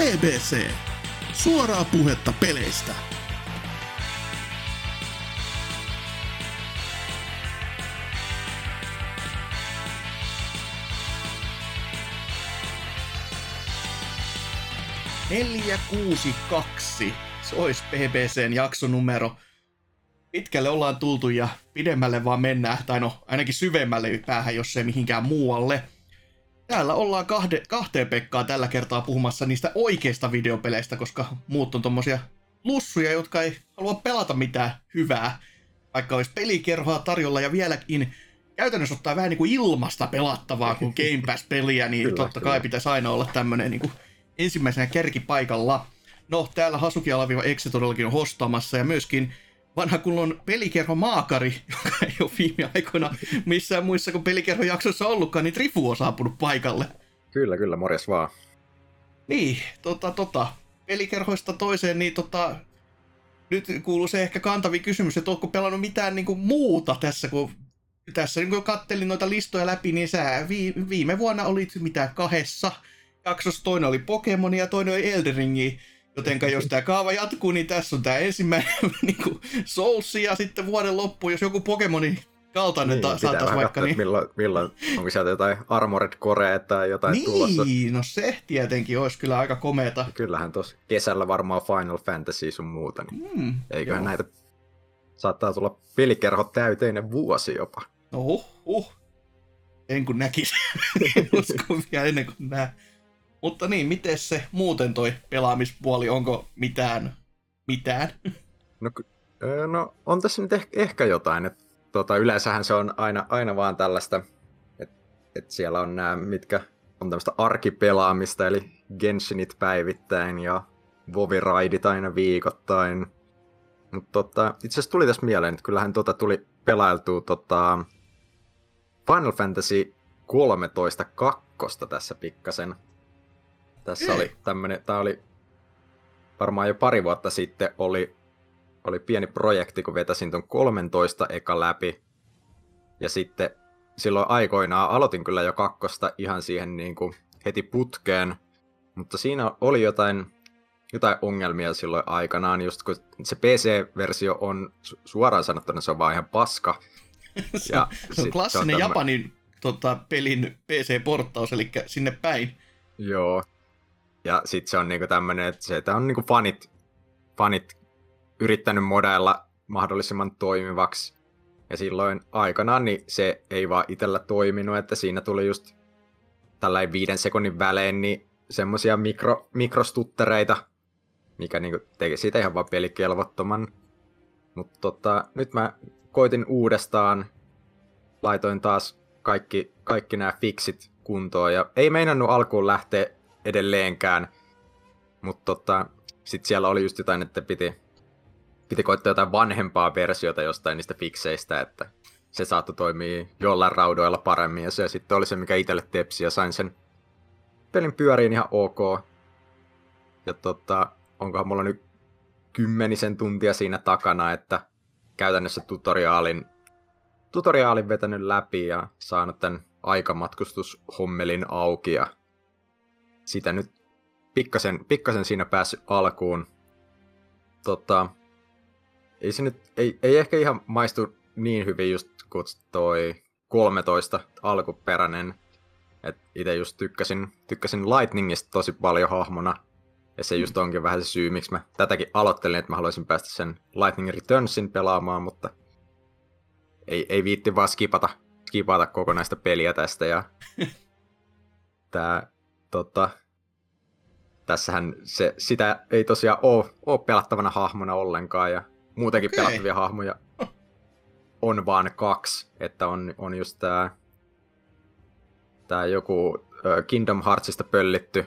BBC. Suoraa puhetta peleistä. Neljä, kuusi, kaksi. Se olisi BBCn jaksonumero. Pitkälle ollaan tultu ja pidemmälle vaan mennään, tai no ainakin syvemmälle päähän, jos ei mihinkään muualle. Täällä ollaan kahde, kahteen Pekkaa tällä kertaa puhumassa niistä oikeista videopeleistä, koska muut on tommosia lussuja, jotka ei halua pelata mitään hyvää. Vaikka olisi pelikerhoa tarjolla ja vieläkin käytännössä ottaa vähän niin kuin ilmasta pelattavaa kuin Game Pass-peliä, niin kyllä, totta kyllä. kai pitäisi aina olla tämmöinen niin kuin ensimmäisenä kärkipaikalla. No, täällä Hasuki Alaviva Exe todellakin on hostaamassa ja myöskin vanha kunnon pelikerho Maakari, joka ei ole viime aikoina missään muissa kuin pelikerho jaksossa ollutkaan, niin Trifu on saapunut paikalle. Kyllä, kyllä, morjes vaan. Niin, tota, tota, pelikerhoista toiseen, niin tota, nyt kuuluu se ehkä kantavi kysymys, että oletko pelannut mitään niin kuin, muuta tässä, kun tässä niin kun kattelin noita listoja läpi, niin sä vi, viime vuonna olit mitä kahdessa jaksossa, toinen oli Pokemon ja toinen oli Elden Ringi. Jotenka jos tämä kaava jatkuu, niin tässä on tämä ensimmäinen niin kuin Souls ja sitten vuoden loppu, jos joku Pokemoni kaltainen niin, ta- saataisiin vaikka. niin... milloin, milloin, onko sieltä jotain Armored Core tai jotain niin, tulossa? Niin, no se tietenkin olisi kyllä aika komeeta. Kyllähän tuossa kesällä varmaan Final Fantasy sun muuta, niin mm, eiköhän joo. näitä saattaa tulla pelikerho täyteinen vuosi jopa. No huh, huh. En kun näkisi. en usko vielä ennen kuin nää. Mutta niin, miten se muuten toi pelaamispuoli, onko mitään? Mitään? No, no on tässä nyt ehkä, ehkä jotain. Et, tota, yleensähän se on aina, aina vaan tällaista, että et siellä on nämä, mitkä on tämmöistä arkipelaamista, eli Genshinit päivittäin ja Voviraidit aina viikoittain. Mutta tota, itse asiassa tuli tässä mieleen, että kyllähän tota tuli pelailtua tota Final Fantasy 13 kakkosta tässä pikkasen. Tässä oli tämmönen, tää oli varmaan jo pari vuotta sitten oli, oli pieni projekti, kun vetäsin ton 13 eka läpi. Ja sitten silloin aikoinaan aloitin kyllä jo kakkosta ihan siihen niin kuin heti putkeen. Mutta siinä oli jotain, jotain ongelmia silloin aikanaan, just kun se PC-versio on suoraan sanottuna se on vaan ihan paska. se, ja se on klassinen se on tämän... Japanin tota, pelin PC-porttaus, eli sinne päin. Joo, ja sitten se on niinku tämmöinen, että se on niinku fanit, fanit yrittänyt modailla mahdollisimman toimivaksi. Ja silloin aikanaan niin se ei vaan itsellä toiminut, että siinä tuli just tällainen viiden sekunnin välein niin semmosia mikro, mikrostuttereita, mikä niinku teki siitä ihan vaan pelikelvottoman. Mutta tota, nyt mä koitin uudestaan, laitoin taas kaikki, kaikki nämä fixit kuntoon ja ei meinannut alkuun lähteä edelleenkään. Mutta tota, sitten siellä oli just jotain, että piti, piti koittaa jotain vanhempaa versiota jostain niistä fikseistä, että se saattoi toimia jollain raudoilla paremmin. Ja se sitten oli se, mikä itselle tepsi ja sain sen pelin pyöriin ihan ok. Ja tota, onkohan mulla nyt kymmenisen tuntia siinä takana, että käytännössä tutoriaalin, tutoriaalin vetänyt läpi ja saanut tämän aikamatkustushommelin auki ja sitä nyt pikkasen, pikkasen siinä päässyt alkuun. Tota, ei se nyt, ei, ei ehkä ihan maistu niin hyvin just kuin toi 13 alkuperäinen. Et itse just tykkäsin, tykkäsin Lightningista tosi paljon hahmona. Ja se just onkin vähän se syy, miksi mä tätäkin aloittelin, että mä haluaisin päästä sen Lightning Returnsin pelaamaan, mutta ei, ei viitti vaan skipata, skipata kokonaista peliä tästä. Ja tää tota, tässähän se, sitä ei tosiaan ole, ole pelattavana hahmona ollenkaan, ja muutenkin okay. pelattavia hahmoja on vaan kaksi, että on, on just tää, tää joku Kingdom Heartsista pöllitty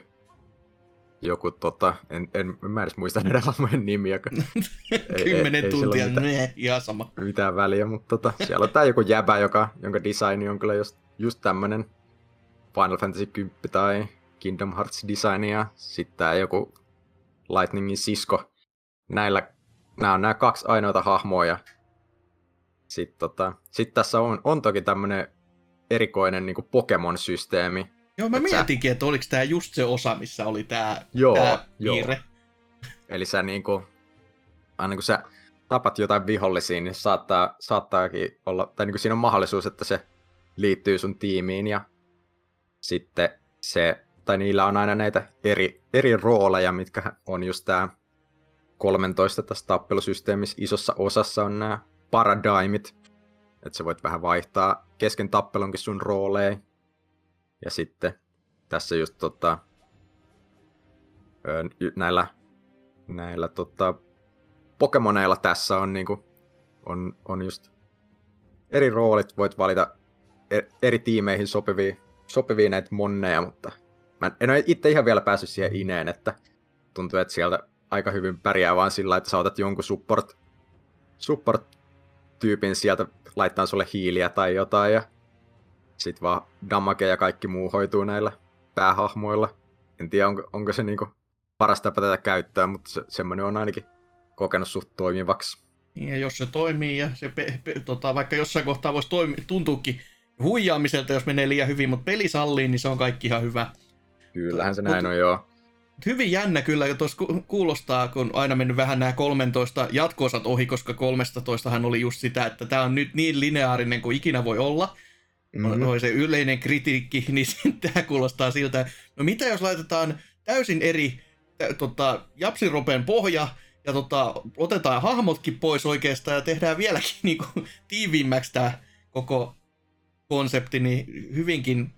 joku tota, en, en, en mä edes muista näiden hahmojen nimiä. Kymmenen tuntia, ne, ihan sama. Mitään väliä, mutta tota, siellä on tää joku jäbä, joka, jonka designi on kyllä just, just tämmönen Final Fantasy 10 tai Kingdom Hearts design ja sitten joku Lightningin sisko. Näillä, nämä on nämä kaksi ainoita hahmoa ja sitten tota, sit tässä on, on toki tämmöinen erikoinen niin Pokemon-systeemi, Joo, mä Et sä- mietinkin, että oliko tämä just se osa, missä oli tämä Joo, tää joo. piirre. Eli sä niinku, aina kun sä tapat jotain vihollisia, niin saattaa, saattaakin olla, tai niinku siinä on mahdollisuus, että se liittyy sun tiimiin ja sitten se, tai niillä on aina näitä eri, eri rooleja, mitkä on just tää 13 tässä tappelusysteemissä isossa osassa on nämä paradigmit, että sä voit vähän vaihtaa kesken tappelunkin sun rooleja. Ja sitten tässä just tota, näillä, näillä tota, Pokemoneilla tässä on niinku, on, on just eri roolit, voit valita e- eri tiimeihin sopivia, sopivia näitä monneja, mutta mä en ole itse ihan vielä päässyt siihen ineen, että tuntuu, että sieltä aika hyvin pärjää vaan sillä, että sä otat jonkun support, support-tyypin sieltä laittaa sulle hiiliä tai jotain ja sit vaan damage ja kaikki muu hoituu näillä päähahmoilla. En tiedä, onko, onko se niinku paras tapa tätä käyttää, mutta se, semmoinen on ainakin kokenut suht toimivaksi. Niin, Ja jos se toimii ja se pe- pe- tota, vaikka jossain kohtaa voisi toimi- tuntuukin huijaamiselta, jos menee liian hyvin, mutta peli sallii, niin se on kaikki ihan hyvä. Kyllähän se Mut- näin on joo. Hyvin jännä kyllä, tuossa ku- kuulostaa, kun aina mennyt vähän nämä 13 jatko-osat ohi, koska 13 hän oli just sitä, että tämä on nyt niin lineaarinen kuin ikinä voi olla. Mm-hmm. Mhm. Oli se yleinen kritiikki, niin tämä kuulostaa siltä, no mitä jos laitetaan täysin eri tä, tota, Japsiropen pohja, ja tota, otetaan hahmotkin pois oikeastaan ja tehdään vieläkin niin kuin, tiiviimmäksi tämä koko konsepti, niin hyvinkin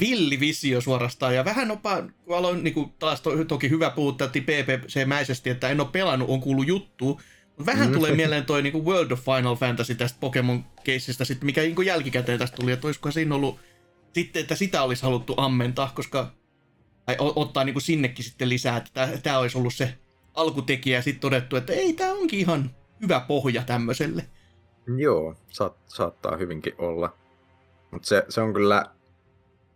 villi visio suorastaan. Ja vähän opa, kun aloin niin kuin, taas to, toki hyvä puhuttaa PPC-mäisesti, että en ole pelannut, on kuullut juttu. Mutta vähän Mm. tulee mieleen toi niin kuin World of Final Fantasy tästä Pokemon-keissistä, sitten, mikä niin kuin jälkikäteen tästä tuli, että olisikohan siinä ollut sitten, että sitä olisi haluttu ammentaa, koska tai ottaa niin kuin sinnekin sitten lisää, että tämä olisi ollut se alkutekijä ja sitten todettu, että ei, tämä onkin ihan hyvä pohja tämmöiselle. Joo, saat, saattaa hyvinkin olla. Mutta se, se on kyllä,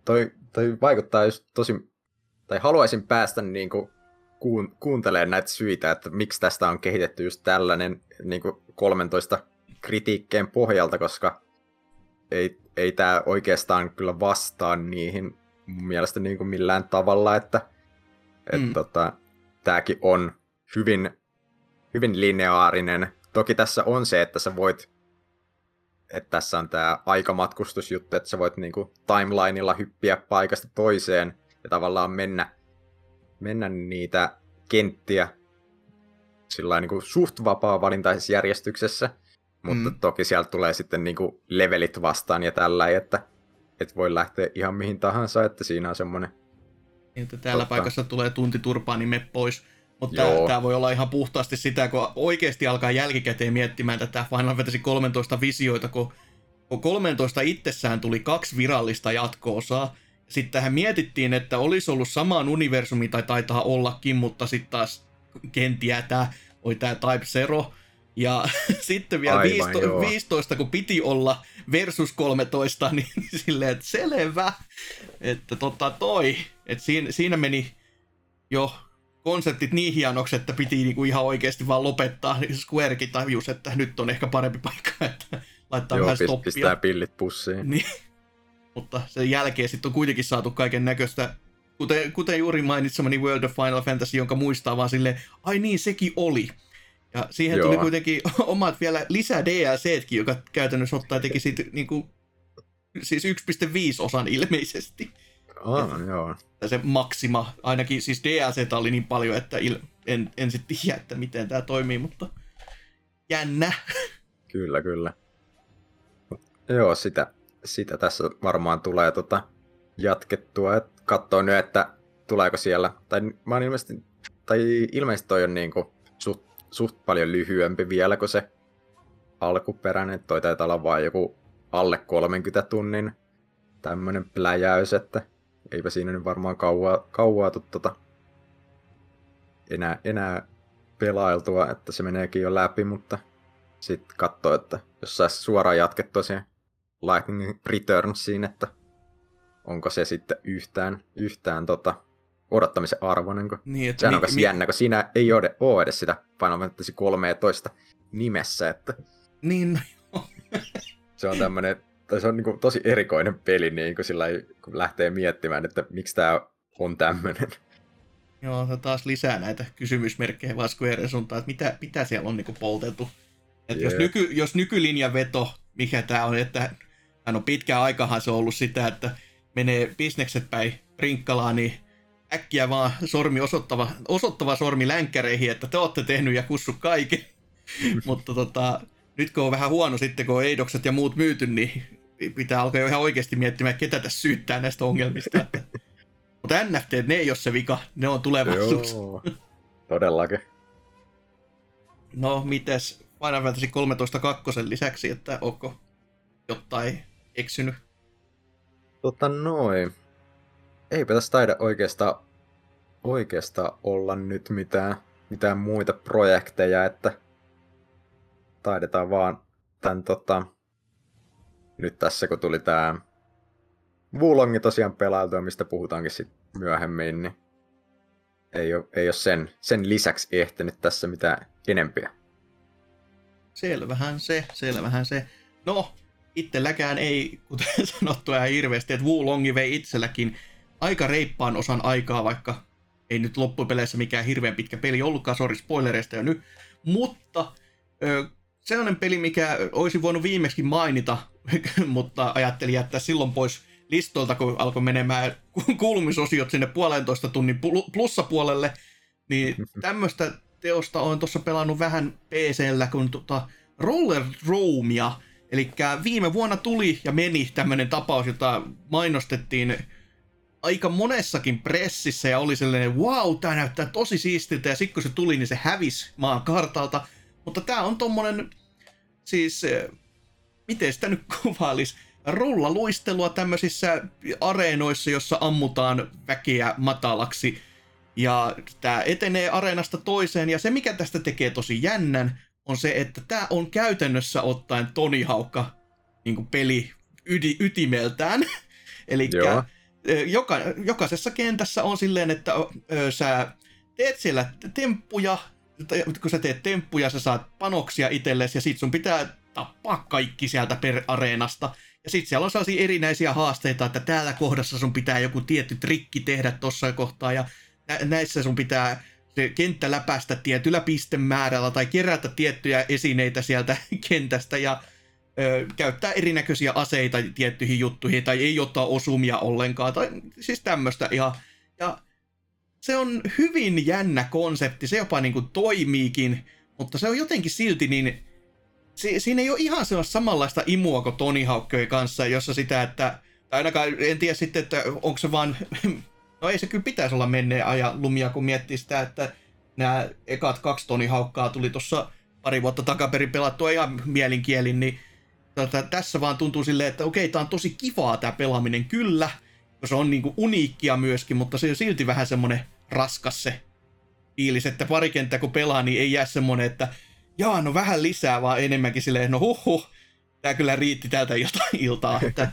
toi, toi vaikuttaa just tosi, tai haluaisin päästä niinku kuun, kuuntelemaan näitä syitä, että miksi tästä on kehitetty just tällainen niinku 13 kritiikkeen pohjalta, koska ei, ei tämä oikeastaan kyllä vastaa niihin mun mielestä niinku millään tavalla, että et Mm. tota, tämäkin on hyvin, hyvin lineaarinen. Toki tässä on se, että sä voit että tässä on tämä aikamatkustusjuttu, että sä voit niinku timelineilla hyppiä paikasta toiseen ja tavallaan mennä, mennä niitä kenttiä sillä niinku suht vapaa valintaisessa järjestyksessä, mutta Mm. toki sieltä tulee sitten niinku levelit vastaan ja tällä, että et voi lähteä ihan mihin tahansa, että siinä on semmoinen Niin, Että täällä Totta. paikassa tulee tunti turpaa, niin me pois. Mutta tämä voi olla ihan puhtaasti sitä, kun oikeasti alkaa jälkikäteen miettimään tätä Final Fantasy 13 visioita, kun, kun 13 itsessään tuli kaksi virallista jatko-osaa. Sitten tähän mietittiin, että olisi ollut samaan universumi, tai taitaa ollakin, mutta sitten taas kentiä tämä oli tämä Type Zero. Ja sitten vielä Aivan, 15, joo. 15, kun piti olla versus 13, niin silleen, että selvä. Että tota toi, että siinä, siinä meni jo konseptit niin hienoksi, että piti niinku ihan oikeasti vaan lopettaa. Squarekin tajus, että nyt on ehkä parempi paikka, että laittaa joo, vähän pist- stoppia. pistää pillit pussiin. Niin. Mutta sen jälkeen sitten on kuitenkin saatu kaiken näköistä, kuten, kuten juuri mainitsemani World of Final Fantasy, jonka muistaa vaan silleen, ai niin, sekin oli. Ja siihen Joo. tuli kuitenkin omat vielä lisää DLCtkin, joka käytännössä ottaa teki siitä niinku, siis 1.5 osan ilmeisesti. Ah, joo. Se maksima, ainakin siis DLCtä oli niin paljon, että il, en, en sitten tiedä, että miten tämä toimii, mutta jännä. Kyllä, kyllä. Joo, sitä, sitä tässä varmaan tulee tota jatkettua. Et katsoo nyt, että tuleeko siellä, tai mä oon ilmeisesti, tai ilmeisesti toi on niinku suht, suht paljon lyhyempi vielä kuin se alkuperäinen. Toi taitaa olla vain joku alle 30 tunnin tämmönen pläjäys, että eipä siinä nyt varmaan kauaa, kauaa tota enää, enää pelailtua, että se meneekin jo läpi, mutta sitten katsoo, että jos saisi suoraan jatkettua siihen Lightning Returnsiin, että onko se sitten yhtään, yhtään tota, odottamisen arvoinen. Kun Niin, että sehän on mi- jännä, kun siinä ei ole, ole edes sitä Final Fantasy 13 nimessä, että Niin, no se on tämmönen, tai se on niin kuin tosi erikoinen peli, niin kuin sillä kun lähtee miettimään, että miksi tämä on tämmöinen. Joo, se taas lisää näitä kysymysmerkkejä vaan Square suuntaan, että mitä, mitä siellä on niin polteltu. Että jos, nyky, jos nykylinjan veto, mikä tämä on, että no pitkään aikahan se on ollut sitä, että menee bisnekset päin rinkkalaan, niin äkkiä vaan sormi osoittava, osoittava sormi länkkäreihin, että te olette tehnyt ja kussu kaiken. Mutta tota, nyt kun on vähän huono sitten, kun on eidokset ja muut myyty, niin pitää alkaa jo ihan oikeasti miettimään, ketä tässä syyttää näistä ongelmista. Mutta NFT, ne ei ole se vika, ne on tulevaisuus. Joo, todellakin. No, mites Final Fantasy 13 kakkosen lisäksi, että onko jotain eksynyt? Tota noin. Eipä tässä taida oikeastaan, oikeastaan olla nyt mitään, mitään muita projekteja, että taidetaan vaan tämän tota, nyt tässä kun tuli tämä Wulongi tosiaan pelailtua, mistä puhutaankin sitten myöhemmin, niin ei ole, ei ole sen, sen lisäksi ehtinyt tässä mitään enempiä. Selvähän se, selvähän se. No, itselläkään ei, kuten sanottu ihan hirveästi, että Wulongi vei itselläkin aika reippaan osan aikaa, vaikka ei nyt loppupeleissä mikään hirveän pitkä peli ollutkaan, sori spoilereista jo nyt, mutta ö, sellainen peli, mikä olisi voinut viimeksi mainita, mutta ajattelin jättää silloin pois listolta, kun alkoi menemään kuulumisosiot sinne puolentoista tunnin plussapuolelle, niin tämmöistä teosta olen tuossa pelannut vähän PCllä, kun tota Roller Roamia, eli viime vuonna tuli ja meni tämmöinen tapaus, jota mainostettiin aika monessakin pressissä ja oli sellainen, wow, tämä näyttää tosi siistiltä. Ja sitten kun se tuli, niin se hävisi maan kartalta. Mutta tämä on tommonen, siis, eh, miten sitä nyt kuvailisi, rullaluistelua tämmöisissä areenoissa, jossa ammutaan väkeä matalaksi. Ja tämä etenee areenasta toiseen, ja se mikä tästä tekee tosi jännän, on se, että tämä on käytännössä ottaen Tony Haukka niin peli yti, ytimeltään. Eli joka, jokaisessa kentässä on silleen, että ö, sä teet siellä temppuja, kun sä teet temppuja, sä saat panoksia itsellesi ja sit sun pitää tappaa kaikki sieltä per areenasta. Ja sitten siellä on sellaisia erinäisiä haasteita, että täällä kohdassa sun pitää joku tietty trikki tehdä tuossa kohtaa ja nä- näissä sun pitää se kenttä läpäistä tietyllä pistemäärällä tai kerätä tiettyjä esineitä sieltä kentästä ja ö, käyttää erinäköisiä aseita tiettyihin juttuihin tai ei ottaa osumia ollenkaan tai siis tämmöistä ihan. Ja se on hyvin jännä konsepti, se jopa niin kuin toimiikin, mutta se on jotenkin silti niin si, siinä ei ole ihan sellaista samanlaista imua kuin Tony Hawkköjen kanssa, jossa sitä, että, tai ainakaan en tiedä sitten, että onko se vaan, no ei se kyllä pitäisi olla menneen ajan lumia, kun miettii sitä, että nämä ekat kaksi Tony Haukkaa tuli tuossa pari vuotta takaperin pelattua ihan mielinkielin, niin tota, tässä vaan tuntuu silleen, että okei, tämä on tosi kivaa tämä pelaaminen, kyllä, se on niinku uniikkia myöskin, mutta se on silti vähän semmoinen raskas se fiilis, että pari kenttää kun pelaa, niin ei jää semmoinen, että jaa, no vähän lisää, vaan enemmänkin silleen, no huh, tämä kyllä riitti tältä jotain iltaa. Että,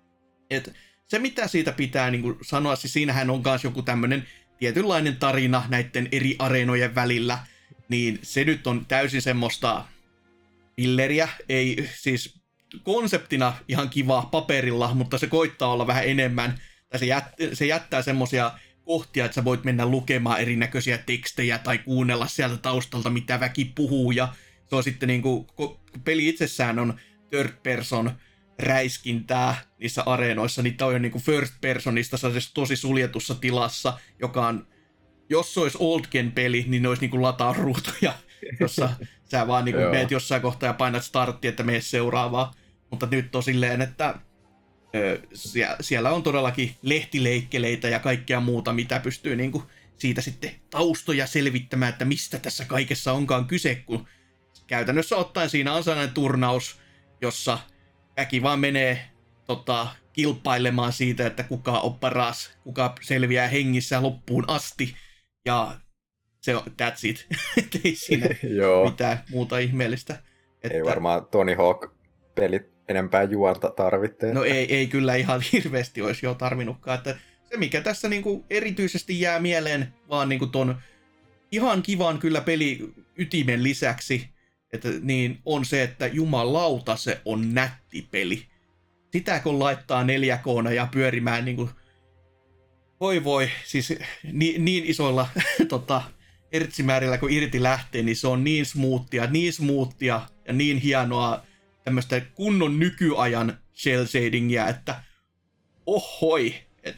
et, se mitä siitä pitää niin sanoa, siis siinähän on myös joku tämmöinen tietynlainen tarina näiden eri areenojen välillä, niin se nyt on täysin semmoista pilleriä, ei siis konseptina ihan kiva paperilla, mutta se koittaa olla vähän enemmän, tai se, jät, se jättää semmosia kohtia, että sä voit mennä lukemaan erinäköisiä tekstejä tai kuunnella sieltä taustalta, mitä väki puhuu. Ja se on sitten niin kuin, kun peli itsessään on third person räiskintää niissä areenoissa, niin tämä on jo niin kuin first personista tosi suljetussa tilassa, joka on, jos se olisi oldgen peli, niin ne olisi niin kuin latausruutuja, jossa sä vaan niin kuin meet jossain kohtaa ja painat startti, että mene seuraavaa. Mutta nyt on silleen, että siellä on todellakin lehtileikkeleitä ja kaikkea muuta, mitä pystyy niin kuin siitä sitten taustoja selvittämään, että mistä tässä kaikessa onkaan kyse, kun käytännössä ottaen siinä on sellainen turnaus, jossa väki vaan menee tota, kilpailemaan siitä, että kuka on paras, kuka selviää hengissä loppuun asti, ja se on, that's it. ei siinä mitään muuta ihmeellistä. Että... Ei varmaan Tony Hawk pelit enempää juonta tarvitte. No ei, ei kyllä ihan hirveästi olisi jo tarvinnutkaan. Että se, mikä tässä niinku erityisesti jää mieleen, vaan niinku ton ihan kivan kyllä peli ytimen lisäksi, että niin on se, että jumalauta se on nätti peli. sitä kun laittaa 4 k ja pyörimään niin kuin, voi voi, siis niin, niin isoilla tota, ertsimäärillä kun irti lähtee, niin se on niin smoothia, niin smoothia ja niin hienoa tämmöistä kunnon nykyajan shell shadingia, että ohoi, et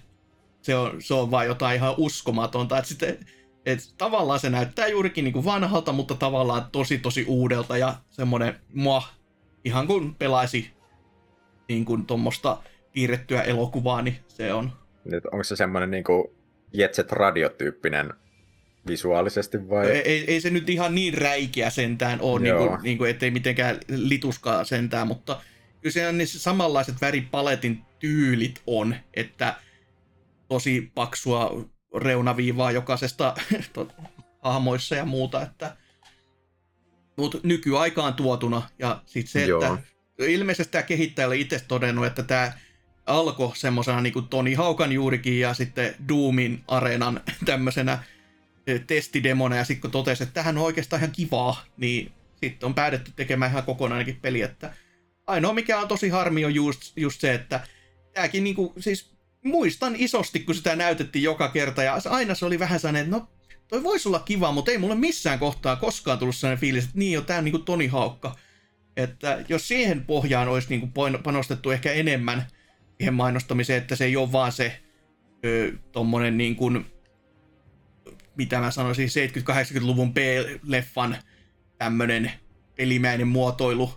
se, on, se on vaan jotain ihan uskomatonta, että sitten et tavallaan se näyttää juurikin niin kuin vanhalta, mutta tavallaan tosi tosi uudelta ja semmoinen mua ihan kun pelaisi niin kuin tuommoista piirrettyä elokuvaa, niin se on. Nyt onko se semmoinen niin kuin Jetset radiotyyppinen visuaalisesti vai? Ei, ei, ei, se nyt ihan niin räikeä sentään ole, niin kuin, niin kuin, ettei mitenkään lituskaa sentään, mutta kyllä siellä ne samanlaiset väripaletin tyylit on, että tosi paksua reunaviivaa jokaisesta hahmoissa ja muuta, että mutta nykyaikaan tuotuna. Ja sitten se, Joo. että ilmeisesti tämä kehittäjä oli itse todennut, että tämä alkoi semmoisena niin kuin Toni Haukan juurikin ja sitten Doomin areenan tämmöisenä testidemona ja sitten kun totesi, että tähän on oikeastaan ihan kivaa, niin sitten on päätetty tekemään ihan kokonainenkin peli, että ainoa mikä on tosi harmi on just, just se, että tämäkin niinku, siis muistan isosti, kun sitä näytettiin joka kerta ja aina se oli vähän sellainen, että no toi voisi olla kiva, mutta ei mulle missään kohtaa koskaan tullut sellainen fiilis, että niin jo, tää on niinku Toni Haukka. Että jos siihen pohjaan olisi niinku panostettu ehkä enemmän siihen mainostamiseen, että se ei ole vaan se ö, tommonen niin kuin, mitä mä sanoisin, 70-80-luvun B-leffan tämmönen pelimäinen muotoilu,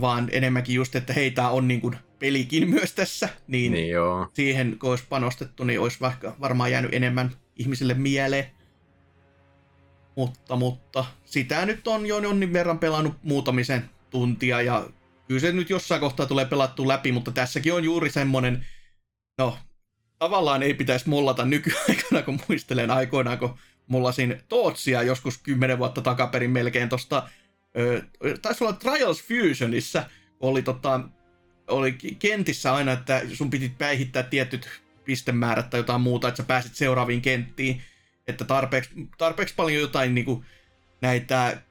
vaan enemmänkin just, että heitä on niin kuin pelikin myös tässä, niin, niin joo. siihen kun olisi panostettu, niin olisi vaikka varmaan jäänyt enemmän ihmisille mieleen. Mutta, mutta sitä nyt on jo jonnin verran pelannut muutamisen tuntia ja kyllä se nyt jossain kohtaa tulee pelattu läpi, mutta tässäkin on juuri semmonen, no tavallaan ei pitäisi mollata nykyaikana, kun muistelen aikoinaan, kun mollasin Tootsia joskus kymmenen vuotta takaperin melkein tosta, taisi olla Trials Fusionissa, oli tota, oli kentissä aina, että sun piti päihittää tietyt pistemäärät tai jotain muuta, että sä pääsit seuraaviin kenttiin, että tarpeeksi, tarpeeksi paljon jotain niin kuin, näitä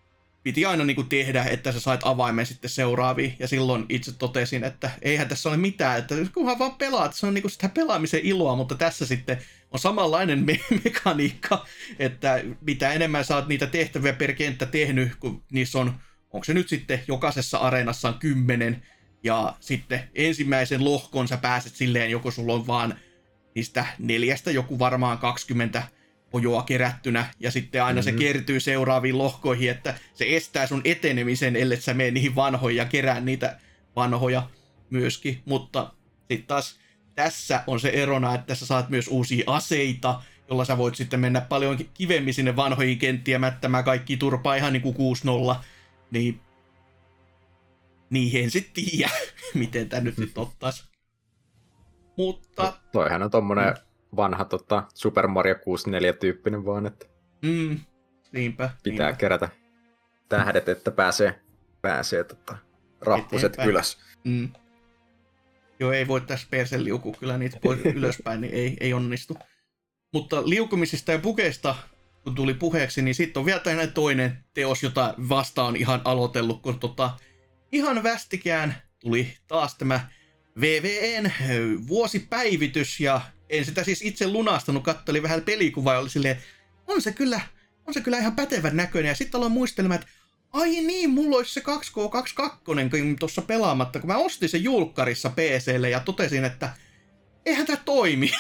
piti aina niin kuin tehdä, että sä sait avaimen sitten seuraaviin. Ja silloin itse totesin, että eihän tässä ole mitään, että kunhan vaan pelaat, se on niin kuin sitä pelaamisen iloa, mutta tässä sitten on samanlainen me- mekaniikka, että mitä enemmän sä oot niitä tehtäviä per kenttä tehnyt, kun niissä on, onko se nyt sitten jokaisessa areenassa on kymmenen, ja sitten ensimmäisen lohkon sä pääset silleen, joko sulla on vaan niistä neljästä joku varmaan 20 pojoa kerättynä, ja sitten aina mm-hmm. se kertyy seuraaviin lohkoihin, että se estää sun etenemisen, ellei sä mene niihin vanhoihin ja kerää niitä vanhoja myöskin, mutta sitten taas tässä on se erona, että sä saat myös uusia aseita, jolla sä voit sitten mennä paljon kivemmin sinne vanhoihin kenttiä mättämään kaikki turpaa ihan niin kuin 6-0, niin niin en sitten tiedä, miten tämä nyt, nyt ottaisi. Mutta... No, toihan on tommonen mm. Vanha tota, Super Mario 64-tyyppinen vaan, että... Mm, niinpä. Pitää niinpä. kerätä tähdet, että pääsee, pääsee tota, rappuset Eteenpäin. ylös. Mm. Joo, ei voi tässä persen liukua kyllä niitä pois ylöspäin, niin ei, ei onnistu. Mutta liukumisista ja pukeista, kun tuli puheeksi, niin sitten on vielä toinen teos, jota vastaan ihan aloitellut, kun tota, ihan västikään tuli taas tämä VVN vuosipäivitys ja en sitä siis itse lunastanut, kattelin vähän pelikuvaa ja oli silleen, on se kyllä, on se kyllä ihan pätevän näköinen. Ja sitten aloin muistelemaan, että ai niin, mulla olisi se 2K22 tuossa pelaamatta, kun mä ostin sen julkkarissa PClle ja totesin, että eihän tämä toimi.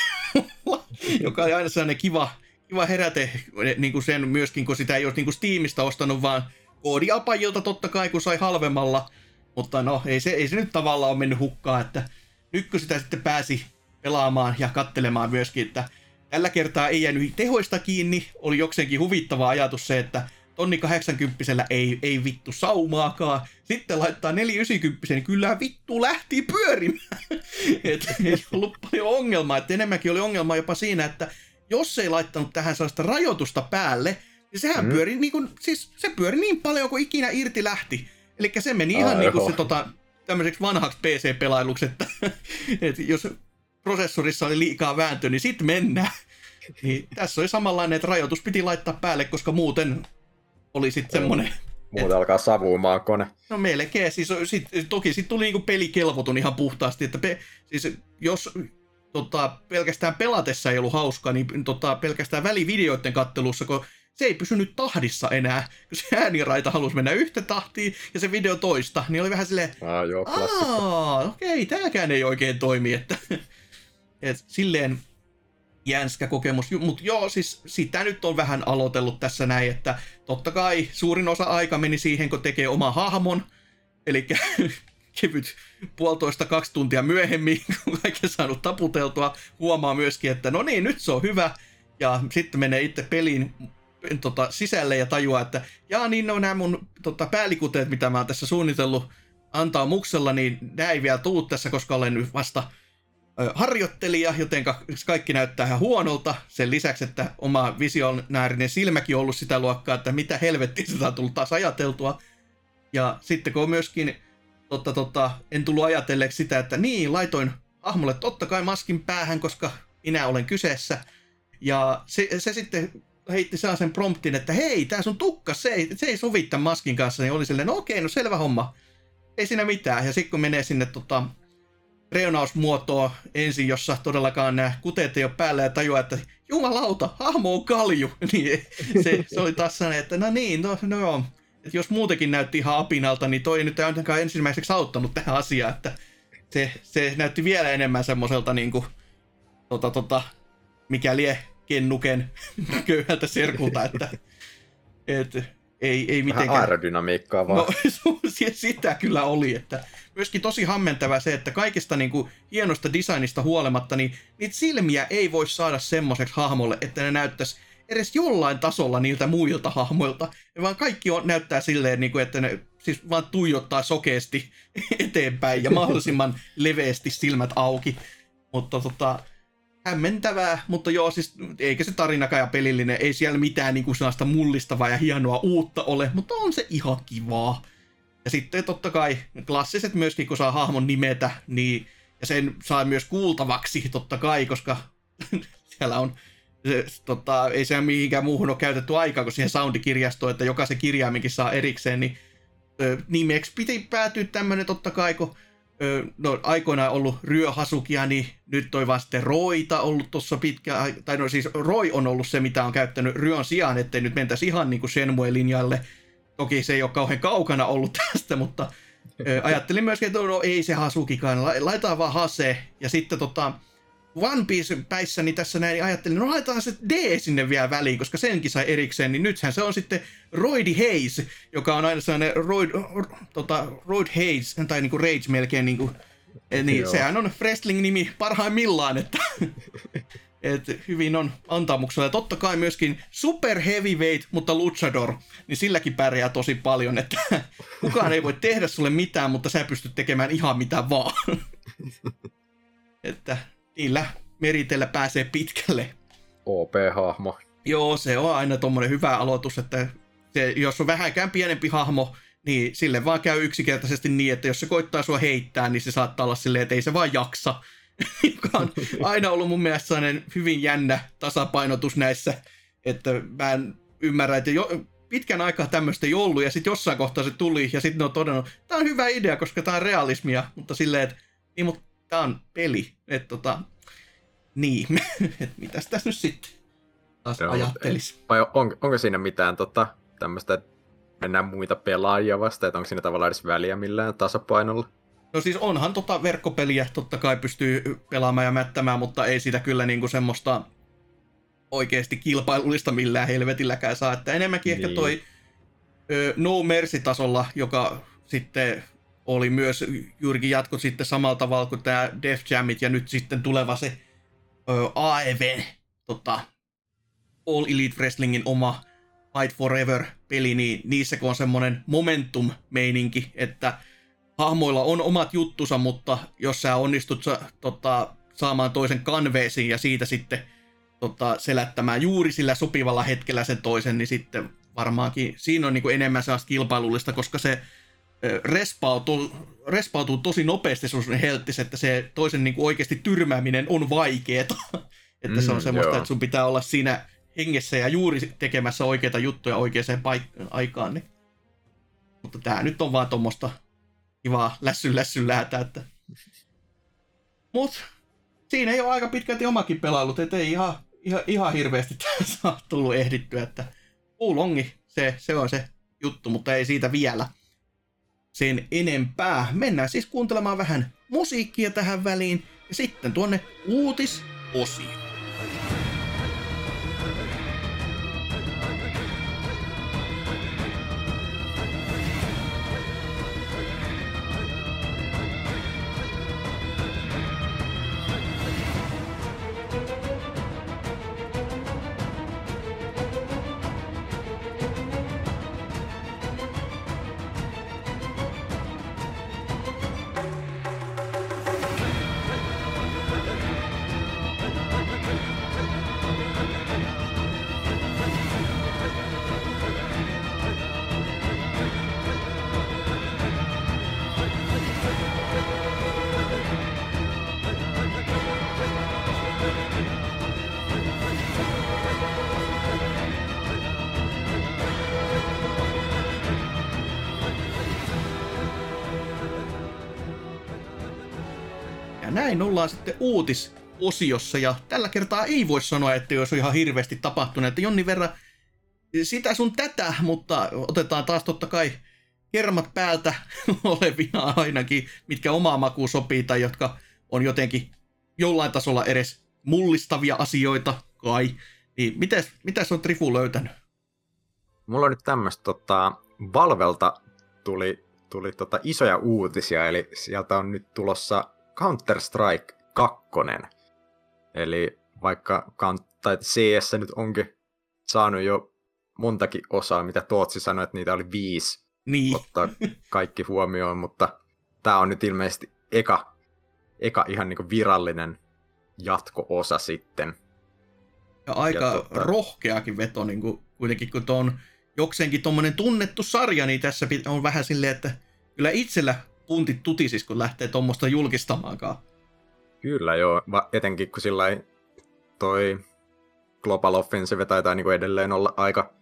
Joka oli aina sellainen kiva, kiva heräte niin kuin sen myöskin, kun sitä ei ole niin kuin Steamista ostanut, vaan koodiapajilta totta kai, kun sai halvemmalla. Mutta no, ei se, ei se nyt tavallaan ole mennyt hukkaan, että nyt kun sitä sitten pääsi pelaamaan ja kattelemaan myöskin, että tällä kertaa ei jäänyt tehoista kiinni, oli jokseenkin huvittava ajatus se, että tonni 80 ei, ei vittu saumaakaan. Sitten laittaa 490, niin kyllä vittu lähti pyörimään. Et ei ollut paljon ongelmaa, että enemmänkin oli ongelma jopa siinä, että jos ei laittanut tähän sellaista rajoitusta päälle, niin sehän mm. pyöri, niin kuin, siis se pyöri niin paljon kuin ikinä irti lähti. Eli se meni ihan Aiho. niin kuin se tota, tämmöiseksi vanhaksi PC-pelailuksi, että, että jos prosessorissa oli liikaa vääntö, niin sitten mennään. Niin tässä oli samanlainen, että rajoitus piti laittaa päälle, koska muuten oli sitten semmoinen Muuten alkaa savuumaan kone. No melkein. Siis, sit, toki sitten tuli niinku pelikelvoton ihan puhtaasti. Että pe, siis jos tota, pelkästään pelatessa ei ollut hauskaa, niin tota, pelkästään välivideoiden kattelussa, kun se ei pysynyt tahdissa enää, kun se ääniraita halusi mennä yhtä tahtiin ja se video toista, niin oli vähän silleen, ah, joo, okei, tämäkään ei oikein toimi, että et, silleen jänskä kokemus, mutta joo, siis sitä nyt on vähän aloitellut tässä näin, että totta kai suurin osa aika meni siihen, kun tekee oma hahmon, eli kevyt puolitoista kaksi tuntia myöhemmin, kun kaikki saanut taputeltua, huomaa myöskin, että no niin, nyt se on hyvä, ja sitten menee itse peliin tota, sisälle ja tajuaa, että jaa niin no nämä mun tota, päälikuteet, mitä mä oon tässä suunnitellut antaa muksella, niin nämä ei vielä tuu tässä, koska olen nyt vasta harjoittelija, joten kaikki näyttää ihan huonolta. Sen lisäksi, että oma visionäärinen silmäkin on ollut sitä luokkaa, että mitä helvettiä sitä on tullut taas ajateltua. Ja sitten kun on myöskin, totta, totta, en tullut ajatelleeksi sitä, että niin, laitoin hahmolle totta kai maskin päähän, koska minä olen kyseessä. Ja se, se sitten heitti sen promptin, että hei, tää sun tukka, se ei, se ei sovi tämän maskin kanssa, niin oli silleen, no okei, no selvä homma. Ei siinä mitään. Ja sitten kun menee sinne tota, reunausmuotoa ensin, jossa todellakaan nämä kuteet ei ole päällä ja tajuaa, että jumalauta, hahmo on kalju. Niin se, se oli taas sellainen, että no niin, no, no joo. Että jos muutenkin näytti ihan apinalta, niin toi ei nyt ainakaan ensimmäiseksi auttanut tähän asiaan, että se, se näytti vielä enemmän semmoiselta niin kuin, tota, tota, mikä lie kennuken köyhältä serkulta, että et, ei, ei mitenkään. Vähän aerodynamiikkaa vaan. No, sitä kyllä oli, että myöskin tosi hammentavaa se, että kaikista niin kuin, hienosta designista huolimatta, niin niitä silmiä ei voi saada semmoiseksi hahmolle, että ne näyttäisi edes jollain tasolla niiltä muilta hahmoilta, vaan kaikki on, näyttää silleen, niin kuin, että ne siis vaan tuijottaa sokeasti eteenpäin ja mahdollisimman leveästi silmät auki. Mutta tota, hämmentävää, mutta joo, siis eikä se tarinakaan ja pelillinen, ei siellä mitään niin kuin sellaista mullistavaa ja hienoa uutta ole, mutta on se ihan kivaa. Ja sitten totta kai klassiset myöskin, kun saa hahmon nimetä, niin, ja sen saa myös kuultavaksi totta kai, koska siellä on se, tota, ei se mihinkään muuhun ole käytetty aikaa kuin siihen soundikirjastoon, että jokaisen kirjaimenkin saa erikseen, niin ö, nimeksi piti päätyä tämmöinen totta kai, kun no aikoinaan ollut ryöhasukia, niin nyt toi vaan sitten Roita ollut tuossa pitkään, tai no siis Roi on ollut se, mitä on käyttänyt ryön sijaan, ettei nyt mentäisi ihan niin kuin Shenmue-linjalle. Toki se ei ole kauhean kaukana ollut tästä, mutta ajattelin myöskin, että no ei se Hasukikaan, laitetaan vaan Hase, ja sitten tota, One Piece-päissä niin tässä näin niin ajattelin, no laitetaan se D sinne vielä väliin, koska senkin sai erikseen, niin nythän se on sitten Roidi Hayes, joka on aina sellainen Roid, tota, Roid Hayes, tai niinku Rage melkein niinku, niin Joo. sehän on wrestling-nimi parhaimmillaan, että et hyvin on antamuksella. Ja totta kai myöskin super heavyweight, mutta luchador, niin silläkin pärjää tosi paljon, että kukaan ei voi tehdä sulle mitään, mutta sä pystyt tekemään ihan mitä vaan. että niillä meritellä pääsee pitkälle. OP-hahmo. Joo, se on aina tuommoinen hyvä aloitus, että se, jos on vähänkään pienempi hahmo, niin sille vaan käy yksinkertaisesti niin, että jos se koittaa sua heittää, niin se saattaa olla silleen, että ei se vaan jaksa. Joka on aina ollut mun mielestä sellainen hyvin jännä tasapainotus näissä, että mä en ymmärrä, että jo, pitkän aikaa tämmöistä ei ollut, ja sitten jossain kohtaa se tuli, ja sitten ne on todennut, tämä on hyvä idea, koska tämä on realismia, mutta silleen, että niin, mutta tämä on peli. Että tota, niin, että mitäs tässä nyt sitten taas Joo, ajattelisi. Vai on, onko siinä mitään tota, tämmöistä, että mennään muita pelaajia vasta, että onko siinä tavallaan edes väliä millään tasapainolla? No siis onhan tota verkkopeliä, totta kai pystyy pelaamaan ja mättämään, mutta ei sitä kyllä niinku semmoista oikeasti kilpailullista millään helvetilläkään saa. Että enemmänkin niin. ehkä toi ö, No Mercy-tasolla, joka sitten oli myös juurikin jatko sitten samalla tavalla kuin tämä Def Jamit ja nyt sitten tuleva se ö, AEV, tota, All Elite Wrestlingin oma Fight Forever-peli, niin niissä kun on semmoinen momentum-meininki, että hahmoilla on omat juttusa, mutta jos sä onnistut sa, tota, saamaan toisen kanveesiin ja siitä sitten tota, selättämään juuri sillä sopivalla hetkellä sen toisen, niin sitten varmaankin siinä on niin kuin enemmän sellaista kilpailullista, koska se respautuu, respautuu tosi nopeasti sun helttis, että se toisen niin kuin oikeasti tyrmääminen on vaikeeta. että mm, se on mm, semmoista, joo. että sun pitää olla siinä hengessä ja juuri tekemässä oikeita juttuja oikeaan paik- aikaan. Niin. Mutta tää nyt on vaan tuommoista kivaa lässyn lässyn läätä, että... Mut siinä ei ole aika pitkälti omakin pelailut, ettei ihan, ihan, ihan hirveästi tässä tullut ehdittyä, että Oulongi, se, se on se juttu, mutta ei siitä vielä sen enempää. Mennään siis kuuntelemaan vähän musiikkia tähän väliin ja sitten tuonne uutisosioon. Näin ollaan sitten uutisosiossa ja tällä kertaa ei voi sanoa, että jos on ihan hirveästi tapahtunut, että Jonni verran sitä sun tätä, mutta otetaan taas totta kai kermat päältä olevina ainakin, mitkä omaa makuun sopii tai jotka on jotenkin jollain tasolla edes mullistavia asioita kai. Niin mitäs, mitäs on Trifu löytänyt? Mulla on nyt tämmöistä tota, Valvelta tuli, tuli tota isoja uutisia, eli sieltä on nyt tulossa Counter-Strike 2. Eli vaikka tai CS nyt onkin saanut jo montakin osaa, mitä Tootsi sanoi, että niitä oli viisi niin. ottaa kaikki huomioon, mutta tämä on nyt ilmeisesti eka, eka ihan niin virallinen jatko-osa sitten. Ja aika ja tota... rohkeakin veto niin kuin, kuitenkin, kun tuo on jokseenkin tuommoinen tunnettu sarja, niin tässä on vähän silleen, että kyllä itsellä puntit tutisis, kun lähtee tuommoista julkistamaankaan. Kyllä joo, Va- etenkin kun sillä toi Global Offensive taitaa niin kuin edelleen olla aika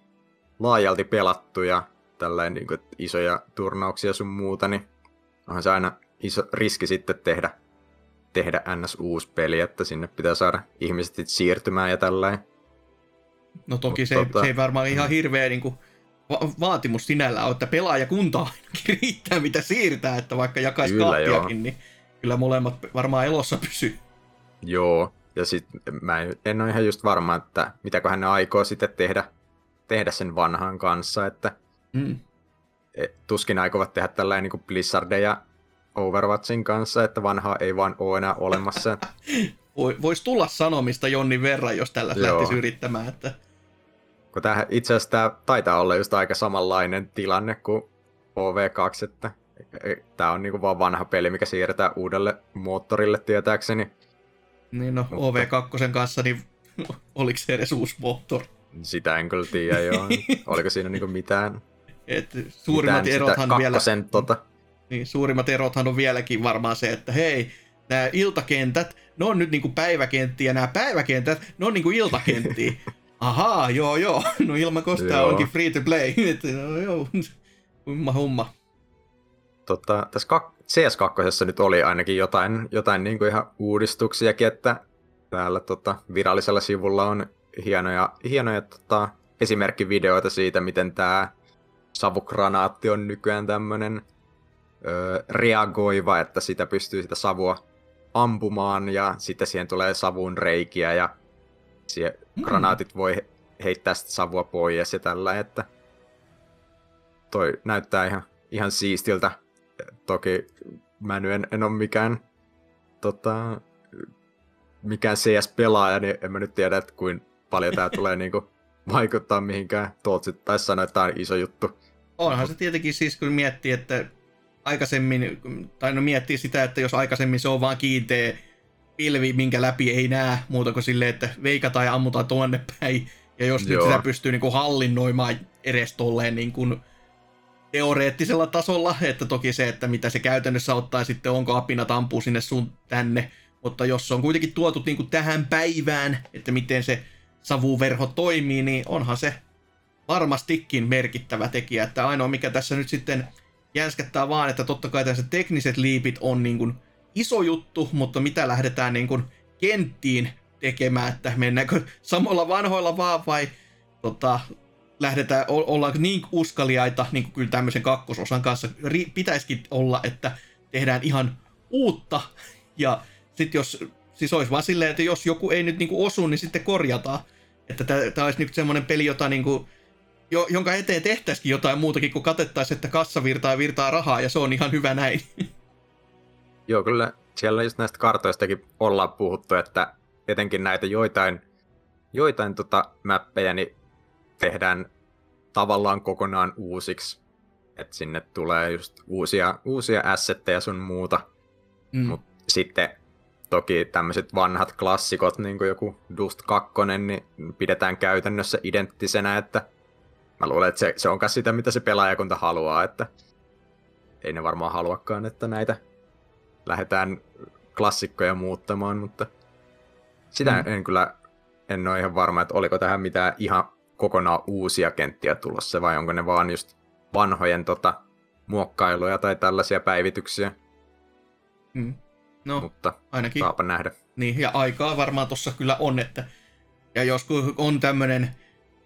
laajalti pelattu ja tällainen niin kuin, isoja turnauksia sun muuta, niin onhan se aina iso riski sitten tehdä, tehdä ns. uusi peli, että sinne pitää saada ihmiset siirtymään ja tällainen. No toki Mut, se, tota... se ei varmaan ihan hirveä niin kuin, va- vaatimus sinällä on, että pelaajakunta ainakin riittää mitä siirtää, että vaikka jakaisi kyllä, kahtiakin, joo. niin kyllä molemmat varmaan elossa pysyy. Joo, ja sitten mä en ole ihan just varma, että mitäköhän ne aikoo sitten tehdä, tehdä sen vanhan kanssa, että mm. tuskin aikovat tehdä tällainen niin Blizzardin ja Overwatchin kanssa, että vanhaa ei vaan ole enää olemassa. Voisi tulla sanomista Jonni verran, jos tällä lähtisi yrittämään, että kun tämähän, itse asiassa tämä taitaa olla just aika samanlainen tilanne kuin OV2, että tämä on niinku vaan vanha peli, mikä siirretään uudelle moottorille tietääkseni. Niin no, Mutta... OV2 kanssa, niin oliko se edes uusi moottori? Sitä en kyllä tiedä, joo. Oliko siinä niinku mitään? Et suurimmat mitään erothan vielä... Tota... Niin, suurimmat erothan on vieläkin varmaan se, että hei, nämä iltakentät, ne on nyt niinku päiväkenttiä, nämä päiväkentät, ne on niinku iltakenttiä. Ahaa, joo joo, no ilman kostaa onkin free to play. no, joo, humma humma. Totta, tässä kak- CS2 nyt oli ainakin jotain, jotain niin kuin ihan uudistuksiakin, että täällä tota, virallisella sivulla on hienoja, hienoja tota, esimerkkivideoita siitä, miten tämä savukranaatti on nykyään tämmöinen reagoiva, että sitä pystyy sitä savua ampumaan ja sitten siihen tulee savun reikiä ja siihen mm. granaatit voi heittää sitä savua pois ja tällä, että toi näyttää ihan, ihan siistiltä. Toki mä nyt en, en ole mikään, tota, mikään CS-pelaaja, niin en mä nyt tiedä, että kuin paljon tää tulee niinku vaikuttaa mihinkään. Tootsi tai sanoa, että tää on iso juttu. Onhan se tietenkin siis, kun miettii, että aikaisemmin, tai no miettii sitä, että jos aikaisemmin se on vaan kiinteä pilvi, minkä läpi ei näe muuta kuin silleen, että veikataan ja ammutaan tuonne päin. Ja jos Joo. nyt sitä pystyy niin kuin hallinnoimaan edes tolleen niin kuin teoreettisella tasolla, että toki se, että mitä se käytännössä ottaa sitten, onko apinat ampuu sinne sun tänne, mutta jos se on kuitenkin tuotu niin kuin tähän päivään, että miten se savuverho toimii, niin onhan se varmastikin merkittävä tekijä, että ainoa mikä tässä nyt sitten jänskättää vaan, että totta kai tässä tekniset liipit on niin kuin iso juttu, mutta mitä lähdetään niin kuin kenttiin tekemään, että mennäänkö samoilla vanhoilla vaan vai tota, lähdetään, olla niin uskaliaita, niin kuin kyllä tämmöisen kakkososan kanssa pitäisikin olla, että tehdään ihan uutta, ja sitten jos, siis olisi vaan silleen, että jos joku ei nyt niinku osu, niin sitten korjataan. Että tämä olisi nyt semmoinen peli, jota niinku, jo, jonka eteen tehtäisikin jotain muutakin kuin katettaisiin, että kassa virtaa virtaa rahaa, ja se on ihan hyvä näin. Joo, kyllä siellä just näistä kartoistakin ollaan puhuttu, että etenkin näitä joitain, joitain tota mäppejä niin tehdään tavallaan kokonaan uusiksi. Että sinne tulee just uusia, uusia assetteja sun muuta. Mm. Mutta sitten toki tämmöiset vanhat klassikot, niin kuin joku Dust 2, niin pidetään käytännössä identtisenä, että mä luulen, että se, se on sitä, mitä se pelaajakunta haluaa, että ei ne varmaan haluakaan, että näitä lähdetään klassikkoja muuttamaan, mutta sitä mm. en kyllä, en ole ihan varma, että oliko tähän mitään ihan kokonaan uusia kenttiä tulossa, vai onko ne vaan just vanhojen tota, muokkailuja tai tällaisia päivityksiä. Mm. No, Mutta ainakin. Saapa nähdä. Niin, ja aikaa varmaan tuossa kyllä on, että ja jos on tämmöinen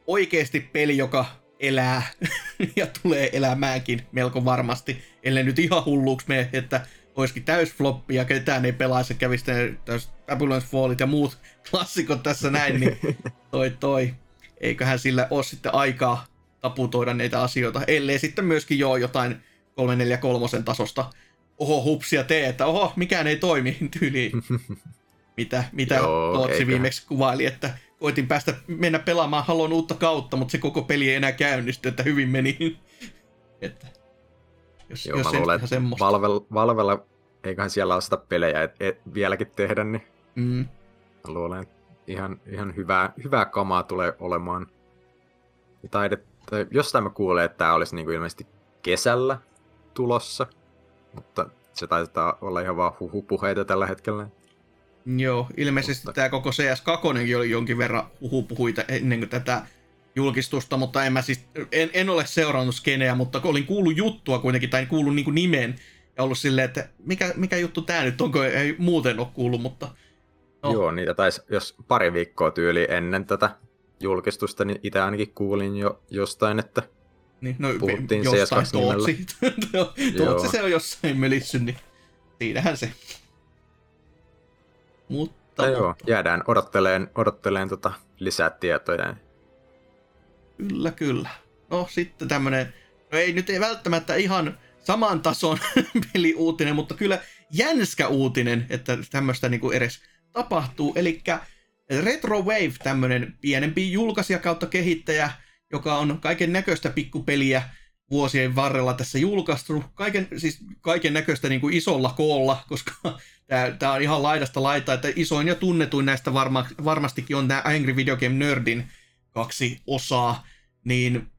oikeasti peli, joka elää ja tulee elämäänkin melko varmasti, ellei nyt ihan hulluksi mene, että olisikin täysfloppi ja ketään ei pelaisi ja kävisi Babylon's Fallit ja muut klassikot tässä näin, niin toi toi. Eiköhän sillä ole sitten aikaa taputoida näitä asioita, ellei sitten myöskin joo jotain 343 tasosta oho hupsia tee, että oho, mikään ei toimi tyyliin. Mitä, mitä Joo, Tootsi viimeksi kuvaili, että koitin päästä mennä pelaamaan Halon uutta kautta, mutta se koko peli ei enää käynnisty, että hyvin meni. että, jos, Joo, jos mä luulen, että Valvel, Valvella, eiköhän siellä ole sitä pelejä et, et, vieläkin tehdä, niin mm. mä luulen, että ihan, ihan hyvää, hyvää kamaa tulee olemaan. Taidet, jostain mä kuulen, että tämä olisi niinku ilmeisesti kesällä tulossa – mutta se taitaa olla ihan vaan huhupuheita tällä hetkellä. Joo, ilmeisesti mutta... tämä koko CS2 oli jonkin verran huhupuhuita ennen kuin tätä julkistusta, mutta en, mä siis, en, en ole seurannut skeneä, mutta olin kuullut juttua kuitenkin, tai kuullut niin nimen, ja ollut silleen, että mikä, mikä juttu tämä nyt onko, ei muuten ole kuullut, mutta... No. Joo, niitä taisi, jos pari viikkoa tyyli ennen tätä julkistusta, niin itse ainakin kuulin jo jostain, että niin, no, Puhuttiin jostain Tootsi. Tootsi se on jossain melissy, niin siinähän se. Mutta, no, joo, jäädään odotteleen, odotteleen tota lisää tietoja. Kyllä, kyllä. No sitten tämmönen, no ei nyt ei välttämättä ihan saman tason peliuutinen, mutta kyllä jänskä uutinen, että tämmöistä niinku edes tapahtuu. Eli Retro Wave, tämmönen pienempi julkaisija kautta kehittäjä, joka on kaiken näköistä pikkupeliä vuosien varrella tässä julkaistu. Kaiken, siis kaiken näköistä niin kuin isolla koolla, koska tämä on ihan laidasta laita, että isoin ja tunnetuin näistä varma, varmastikin on tämä Angry Video Game Nerdin kaksi osaa, niin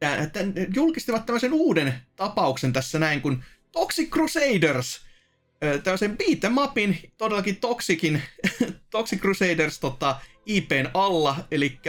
tää, julkistivat tämmöisen uuden tapauksen tässä näin, kun Toxic Crusaders, tämmöisen beat'em todellakin Toxicin, Toxic Crusaders tota, IPn alla, eli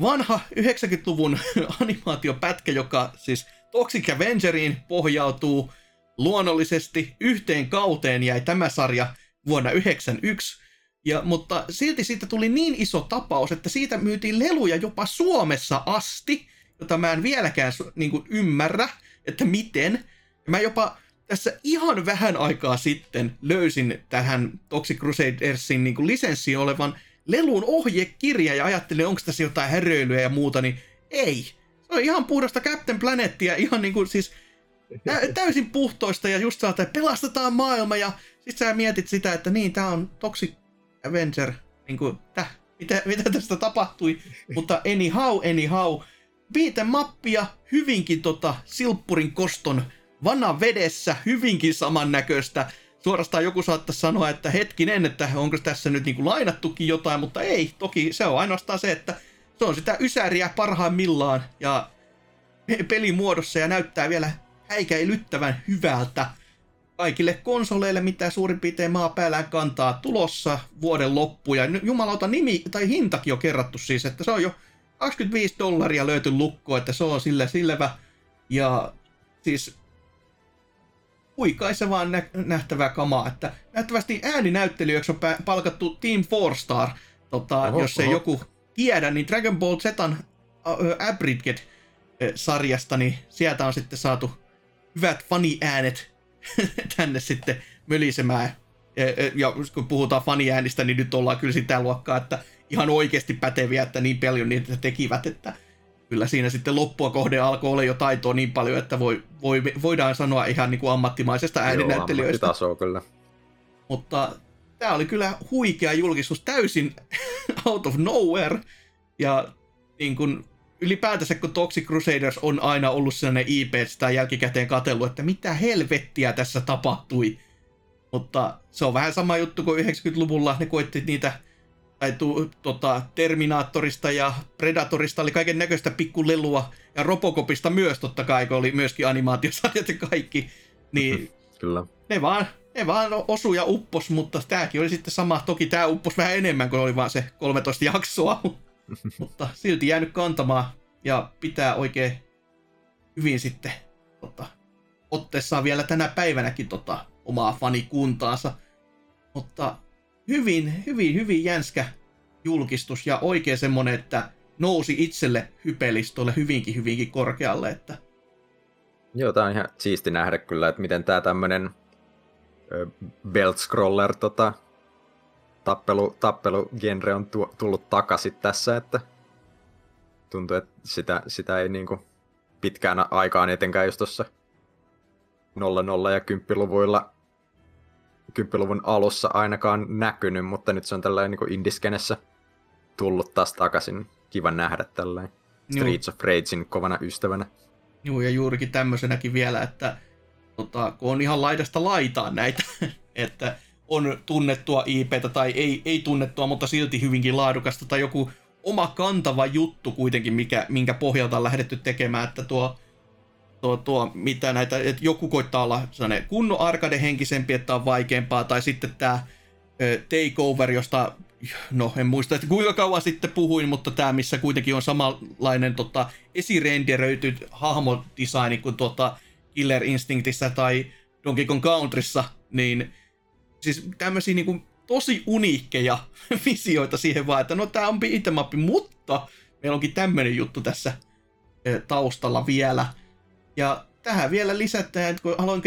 vanha 90-luvun animaatiopätkä, joka siis Toxic Avengeriin pohjautuu luonnollisesti yhteen kauteen jäi tämä sarja vuonna 1991, ja, mutta silti siitä tuli niin iso tapaus, että siitä myytiin leluja jopa Suomessa asti, jota mä en vieläkään niin kuin, ymmärrä, että miten. Mä jopa tässä ihan vähän aikaa sitten löysin tähän Toxic Crusadersin niin kuin, lisenssiin olevan lelun ohjekirja ja ajattelin, onko tässä jotain häröilyä ja muuta, niin ei. Se on ihan puhdasta Captain Planettia, ihan niin kuin siis tä- täysin puhtoista ja just saata, että pelastetaan maailma ja sit sä mietit sitä, että niin, tää on Toxic Avenger, niin kuin, täh, mitä, mitä tästä tapahtui, mutta anyhow, anyhow, viite mappia hyvinkin tota silppurin koston vana vedessä, hyvinkin samannäköistä, suorastaan joku saattaisi sanoa, että hetkinen, että onko tässä nyt niin kuin lainattukin jotain, mutta ei, toki se on ainoastaan se, että se on sitä ysäriä parhaimmillaan ja pelimuodossa ja näyttää vielä häikäilyttävän hyvältä. Kaikille konsoleille, mitä suurin piirtein maapäällään kantaa tulossa vuoden loppu. Ja jumalauta nimi tai hintakin on kerrattu siis, että se on jo 25 dollaria löyty lukko, että se on sillä sillävä. Ja siis huikaisevaa nä- nähtävää kamaa, että nähtävästi ääninäyttelijöiksi on palkattu Team Four Star, tota, oho, jos ei oho. joku tiedä, niin Dragon Ball Zetan uh, Abridged-sarjasta, niin sieltä on sitten saatu hyvät fani-äänet tänne sitten mölisemään. Ja kun puhutaan faniäänistä, niin nyt ollaan kyllä sitä luokkaa, että ihan oikeasti päteviä, että niin paljon niitä tekivät, että kyllä siinä sitten loppua kohde alkoi olla jo taitoa niin paljon, että voi, voi, voidaan sanoa ihan niin kuin ammattimaisesta ääninäyttelijöistä. Joo, kyllä. Mutta tämä oli kyllä huikea julkistus, täysin out of nowhere. Ja niin kuin, ylipäätänsä kun Toxic Crusaders on aina ollut sellainen IP, sitä jälkikäteen katsellut, että mitä helvettiä tässä tapahtui. Mutta se on vähän sama juttu kuin 90-luvulla ne koitti niitä tai tu, tota, Terminaattorista ja Predatorista oli kaiken näköistä pikkulelua, ja Robocopista myös totta kai, kun oli myöskin animaatiosarjat ja kaikki, niin Kyllä. Ne, vaan, ne vaan osu ja uppos, mutta tämäkin oli sitten sama, toki tämä uppos vähän enemmän, kun oli vaan se 13 jaksoa, mutta silti jäänyt kantamaan, ja pitää oikein hyvin sitten tota, otteessaan vielä tänä päivänäkin tota, omaa fanikuntaansa, mutta hyvin, hyvin, hyvin jänskä julkistus ja oikein semmonen, että nousi itselle hypelistolle hyvinkin, hyvinkin korkealle. Että... Joo, tää on ihan siisti nähdä kyllä, että miten tää tämmönen belt scroller tota, tappelu, tappelugenre on tu- tullut takaisin tässä, että tuntuu, että sitä, sitä ei niinku pitkään aikaan etenkään just tuossa 00 ja 10 luvuilla 10-luvun alussa ainakaan näkynyt, mutta nyt se on tällainen niin indiskenessä tullut taas takaisin. Kiva nähdä tällainen Streets of Ragein kovana ystävänä. Joo, ja juurikin tämmöisenäkin vielä, että tota, kun on ihan laidasta laitaan näitä, että on tunnettua IPtä tai ei, ei tunnettua, mutta silti hyvinkin laadukasta, tai joku oma kantava juttu kuitenkin, mikä, minkä pohjalta on lähdetty tekemään, että tuo tuo, tuo mitä näitä, että joku koittaa olla sellainen kunnon arcade-henkisempi, että on vaikeampaa, tai sitten tämä Takeover, josta, no en muista, että kuinka kauan sitten puhuin, mutta tämä, missä kuitenkin on samanlainen tota, esirenderöity hahmodesigni kuin tuota Killer Instinctissa tai Donkey Kong Countryssa, niin siis tämmöisiä niin kuin, tosi uniikkeja visioita siihen vaan, että no tämä on beat'em mutta meillä onkin tämmöinen juttu tässä taustalla vielä. Ja tähän vielä lisätään, että kun aloin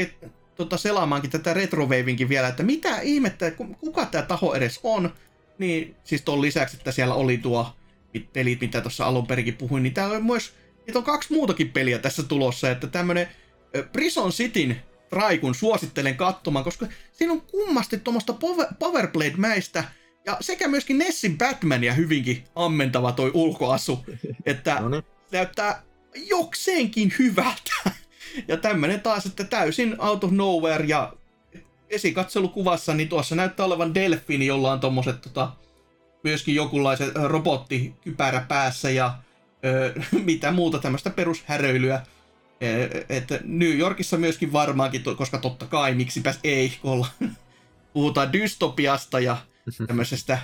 tota, selaamaankin tätä retrowavinkin vielä, että mitä ihmettä, kuka tämä taho edes on, niin siis tuon lisäksi, että siellä oli tuo pelit, mitä tuossa alun perinkin puhuin, niin täällä on myös, että on kaksi muutakin peliä tässä tulossa, että tämmönen Prison Cityn Traikun suosittelen katsomaan, koska siinä on kummasti tuommoista Powerblade-mäistä, ja sekä myöskin Nessin Batmania hyvinkin ammentava toi ulkoasu, että no niin. näyttää jokseenkin hyvältä. Ja tämmönen taas, että täysin out of nowhere ja esikatselukuvassa, niin tuossa näyttää olevan delfiini, jolla on tommoset tota, myöskin jokunlaiset robottikypärä päässä ja ö, mitä muuta tämmöistä perushäröilyä. Että New Yorkissa myöskin varmaankin, koska totta kai, miksipäs ei, kun olla, puhutaan dystopiasta ja tämmöisestä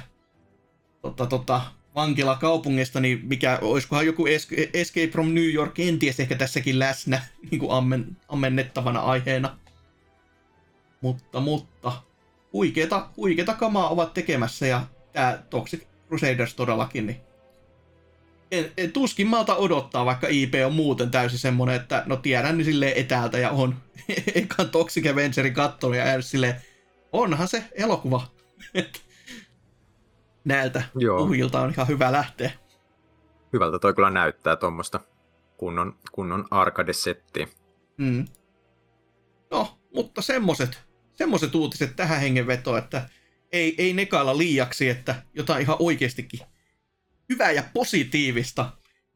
tota, tota, vankilakaupungista, niin mikä, olisikohan joku Escape from New York kenties ehkä tässäkin läsnä niin kuin ammen, ammennettavana aiheena. Mutta, mutta, huikeeta, huikeeta kamaa ovat tekemässä ja tämä Toxic Crusaders todellakin, niin en, en, tuskin malta odottaa, vaikka IP on muuten täysin semmonen, että no tiedän niin silleen etäältä ja on ekan Toxic Avengerin kattonut ja silleen, onhan se elokuva. näiltä Joo. uhilta on ihan hyvä lähteä. Hyvältä toi kyllä näyttää tuommoista kunnon, kunnon arcade-settiä. Mm. No, mutta semmoset, semmoset uutiset tähän hengenvetoon, että ei, ei nekailla liiaksi, että jotain ihan oikeastikin hyvää ja positiivista.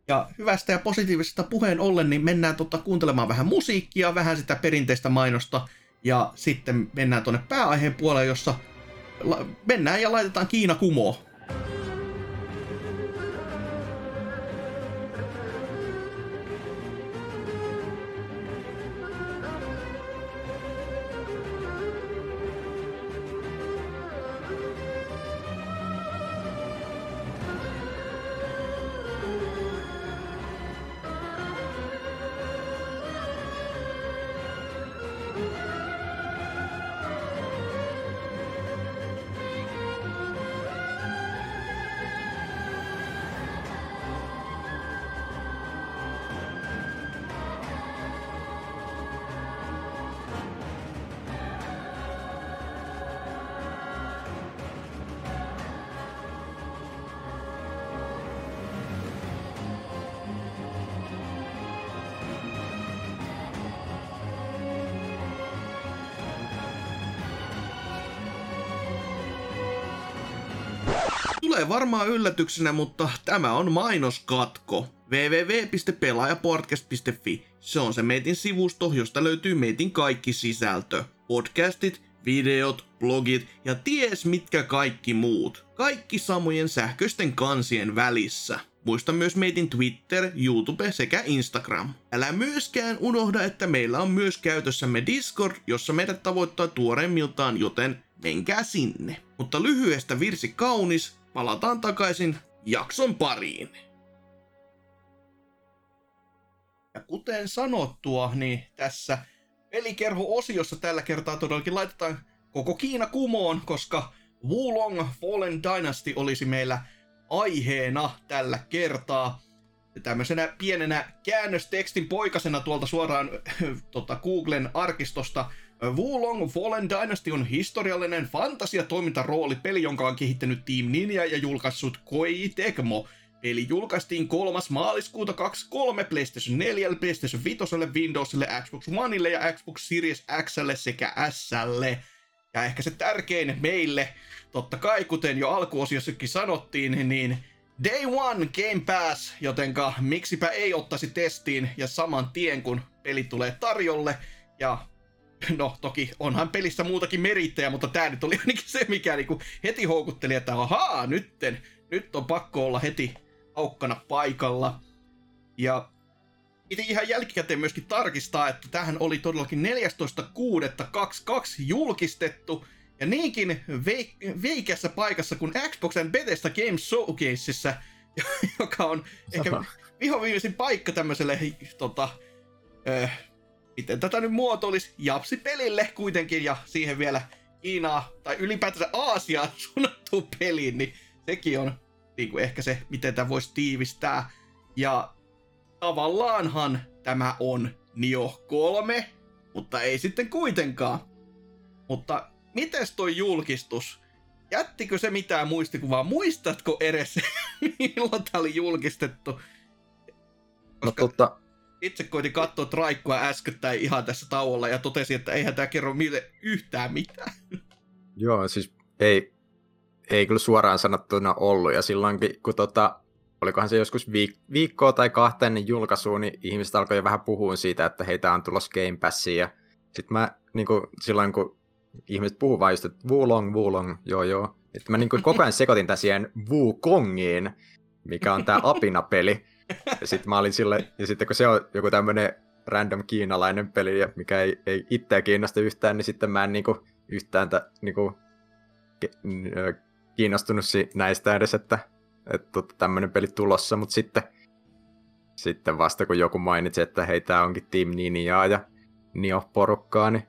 Ja hyvästä ja positiivisesta puheen ollen, niin mennään tota kuuntelemaan vähän musiikkia, vähän sitä perinteistä mainosta, ja sitten mennään tuonne pääaiheen puolelle, jossa mennään ja laitetaan Kiina kumoon. Varmaan yllätyksenä, mutta tämä on mainoskatko. www.pelaajapodcast.fi. Se on se meitin sivusto, josta löytyy meitin kaikki sisältö. Podcastit, videot, blogit ja ties mitkä kaikki muut. Kaikki samojen sähköisten kansien välissä. Muista myös meitin Twitter, YouTube sekä Instagram. Älä myöskään unohda, että meillä on myös käytössämme Discord, jossa meidät tavoittaa tuoreimmiltaan, joten menkää sinne. Mutta lyhyestä virsi kaunis, palataan takaisin jakson pariin. Ja kuten sanottua, niin tässä pelikerho-osiossa tällä kertaa todellakin laitetaan koko Kiina kumoon, koska Wulong Fallen Dynasty olisi meillä aiheena tällä kertaa. Tämmöisenä pienenä käännöstekstin poikasena tuolta suoraan tota, Googlen arkistosta. Wulong Fallen Dynasty on historiallinen fantasiatoimintaroolipeli, jonka on kehittänyt Team Ninja ja julkaissut Koei Tecmo. Peli julkaistiin 3. maaliskuuta 23 PlayStation 4, PlayStation 5, Windowsille, Xbox Oneille ja Xbox Series Xlle sekä Slle. Ja ehkä se tärkein meille, totta kai kuten jo alkuosiossakin sanottiin, niin Day One Game Pass, jotenka miksipä ei ottaisi testiin ja saman tien kun peli tulee tarjolle. Ja no toki onhan pelissä muutakin merittäjä, mutta tää nyt oli ainakin se, mikä niinku heti houkutteli, että ahaa, nytten, nyt on pakko olla heti aukkana paikalla. Ja piti ihan jälkikäteen myöskin tarkistaa, että tähän oli todellakin 14.6.22 julkistettu, ja niinkin veik- veikässä paikassa kuin Xbox and Bethesda Games Showcaseissa, joka on ehkä vihoviimeisin paikka tämmöiselle, tota, äh, miten tätä nyt muotoilisi, Japsi-pelille kuitenkin, ja siihen vielä Kiinaa tai ylipäätänsä Aasiaan suunnattu peliin, niin sekin on niin kuin ehkä se, miten tämä voisi tiivistää. Ja tavallaanhan tämä on Nio 3, mutta ei sitten kuitenkaan. Mutta mites toi julkistus? Jättikö se mitään muistikuvaa? Muistatko edes, milloin tämä oli julkistettu? Koska no, tota... itse koitin katsoa Traikkua äskettäin ihan tässä tauolla ja totesin, että eihän tämä kerro mille yhtään mitään. Joo, siis ei, ei kyllä suoraan sanottuna ollut. Ja silloinkin, kun tota, olikohan se joskus viik- viikkoa tai kahta ennen julkaisua, niin ihmiset alkoi jo vähän puhua siitä, että heitä on tulossa Game Passiin. Ja sitten mä niin kuin, silloin, kun ihmiset puhuu vain just, että Wulong, Wulong, joo joo. Että mä niin kuin, koko ajan sekoitin tämän siihen Wukongiin, mikä on tämä Apina-peli. Ja sitten mä olin sille, ja sitten kun se on joku tämmöinen random kiinalainen peli, mikä ei, ei itseä kiinnosta yhtään, niin sitten mä en niin kuin, yhtään t- niin kuin, kiinnostunut näistä edes, että, että tämmöinen peli tulossa, mutta sitten, sitten vasta kun joku mainitsi, että hei, tää onkin Team Ninjaa ja Nio-porukkaa, niin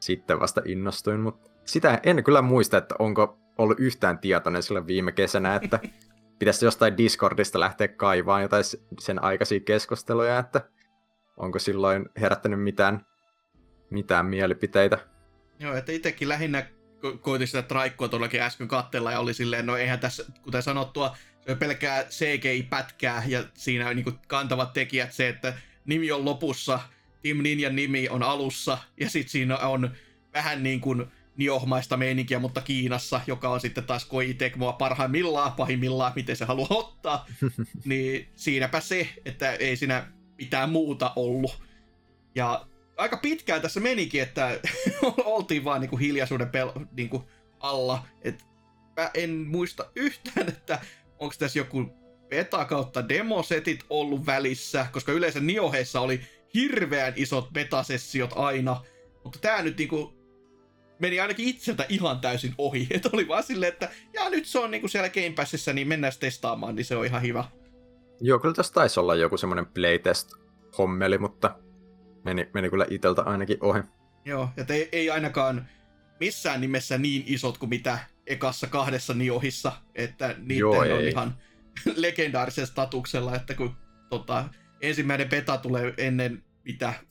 sitten vasta innostuin, mutta sitä en kyllä muista, että onko ollut yhtään tietoinen sillä viime kesänä, että pitäisi jostain Discordista lähteä kaivaan jotain sen aikaisia keskusteluja, että onko silloin herättänyt mitään, mitään mielipiteitä. Joo, että itsekin lähinnä ko- koitin sitä traikkoa todellakin äsken kattella ja oli silleen, no eihän tässä, kuten sanottua, se on pelkkää CGI-pätkää ja siinä on niin kantavat tekijät se, että nimi on lopussa, Team Ninjan nimi on alussa ja sitten siinä on vähän niin kuin niohmaista meininkiä, mutta Kiinassa, joka on sitten taas Koei Tecmoa parhaimmillaan, pahimmillaan, miten se haluaa ottaa. niin siinäpä se, että ei siinä mitään muuta ollut. Ja aika pitkään tässä menikin, että oltiin vaan niinku hiljaisuuden pel- niinku alla. Et mä en muista yhtään, että onko tässä joku beta kautta demosetit ollut välissä, koska yleensä Nioheissa oli hirveän isot betasessiot aina, mutta tää nyt niinku meni ainakin itseltä ihan täysin ohi. Että oli vaan silleen, että ja nyt se on niinku siellä Game Passissa, niin mennään testaamaan, niin se on ihan hyvä. Joo, kyllä tässä taisi olla joku semmoinen playtest-hommeli, mutta meni, meni kyllä iteltä ainakin ohi. Joo, ja ei, ei ainakaan missään nimessä niin isot kuin mitä ekassa kahdessa niohissa, että niitä on ei. ihan legendaarisen statuksella, että kun tota, ensimmäinen beta tulee ennen mitä niin,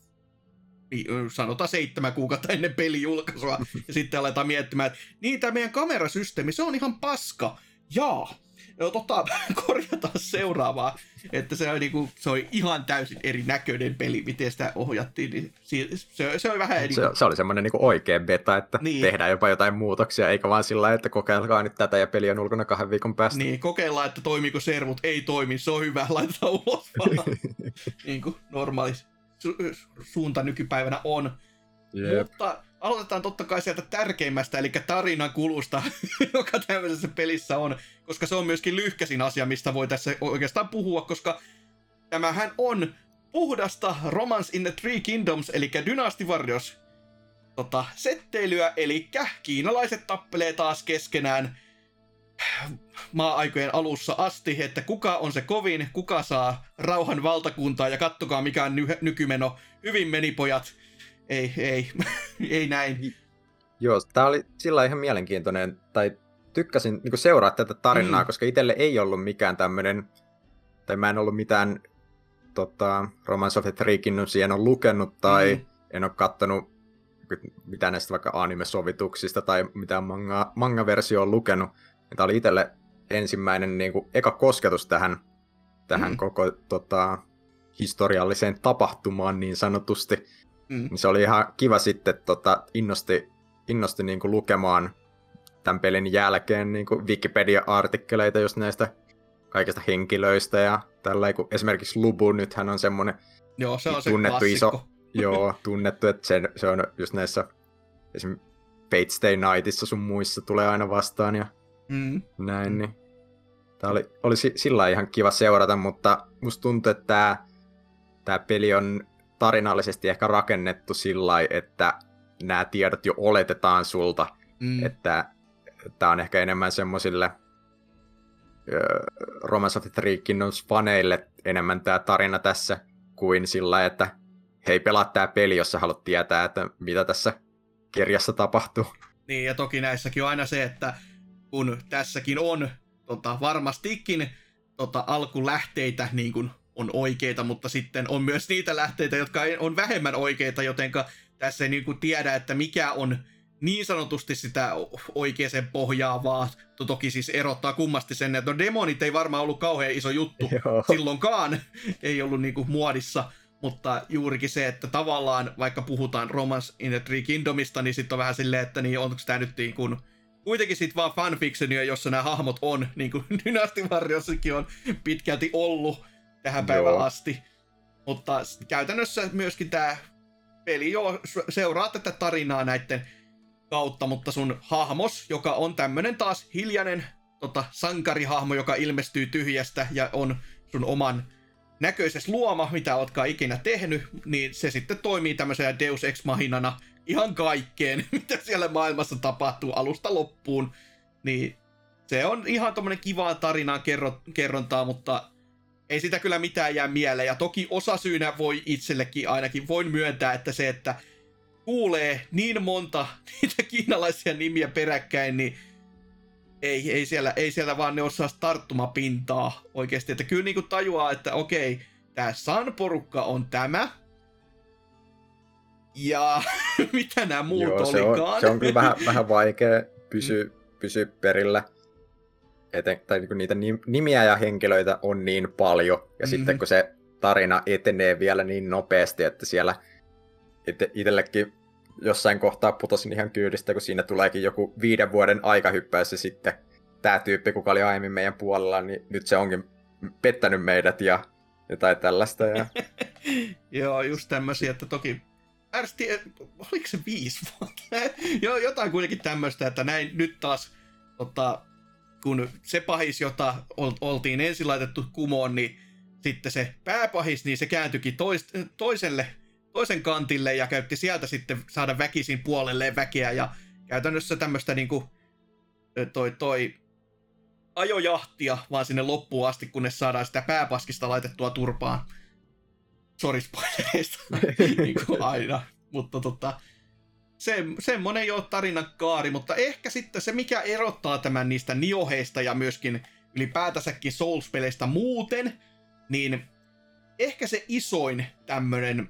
sanotaan seitsemän kuukautta ennen pelijulkaisua, ja sitten aletaan miettimään, että niin tämä meidän kamerasysteemi, se on ihan paska. Jaa, no tota, korjataan seuraavaa, että se on, niinku, se on ihan täysin erinäköinen peli, miten sitä ohjattiin, niin se, se oli vähän... Niinku... Se, se oli semmoinen niinku oikea beta, että niin. tehdään jopa jotain muutoksia, eikä vaan sillä että kokeilkaa nyt tätä ja peli on ulkona kahden viikon päästä. Niin, kokeillaan, että toimiiko servut, ei toimi, se on hyvä, laitetaan ulos niin kuin normaali su- suunta nykypäivänä on. Yep. Mutta aloitetaan totta kai sieltä tärkeimmästä, eli tarinan kulusta, joka tämmöisessä pelissä on, koska se on myöskin lyhkäisin asia, mistä voi tässä oikeastaan puhua, koska tämähän on puhdasta Romance in the Three Kingdoms, eli Dynasty Warriors tota, setteilyä, eli kiinalaiset tappelee taas keskenään maa-aikojen alussa asti, että kuka on se kovin, kuka saa rauhan valtakuntaa ja kattokaa mikä on ny- nykymeno. Hyvin meni pojat ei, ei, ei näin. Joo, tämä oli sillä ihan mielenkiintoinen, tai tykkäsin niin seuraa tätä tarinaa, mm. koska itselle ei ollut mikään tämmöinen, tai mä en ollut mitään tota, Romance of the Three Kingdomsia en ole lukenut, tai mm. en ole kattonut mitään näistä vaikka anime-sovituksista, tai mitään manga, manga-versio on lukenut. Tämä oli itselle ensimmäinen niin kuin, eka kosketus tähän, tähän mm. koko tota, historialliseen tapahtumaan niin sanotusti. Mm. Niin se oli ihan kiva sitten, tota, innosti, innosti niin kuin lukemaan tämän pelin jälkeen niin kuin Wikipedia-artikkeleita just näistä kaikista henkilöistä ja tällä kun esimerkiksi Lubu nythän on semmoinen joo, se on tunnettu se iso, joo, tunnettu, että se, se on just näissä esimerkiksi Fate Stay Nightissa sun muissa tulee aina vastaan ja mm. näin, niin tämä oli, oli sillä ihan kiva seurata, mutta musta tuntuu, että tämä, tämä peli on tarinallisesti ehkä rakennettu sillä että nämä tiedot jo oletetaan sulta, mm. että tämä on ehkä enemmän semmoisille Romance of the Three faneille enemmän tämä tarina tässä kuin sillä että hei pelaa tämä peli, jos sä haluat tietää, että mitä tässä kirjassa tapahtuu. Niin, ja toki näissäkin on aina se, että kun tässäkin on tota, varmastikin tota, alkulähteitä niin kuin on oikeita, mutta sitten on myös niitä lähteitä, jotka on vähemmän oikeita, jotenka tässä ei niin kuin tiedä, että mikä on niin sanotusti sitä oikeaan pohjaa, vaan toki siis erottaa kummasti sen, että no demonit ei varmaan ollut kauhean iso juttu Joo. silloinkaan, ei ollut niin kuin muodissa, mutta juurikin se, että tavallaan vaikka puhutaan Romance in the Three Kingdomista, niin sitten on vähän silleen, että niin onko tämä nyt niin kuin kuitenkin sitten vaan fanfictionia, jossa nämä hahmot on, niin kuin Dynasty Warriorssakin on pitkälti ollut, tähän päivään Joo. asti. Mutta käytännössä myöskin tämä peli jo seuraa tätä tarinaa näiden kautta, mutta sun hahmos, joka on tämmönen taas hiljainen tota, sankarihahmo, joka ilmestyy tyhjästä ja on sun oman näköises luoma, mitä ootkaan ikinä tehnyt, niin se sitten toimii tämmöisenä Deus Ex Machinana ihan kaikkeen, mitä siellä maailmassa tapahtuu alusta loppuun. Niin se on ihan tommonen kivaa tarinaa kerrontaa, mutta ei sitä kyllä mitään jää mieleen. Ja toki osasyynä voi itsellekin ainakin, voin myöntää, että se, että kuulee niin monta niitä kiinalaisia nimiä peräkkäin, niin ei, ei, siellä, ei siellä vaan ne osaa tarttumapintaa oikeasti. Että kyllä niinku tajuaa, että okei, tämä San-porukka on tämä. Ja mitä nämä muut Joo, se olikaan. On, se on kyllä vähän, vähän vaikea pysyä, mm. pysyä perillä eten, tai niin niitä nimiä ja henkilöitä on niin paljon, ja mm-hmm. sitten kun se tarina etenee vielä niin nopeasti, että siellä itse, itsellekin jossain kohtaa putosin ihan kyydistä, kun siinä tuleekin joku viiden vuoden aikahyppäys, ja sitten tämä tyyppi, kuka oli aiemmin meidän puolella, niin nyt se onkin pettänyt meidät ja jotain tällaista. Ja... Joo, just tämmöisiä, että toki ärsti, oliko se viisi vuotta? Joo, jotain kuitenkin tämmöistä, että näin nyt taas tota, kun se pahis, jota oltiin ensin laitettu kumoon, niin sitten se pääpahis, niin se kääntyikin tois, toiselle, toisen kantille ja käytti sieltä sitten saada väkisin puolelleen väkeä ja käytännössä tämmöistä niinku toi, toi ajojahtia vaan sinne loppuun asti, kunnes saadaan sitä pääpaskista laitettua turpaan. Sori spoilereista, niin kuin aina. Mutta tota, se, semmonen jo tarinan kaari, mutta ehkä sitten se, mikä erottaa tämän niistä nioheista ja myöskin ylipäätänsäkin Souls-peleistä muuten, niin ehkä se isoin tämmönen,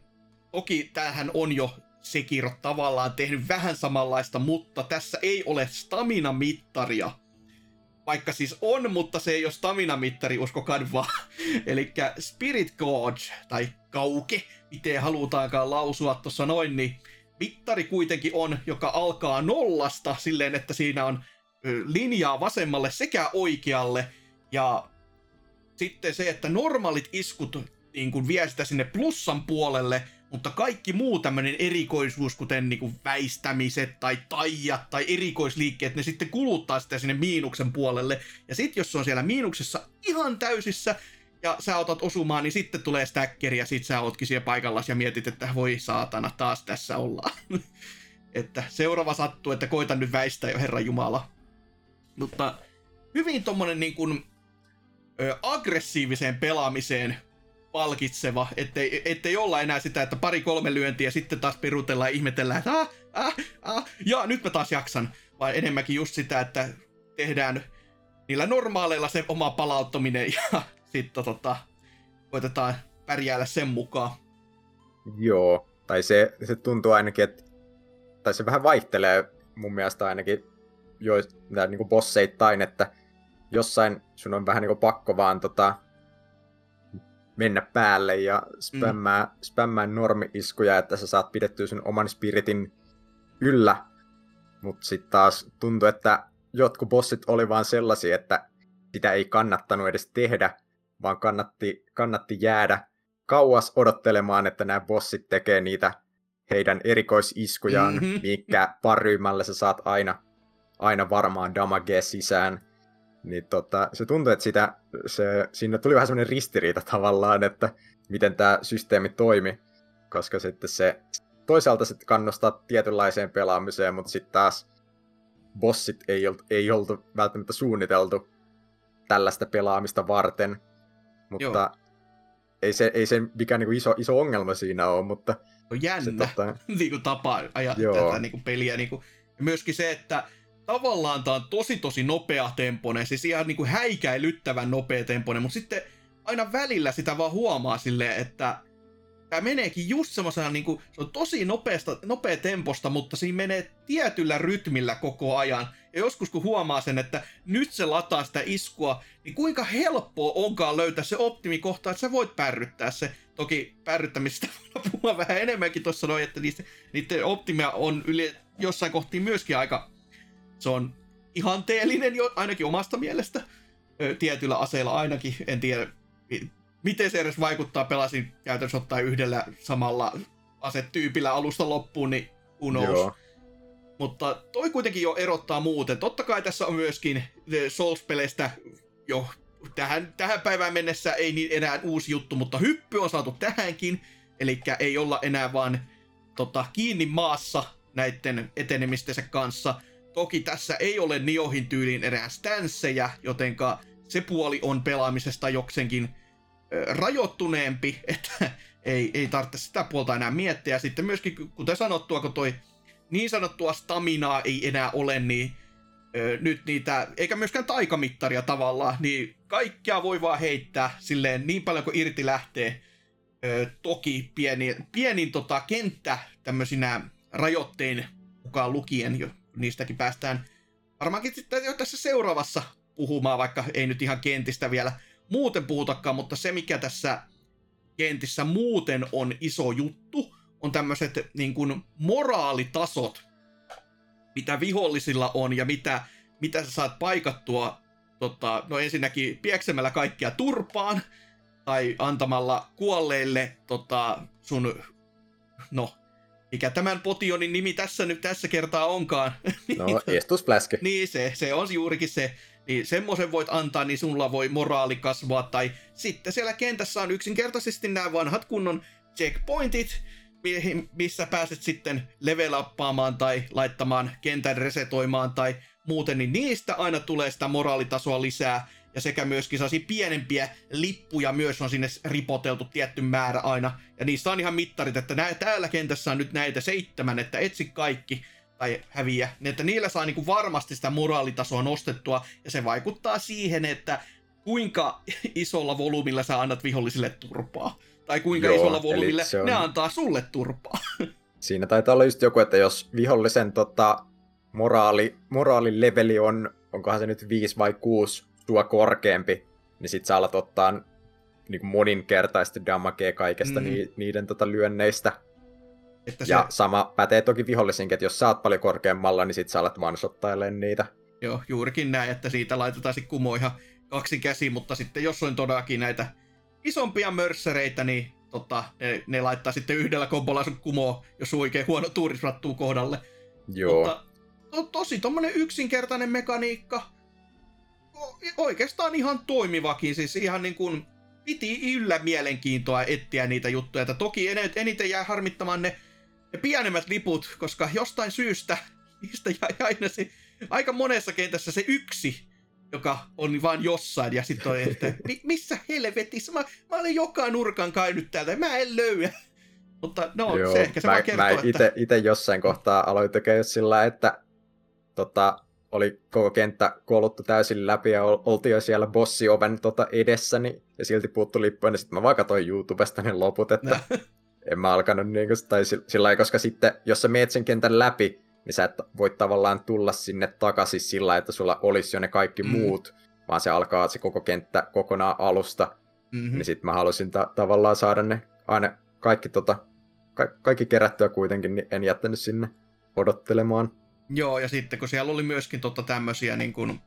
toki tämähän on jo Sekiro tavallaan tehnyt vähän samanlaista, mutta tässä ei ole stamina-mittaria. Vaikka siis on, mutta se ei ole stamina-mittari, uskokaa vaan. Eli Spirit Gauge, tai kauke, miten halutaankaan lausua tuossa noin, niin mittari kuitenkin on, joka alkaa nollasta silleen, että siinä on linjaa vasemmalle sekä oikealle, ja sitten se, että normaalit iskut niin kuin vie sitä sinne plussan puolelle, mutta kaikki muu tämmöinen erikoisuus, kuten niin kuin väistämiset tai taijat tai erikoisliikkeet, ne sitten kuluttaa sitä sinne miinuksen puolelle. Ja sitten jos se on siellä miinuksessa ihan täysissä, ja sä otat osumaan, niin sitten tulee stackeri ja sit sä ootkin siellä paikallas ja mietit, että voi saatana, taas tässä ollaan. että seuraava sattuu, että koitan nyt väistää jo Herran Jumala. Mutta hyvin tommonen niin kuin, ö, aggressiiviseen pelaamiseen palkitseva, ettei, ettei olla enää sitä, että pari-kolme lyöntiä ja sitten taas perutellaan ja ihmetellään, että ah, ah, ah, ja nyt mä taas jaksan. Vai enemmänkin just sitä, että tehdään niillä normaaleilla se oma palauttaminen ja sitten tota, koitetaan pärjäällä sen mukaan. Joo, tai se, se tuntuu ainakin, että tai se vähän vaihtelee mun mielestä ainakin jo niin kuin bosseittain, että jossain sun on vähän niin kuin pakko vaan tota, mennä päälle ja spämmää, mm. spämmää normi-iskuja, että sä saat pidettyä sun oman spiritin yllä. Mutta sitten taas tuntuu, että jotkut bossit oli vaan sellaisia, että sitä ei kannattanut edes tehdä, vaan kannatti, kannatti jäädä kauas odottelemaan, että nämä bossit tekee niitä heidän erikoisiskujaan, mm-hmm. minkä parrymällä sä saat aina, aina varmaan damage sisään. Niin tota, se tuntuu, että sitä, se, siinä tuli vähän semmoinen ristiriita tavallaan, että miten tämä systeemi toimi, koska sitten se toisaalta sitten kannustaa tietynlaiseen pelaamiseen, mutta sitten taas bossit ei oltu, ei oltu välttämättä suunniteltu tällaista pelaamista varten, mutta Joo. ei se, ei se mikään niinku iso, iso ongelma siinä ole, mutta... On jännä se, tota... niin kuin tapa ajatella tätä niin kuin peliä. Niin kuin, myöskin se, että tavallaan tämä on tosi tosi nopea tempone, siis ihan niin kuin häikäilyttävän nopea tempone, mutta sitten aina välillä sitä vaan huomaa silleen, että tämä meneekin just semmoisena, niin kuin, se on tosi nopeasta, nopea temposta, mutta siinä menee tietyllä rytmillä koko ajan. Ja joskus kun huomaa sen, että nyt se lataa sitä iskua, niin kuinka helppoa onkaan löytää se optimikohta, että sä voit pärryttää se. Toki pärryttämistä voidaan puhua vähän enemmänkin tuossa noin, että niistä, niiden optimia on yli, jossain kohtiin myöskin aika se on ihanteellinen jo, ainakin omasta mielestä. Tietyllä aseella ainakin. En tiedä, miten se edes vaikuttaa. Pelasin käytännössä ottaen yhdellä samalla asetyypillä alusta loppuun, niin. Joo. Mutta toi kuitenkin jo erottaa muuten. Totta kai tässä on myöskin Souls-peleistä jo tähän, tähän päivään mennessä ei niin enää uusi juttu, mutta hyppy on saatu tähänkin. Eli ei olla enää vaan tota, kiinni maassa näiden etenemistensä kanssa. Toki tässä ei ole Niohin tyyliin erään stanssejä, jotenka se puoli on pelaamisesta joksenkin rajoittuneempi, että ei, ei tarvitse sitä puolta enää miettiä. Sitten myöskin, kuten sanottua, kun toi niin sanottua staminaa ei enää ole, niin ö, nyt niitä, eikä myöskään taikamittaria tavallaan, niin kaikkea voi vaan heittää silleen niin paljon kuin irti lähtee. Ö, toki pieni, pienin tota, kenttä tämmöisinä rajoittein mukaan lukien, niistäkin päästään varmaankin sitten jo tässä seuraavassa puhumaan, vaikka ei nyt ihan kentistä vielä muuten puhutakaan, mutta se mikä tässä kentissä muuten on iso juttu, on tämmöiset niin kuin moraalitasot, mitä vihollisilla on ja mitä, mitä sä saat paikattua, tota, no ensinnäkin pieksemällä kaikkia turpaan, tai antamalla kuolleille tota, sun, no, mikä tämän potionin nimi tässä nyt tässä kertaa onkaan. No, estusfläske. niin, se, se on juurikin se. Niin semmoisen voit antaa, niin sulla voi moraali kasvaa. Tai sitten siellä kentässä on yksinkertaisesti nämä vanhat kunnon checkpointit, missä pääset sitten level tai laittamaan kentän resetoimaan tai muuten, niin niistä aina tulee sitä moraalitasoa lisää ja sekä myöskin sellaisia pienempiä lippuja myös on sinne ripoteltu tietty määrä aina. Ja niissä on ihan mittarit, että nää, täällä kentässä on nyt näitä seitsemän, että etsi kaikki tai häviä. Että niillä saa niinku varmasti sitä moraalitasoa nostettua ja se vaikuttaa siihen, että kuinka isolla volyymilla sä annat vihollisille turpaa. Tai kuinka Joo, isolla volyymilla on... ne antaa sulle turpaa. Siinä taitaa olla just joku, että jos vihollisen tota, moraali, moraalileveli on onkohan se nyt 5 vai 6 sua korkeampi, niin sit sä alat ottaa niin kuin moninkertaisesti damagea kaikesta mm. ni, niiden tota, lyönneistä. Että se... Ja sama pätee toki vihollisinkin, että jos sä oot paljon korkeammalla, niin sit sä alat one niitä. Joo, juurikin näin, että siitä laitetaan sitten kumo ihan kaksi käsi, mutta sitten jos on todellakin näitä isompia mörssereitä, niin tota, ne, ne, laittaa sitten yhdellä kombolla sun kumoa, jos oikein huono tuuri sattuu kohdalle. Joo. Mutta to, tosi tommonen yksinkertainen mekaniikka. Oikeastaan ihan toimivakin, siis ihan niin kuin piti yllä mielenkiintoa etsiä niitä juttuja. Että toki eniten jää harmittamaan ne, ne pienemmät liput, koska jostain syystä niistä jäi aina se, aika monessa kentässä se yksi joka on vaan jossain, ja sitten on, että missä helvetissä, mä, mä olen joka nurkan käynyt täältä, mä en löyä. Mutta no, Joo, se ehkä se mä, vaan kertoo, mä ite, ite jossain kohtaa aloin tekemään sillä, että tota, oli koko kenttä kouluttu täysin läpi ja oltiin jo siellä bossioven tota edessäni ja silti puuttu lippuja, niin sitten mä vaan katsoin YouTubesta ne loput, että en mä alkanut niin kuin, tai sillä koska sitten jos sä meet sen kentän läpi, niin sä et voi tavallaan tulla sinne takaisin sillä, että sulla olisi jo ne kaikki mm. muut, vaan se alkaa se koko kenttä kokonaan alusta. Mm-hmm. Niin sitten mä halusin ta- tavallaan saada ne aina kaikki, tota, ka- kaikki kerättyä kuitenkin, niin en jättänyt sinne odottelemaan. Joo, ja sitten kun siellä oli myöskin tota tämmöisiä niin kuin,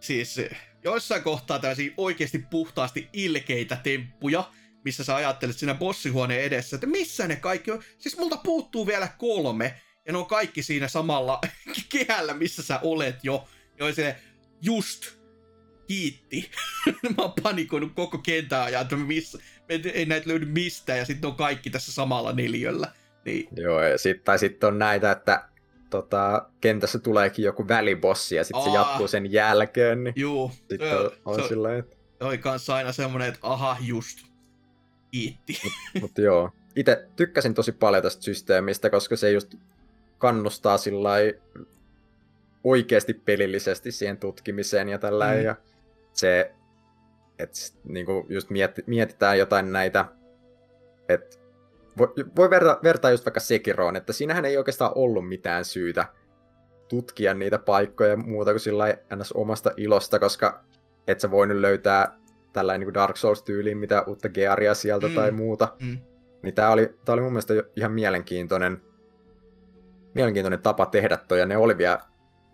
siis joissain kohtaa tämmöisiä oikeasti puhtaasti ilkeitä temppuja, missä sä ajattelet siinä bossihuoneen edessä, että missä ne kaikki on. Siis multa puuttuu vielä kolme, ja ne on kaikki siinä samalla kehällä, missä sä olet jo. Ja se just kiitti. mä oon panikoinut koko kentän ajan, että missä, ei näitä löydy mistään, ja sitten on kaikki tässä samalla neliöllä. Niin. Joo, ja sitten tai sit on näitä, että tota, kentässä tuleekin joku välibossi, ja sitten se jatkuu sen jälkeen, niin Juu, sitten on, on se, sillä että... Oli kanssa aina semmonen, että aha, just, kiitti. Mutta mut joo, itse tykkäsin tosi paljon tästä systeemistä, koska se just kannustaa sillä oikeasti pelillisesti siihen tutkimiseen ja tällä mm. ja se, että niinku just mieti, mietitään jotain näitä, että voi, voi verta, vertaa just vaikka Sekiroon, että siinähän ei oikeastaan ollut mitään syytä tutkia niitä paikkoja muuta kuin sillä ns. omasta ilosta, koska et sä voinut löytää tällainen niin Dark Souls-tyyliin mitä uutta gearia sieltä mm. tai muuta. Mm. Niin tää oli, tää oli mun mielestä ihan mielenkiintoinen mielenkiintoinen tapa tehdä toi, ja ne oli vielä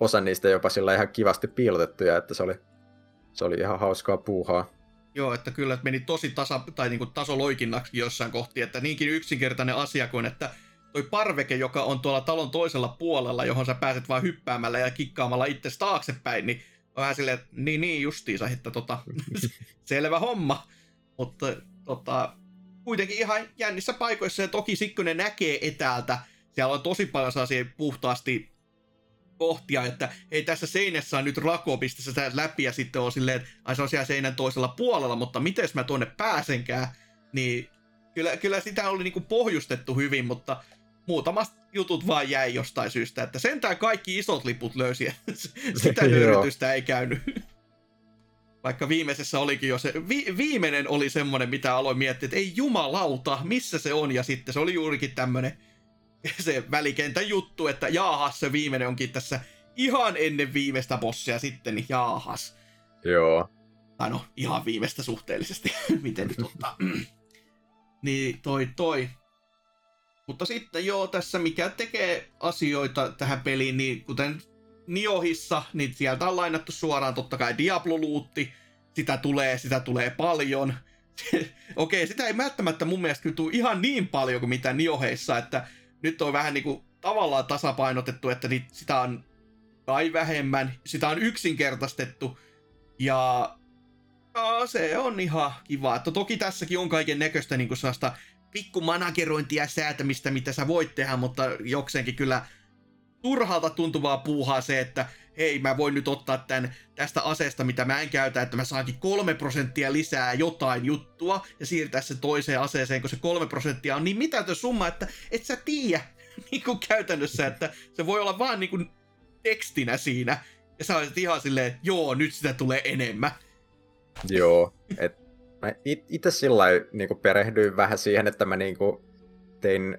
osa niistä jopa sillä ihan kivasti piilotettuja, että se oli, se oli ihan hauskaa puuhaa. Joo, että kyllä että meni tosi tasa, tai niin kuin tasoloikinnaksi jossain kohti, että niinkin yksinkertainen asia kuin, että toi parveke, joka on tuolla talon toisella puolella, johon sä pääset vain hyppäämällä ja kikkaamalla itse taaksepäin, niin on vähän silleen, että niin, niin justiinsa, että tota, selvä homma. Mutta tota, kuitenkin ihan jännissä paikoissa, ja toki Sikkonen näkee etäältä, siellä on tosi paljon sellaisia puhtaasti kohtia, että ei tässä seinässä on nyt rako, pistä sitä läpi ja sitten on silleen, että ai se on siellä seinän toisella puolella, mutta miten mä tuonne pääsenkään, niin kyllä, kyllä sitä oli niinku pohjustettu hyvin, mutta muutamat jutut vaan jäi jostain syystä, että sentään kaikki isot liput löysi, sitä nöyrytystä ei käynyt. Vaikka viimeisessä olikin jo se, vi, viimeinen oli semmonen, mitä aloin miettiä, että ei jumalauta, missä se on, ja sitten se oli juurikin tämmönen se välikentän juttu, että jaahas se viimeinen onkin tässä ihan ennen viimeistä bossia sitten, niin jaahas. Joo. Tai no, ihan viimeistä suhteellisesti, miten nyt ottaa. niin toi toi. Mutta sitten joo, tässä mikä tekee asioita tähän peliin, niin kuten Niohissa, niin sieltä on lainattu suoraan totta kai Diablo-luutti. Sitä tulee, sitä tulee paljon. Okei, sitä ei välttämättä mun mielestä kyllä tule ihan niin paljon kuin mitä Nioheissa, että nyt on vähän niin kuin tavallaan tasapainotettu, että niitä, sitä on kai vähemmän, sitä on yksinkertaistettu, ja no, se on ihan kiva. Että toki tässäkin on kaiken näköistä niin sellaista pikku managerointia ja säätämistä, mitä sä voit tehdä, mutta jokseenkin kyllä turhalta tuntuvaa puuhaa se, että hei, mä voin nyt ottaa tämän tästä aseesta, mitä mä en käytä, että mä saankin kolme prosenttia lisää jotain juttua ja siirtää se toiseen aseeseen, kun se kolme prosenttia on niin mitätön summa, että et sä tiedä niin käytännössä, että se voi olla vaan niin kuin tekstinä siinä. Ja sä olisit ihan silleen, joo, nyt sitä tulee enemmän. Joo, et mä itse sillä niin perehdyin vähän siihen, että mä niin kuin tein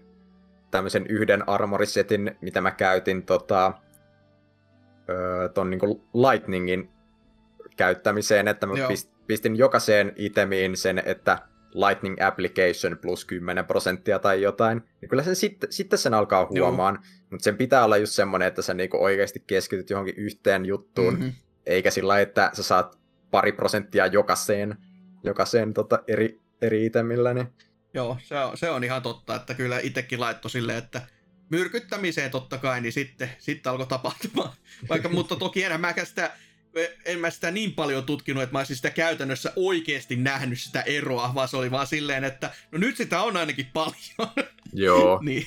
tämmöisen yhden armorisetin, mitä mä käytin tota, öö, ton niinku lightningin käyttämiseen, että mä pist, pistin jokaiseen itemiin sen, että Lightning Application plus 10 prosenttia tai jotain, niin kyllä sen sitten, sitten sen alkaa huomaan, mutta sen pitää olla just semmoinen, että sä niinku oikeasti keskityt johonkin yhteen juttuun, mm-hmm. eikä sillä että sä saat pari prosenttia jokaiseen, jokaiseen tota eri, eri itemillä. Niin... Joo, se on, se on ihan totta, että kyllä itsekin laittoi silleen, että myrkyttämiseen totta kai, niin sitten, sitten alkoi tapahtumaan. Vaikka, mutta toki enää mä sitä en mä sitä niin paljon tutkinut, että mä olisin sitä käytännössä oikeasti nähnyt sitä eroa, vaan se oli vaan silleen, että no nyt sitä on ainakin paljon. Joo. niin.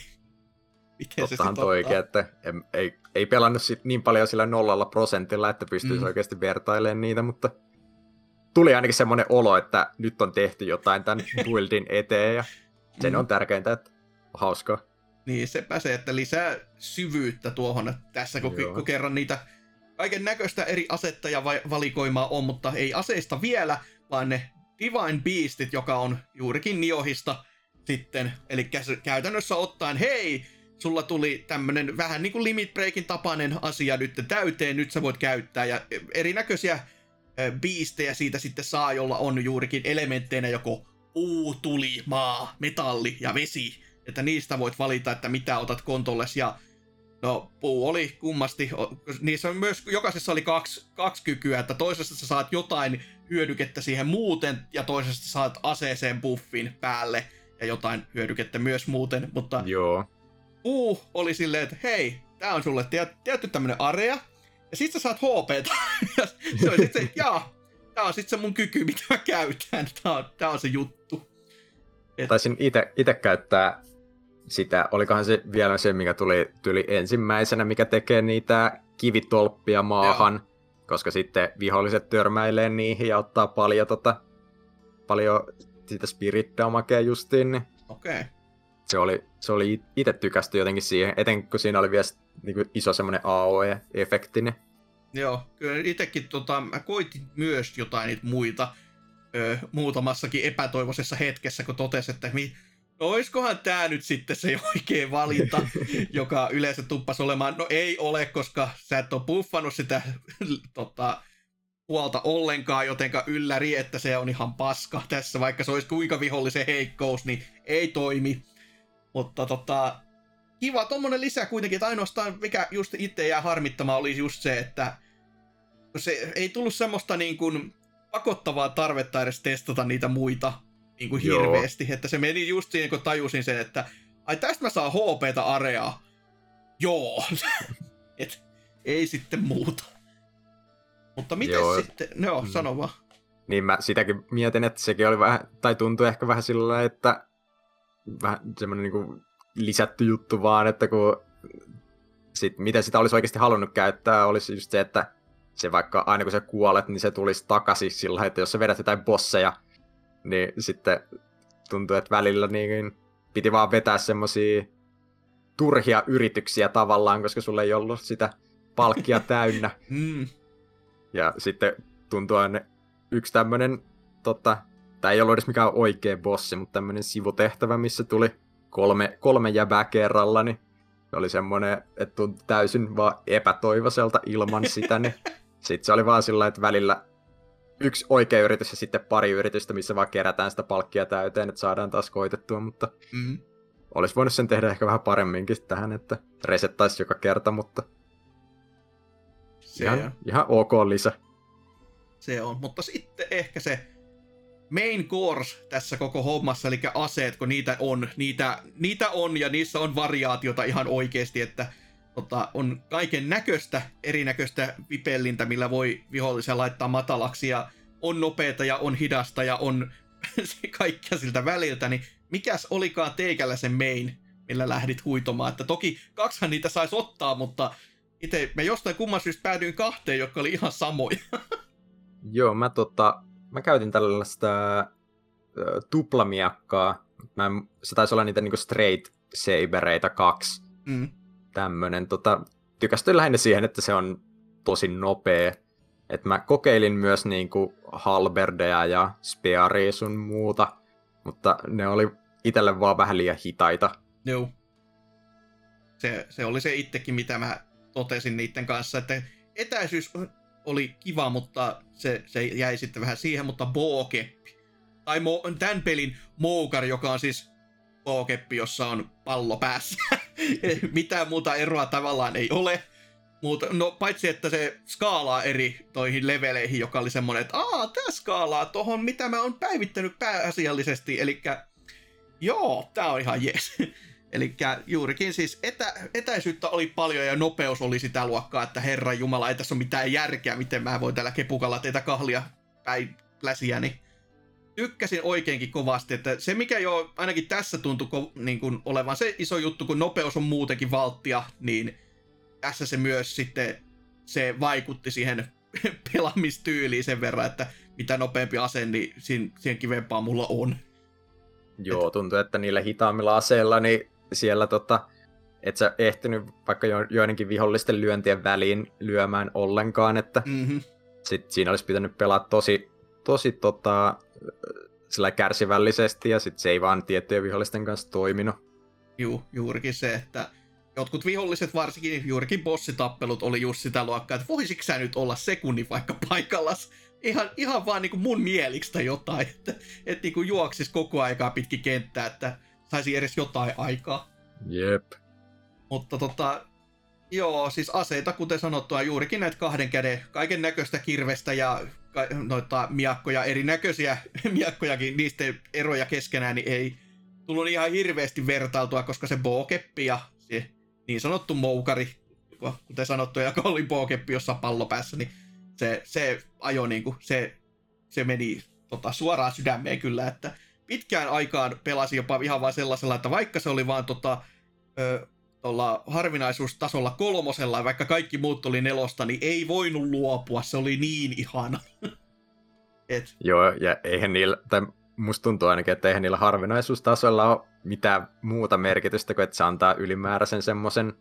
Miten Tottahan se oikein, että ei, ei pelannut sit niin paljon sillä nollalla prosentilla, että pystyisi mm. oikeasti vertailemaan niitä, mutta tuli ainakin semmoinen olo, että nyt on tehty jotain tämän buildin eteen ja sen mm. on tärkeintä, että hauskaa. Niin, se pääsee, että lisää syvyyttä tuohon, tässä kun, kun kerran niitä kaiken näköistä eri asetta ja valikoimaa on, mutta ei aseista vielä, vaan ne Divine Beastit, joka on juurikin Niohista sitten. Eli käytännössä ottaen, hei, sulla tuli tämmönen vähän niin kuin Limit Breakin tapainen asia nyt täyteen, nyt sä voit käyttää. Ja erinäköisiä biistejä siitä sitten saa, jolla on juurikin elementteinä joko puu, tuli, maa, metalli ja vesi. Että niistä voit valita, että mitä otat kontolles ja No, puu oli kummasti. Niissä on myös, jokaisessa oli kaksi, kaksi kykyä, että toisessa sä saat jotain hyödykettä siihen muuten, ja toisessa saat aseeseen buffin päälle, ja jotain hyödykettä myös muuten, mutta Joo. puu oli silleen, että hei, tää on sulle tietty tämmönen area, ja sit sä saat HPta. ja se on sit se, jaa, tää on sit se mun kyky, mitä mä käytän, tää on, tää on se juttu. Et... Taisin itse käyttää sitä, olikohan se vielä se, mikä tuli, tuli ensimmäisenä, mikä tekee niitä kivitolppia maahan, Joo. koska sitten viholliset törmäilee niihin ja ottaa paljon, tota, paljon sitä spirit justiin. Niin Okei. Okay. Se oli, se oli itse tykästy jotenkin siihen, etenkin kun siinä oli vielä niin kuin iso semmoinen AOE-efekti. Niin... Joo, kyllä itsekin tota, mä koitin myös jotain niitä muita ö, muutamassakin epätoivoisessa hetkessä, kun totesin, että mi, no oiskohan tämä nyt sitten se oikea valinta, joka yleensä tuppas olemaan. No ei ole, koska sä et ole buffannut sitä tota, puolta ollenkaan, jotenka ylläri, että se on ihan paska tässä, vaikka se olisi kuinka vihollisen heikkous, niin ei toimi. Mutta tota, kiva tommonen lisä kuitenkin, että ainoastaan mikä just itse jää harmittamaan oli just se, että se ei tullut semmoista niin kuin pakottavaa tarvetta edes testata niitä muita niin kuin hirveästi. Joo. Että se meni just siinä, kun tajusin sen, että ai tästä mä saan HPtä areaa. Joo. Et ei sitten muuta. Mutta miten Joo. sitten, no mm. sano vaan. Niin mä sitäkin mietin, että sekin oli vähän, tai tuntui ehkä vähän sillä että vähän semmoinen niin lisätty juttu vaan, että kun sit, miten sitä olisi oikeasti halunnut käyttää, olisi just se, että se vaikka aina kun sä kuolet, niin se tulisi takaisin sillä että jos sä vedät jotain bosseja, niin sitten tuntuu, että välillä niin piti vaan vetää semmosia turhia yrityksiä tavallaan, koska sulla ei ollut sitä palkkia täynnä. mm. Ja sitten tuntuu aina yksi tämmönen, tota, tai ei ollut edes mikään oikea bossi, mutta tämmönen sivutehtävä, missä tuli kolme, kolme jäbää kerralla, niin oli semmonen, että tuntui täysin vaan epätoivoiselta ilman sitä, niin sitten se oli vaan sillä että välillä yksi oikea yritys ja sitten pari yritystä, missä vaan kerätään sitä palkkia täyteen, että saadaan taas koitettua, mutta mm. olisi voinut sen tehdä ehkä vähän paremminkin tähän, että resettaisi joka kerta, mutta se ihan, on. ihan ok lisä. Se on, mutta sitten ehkä se main course tässä koko hommassa, eli aseet, kun niitä on, niitä, niitä on ja niissä on variaatiota ihan oikeasti, että tota, on kaiken näköistä erinäköistä vipellintä, millä voi vihollisia laittaa matalaksi ja on nopeita ja on hidasta ja on kaikkea siltä väliltä, niin mikäs olikaan teikällä se main, millä lähdit huitomaan, että toki kaksihan niitä saisi ottaa, mutta itse mä jostain kumman syystä päädyin kahteen, jotka oli ihan samoja. Joo, mä tota, mä käytin tällaista äh, tuplamiakkaa. Mä se taisi olla niitä niinku straight sabereita kaksi. Mm tämmönen. Tota, tykästyin lähinnä siihen, että se on tosi nopea. Et mä kokeilin myös niinku halberdeja ja spearia sun muuta, mutta ne oli itselle vaan vähän liian hitaita. Joo. Se, se oli se itsekin, mitä mä totesin niiden kanssa, että etäisyys oli kiva, mutta se, se jäi sitten vähän siihen, mutta bookeppi. Tai mo, tämän pelin moukar, joka on siis bookeppi, jossa on pallo päässä. Mitään muuta eroa tavallaan ei ole. Mutta no paitsi, että se skaalaa eri toihin leveleihin, joka oli semmonen, että aa, tää skaalaa tohon, mitä mä oon päivittänyt pääasiallisesti, eli joo, tää on ihan jees. Eli juurikin siis etä, etäisyyttä oli paljon ja nopeus oli sitä luokkaa, että herra jumala, ei tässä ole mitään järkeä, miten mä voin tällä kepukalla teitä kahlia päin läsiäni. Tykkäsin oikeinkin kovasti, että se mikä jo ainakin tässä tuntui ko- niin kuin olevan se iso juttu, kun nopeus on muutenkin valttia, niin tässä se myös sitten se vaikutti siihen pelaamistyyliin sen verran, että mitä nopeampi ase, niin siihen kivempaa mulla on. Joo, tuntuu, että niillä hitaammilla aseilla niin siellä tota, et sä ehtinyt vaikka jo, joidenkin vihollisten lyöntien väliin lyömään ollenkaan, että mm-hmm. sit siinä olisi pitänyt pelaa tosi, tosi tota, sillä kärsivällisesti ja sit se ei vaan tiettyjen vihollisten kanssa toiminut. Juu, juurikin se, että jotkut viholliset, varsinkin juurikin bossitappelut, oli just sitä luokkaa, että voisitko sä nyt olla sekunnin vaikka paikallas? Ihan, ihan vaan niin kuin mun mieliksi tai jotain, että, että niin kuin juoksis koko aikaa pitkin kenttää, että saisi edes jotain aikaa. Jep. Mutta tota, joo, siis aseita, kuten sanottua, juurikin näitä kahden käden, kaiken näköistä kirvestä ja noita miakkoja, erinäköisiä miakkojakin, niistä eroja keskenään, niin ei tullut ihan hirveästi vertailtua, koska se bookeppi ja se niin sanottu moukari, kuten sanottu, joka oli bookeppi jossain pallo päässä, niin se, se ajo niin kuin, se, se meni tota, suoraan sydämeen kyllä, että pitkään aikaan pelasi jopa ihan vain sellaisella, että vaikka se oli vaan tota, ö, tuolla harvinaisuustasolla kolmosella, vaikka kaikki muut oli nelosta, niin ei voinut luopua, se oli niin ihana. Et. Joo, ja eihän niillä, tai musta tuntuu ainakin, että eihän niillä harvinaisuustasolla ole mitään muuta merkitystä kuin, että se antaa ylimääräisen semmoisen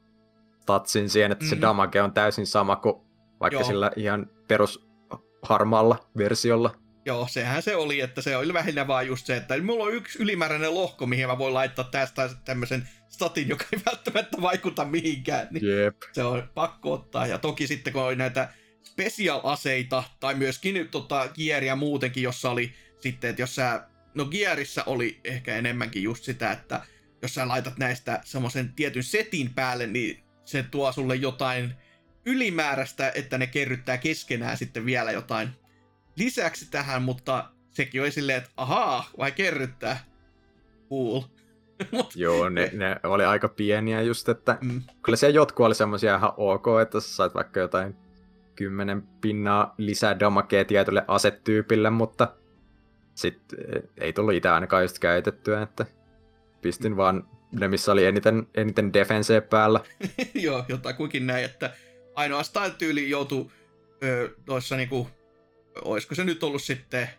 statsin siihen, että mm. se damage on täysin sama kuin vaikka Joo. sillä ihan perus harmaalla versiolla. Joo, sehän se oli, että se oli lähinnä vaan just se, että mulla on yksi ylimääräinen lohko, mihin mä voin laittaa tästä tämmöisen statin, joka ei välttämättä vaikuta mihinkään. Niin Jep. Se on pakko ottaa. Ja toki sitten kun oli näitä special-aseita, tai myöskin tota, gieriä muutenkin, jossa oli sitten, että jos sä, no gierissä oli ehkä enemmänkin just sitä, että jos sä laitat näistä semmoisen tietyn setin päälle, niin se tuo sulle jotain ylimääräistä, että ne kerryttää keskenään sitten vielä jotain lisäksi tähän, mutta sekin oli silleen, että ahaa, vai kerryttää? Cool. Mut... Joo, ne, ne, oli aika pieniä just, että mm. kyllä siellä jotkut oli semmoisia ihan ok, että sä sait vaikka jotain kymmenen pinnaa lisää damakea tietylle asetyypille, mutta sitten eh, ei tullut itse ainakaan just käytettyä, että pistin mm. vaan ne, missä oli eniten, eniten defenseä päällä. Joo, jotakuinkin näin, että ainoastaan tyyli joutui tuossa niinku olisiko se nyt ollut sitten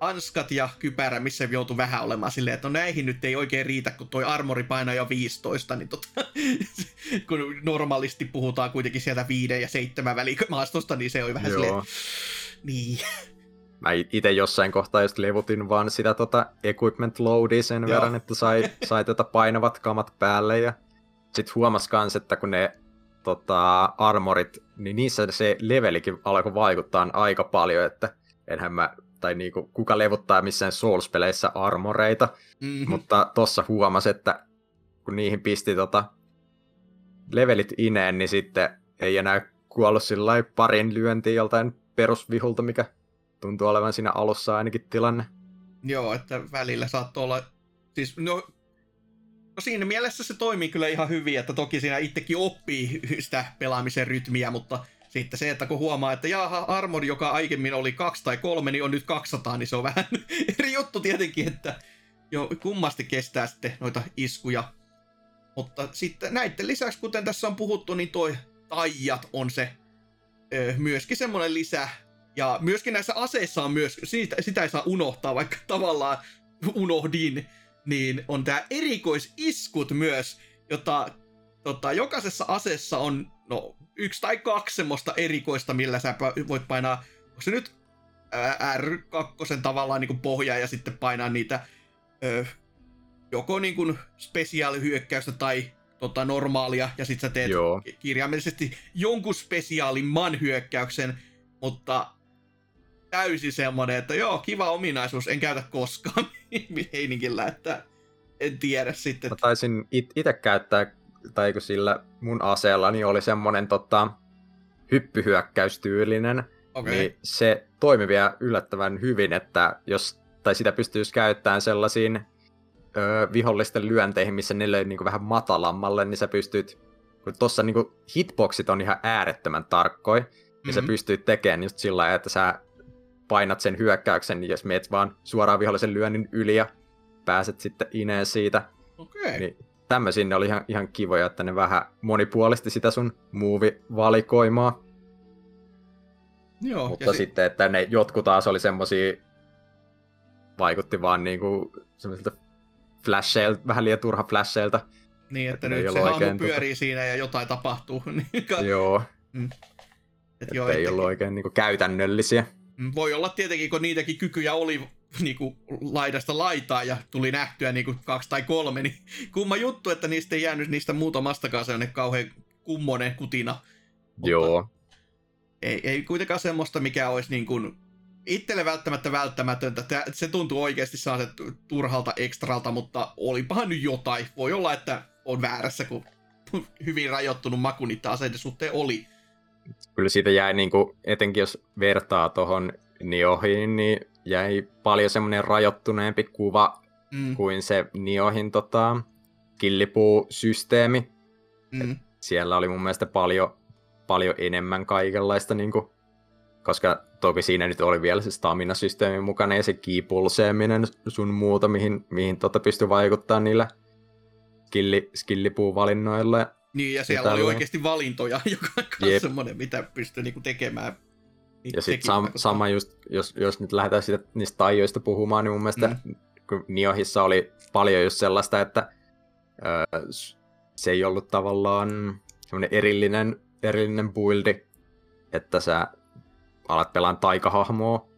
hanskat ja kypärä, missä joutui vähän olemaan silleen, että no näihin nyt ei oikein riitä, kun toi armori painaa jo 15, niin tota, kun normaalisti puhutaan kuitenkin sieltä 5 ja 7 välimaastosta, niin se oli vähän Joo. silleen, niin. Mä itse jossain kohtaa just levutin vaan sitä tota equipment loadia sen Joo. verran, että sai, sai tota painavat kamat päälle ja sit huomas kans, että kun ne tota, armorit, niin niissä se levelikin alkoi vaikuttaa aika paljon, että enhän mä, tai niinku, kuka levuttaa missään Souls-peleissä armoreita, mm-hmm. mutta tossa huomasi, että kun niihin pisti tota, levelit ineen, niin sitten ei enää kuollut sillä parin lyöntiin joltain perusvihulta, mikä tuntuu olevan siinä alussa ainakin tilanne. Joo, että välillä saattoi olla, siis no No siinä mielessä se toimii kyllä ihan hyvin, että toki siinä itsekin oppii sitä pelaamisen rytmiä, mutta sitten se, että kun huomaa, että jaha, Armor, joka aiemmin oli kaksi tai kolme, niin on nyt 200, niin se on vähän eri juttu tietenkin, että jo kummasti kestää sitten noita iskuja. Mutta sitten näiden lisäksi, kuten tässä on puhuttu, niin toi taijat on se ö, myöskin semmoinen lisä. Ja myöskin näissä aseissa on myös, sitä, ei saa unohtaa, vaikka tavallaan unohdin, niin on tämä erikoisiskut myös, jota tota, jokaisessa aseessa on no, yksi tai kaksi semmoista erikoista, millä sä voit painaa, onko se nyt R2 tavallaan niin pohjaa ja sitten painaa niitä ö, joko niin kuin spesiaalihyökkäystä tai tota, normaalia, ja sit sä teet Joo. kirjaimellisesti jonkun spesiaalin manhyökkäyksen, mutta täysin semmoinen, että joo, kiva ominaisuus, en käytä koskaan heininkillä, että en tiedä sitten. Mä taisin it- itse käyttää, tai kun sillä mun aseella niin oli semmonen tota, hyppyhyökkäystyylinen, Okay. niin se toimi vielä yllättävän hyvin, että jos, tai sitä pystyisi käyttämään sellaisiin ö, vihollisten lyönteihin, missä ne löi niin vähän matalammalle, niin sä pystyt, kun tuossa niin hitboxit on ihan äärettömän tarkkoja, niin mm-hmm. sä Mhm. pystyt tekemään just sillä että sä painat sen hyökkäyksen, niin jos meet vaan suoraan vihollisen lyönnin yli ja pääset sitten ineen siitä, Okei. niin tämmöisiä ne oli ihan, ihan kivoja, että ne vähän monipuolisti sitä sun muuvivalikoimaa. Joo, Mutta ja si- sitten, että ne jotkut taas oli semmosia, vaikutti vaan niinku semmoisilta flasheilta, vähän liian turha flasheilta. niin, että että nyt se hahmo oikein pyörii siinä ja jotain tapahtuu. niin ka- Joo, et että joo, ei ollut oikein niinku käytännöllisiä. Voi olla tietenkin, kun niitäkin kykyjä oli niinku, laidasta laitaa ja tuli nähtyä niinku, kaksi tai kolme, niin kumma juttu, että niistä ei jäänyt niistä muutamastakaan sellainen kauhean kummonen kutina. Mutta Joo, Ei, ei kuitenkaan semmoista, mikä olisi niin kuin itselle välttämättä välttämätöntä. Tää- Se tuntuu oikeasti sellaiset turhalta ekstralta, mutta olipahan nyt jotain. Voi olla, että on väärässä, kun hyvin rajoittunut maku niitä aseiden suhteen oli. Kyllä siitä jäi niinku, etenkin jos vertaa tohon Niohiin, niin jäi paljon semmoinen rajoittuneempi kuva Mm, kuin se Niohin tota, killipuu-systeemi. mm, siellä oli mun mielestä paljon, paljon enemmän kaikenlaista, niin kuin, koska toki siinä nyt oli vielä se stamina-systeemi mukana ja se kiipulseeminen sun muuta, mihin, mihin tota pystyi vaikuttaa niillä skilli, skillipuuvalinnoilla. Niin, ja siellä oli oikeasti valintoja, joka on Jep. semmoinen, mitä pystyy niinku tekemään. Niin Ja sitten sam, sama just, jos, jos nyt lähdetään siitä, niistä taijoista puhumaan, niin mun mielestä mm. kun Niohissa oli paljon just sellaista, että ö, se ei ollut tavallaan semmoinen erillinen, erillinen buildi, että sä alat pelaan taikahahmoa,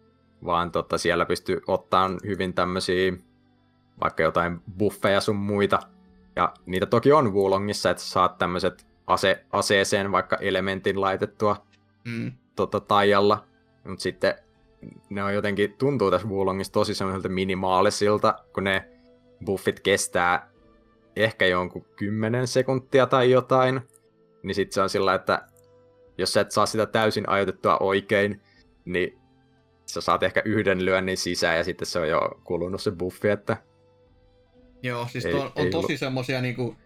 vaan tota, siellä pystyy ottaa hyvin tämmöisiä vaikka jotain buffeja sun muita. Ja niitä toki on Wulongissa, että saat tämmöiset ase, aseeseen vaikka elementin laitettua Mm, tota, taijalla, mutta sitten ne on jotenkin, tuntuu tässä Wulongissa tosi semmoiselta minimaalisilta, kun ne buffit kestää ehkä jonkun 10 sekuntia tai jotain, niin sitten se on sillä, että jos sä et saa sitä täysin ajoitettua oikein, niin sä saat ehkä yhden lyönnin sisään ja sitten se on jo kulunut se buffi, että Joo, siis Ei- on, on ei tosi ollut- semmosia niinku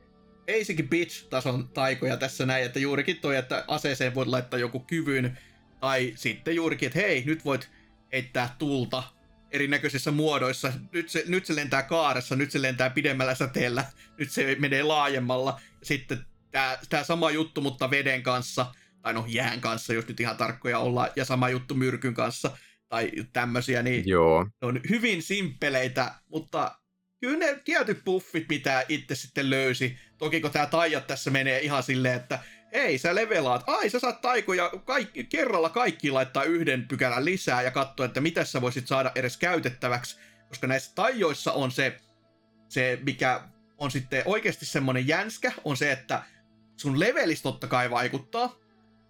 basic bitch-tason taikoja tässä näin, että juurikin toi, että aseeseen voit laittaa joku kyvyn, tai sitten juurikin, että hei, nyt voit heittää tulta erinäköisissä muodoissa. Nyt se, nyt se lentää kaaressa, nyt se lentää pidemmällä säteellä, nyt se menee laajemmalla. Sitten tämä sama juttu, mutta veden kanssa, tai no jään kanssa, jos nyt ihan tarkkoja ollaan, ja sama juttu myrkyn kanssa, tai tämmöisiä, niin joo, ne on hyvin simppeleitä, mutta kyllä ne tietyt buffit, mitä itse sitten löysi. Toki kun tämä taijat tässä menee ihan silleen, että ei, sä levelaat, ai sä saat taikoja kaikki, kerralla kaikki laittaa yhden pykälän lisää ja katsoa, että mitä sä voisit saada edes käytettäväksi, koska näissä taijoissa on se, se mikä on sitten oikeasti semmoinen jänskä, on se, että sun levelis totta kai vaikuttaa,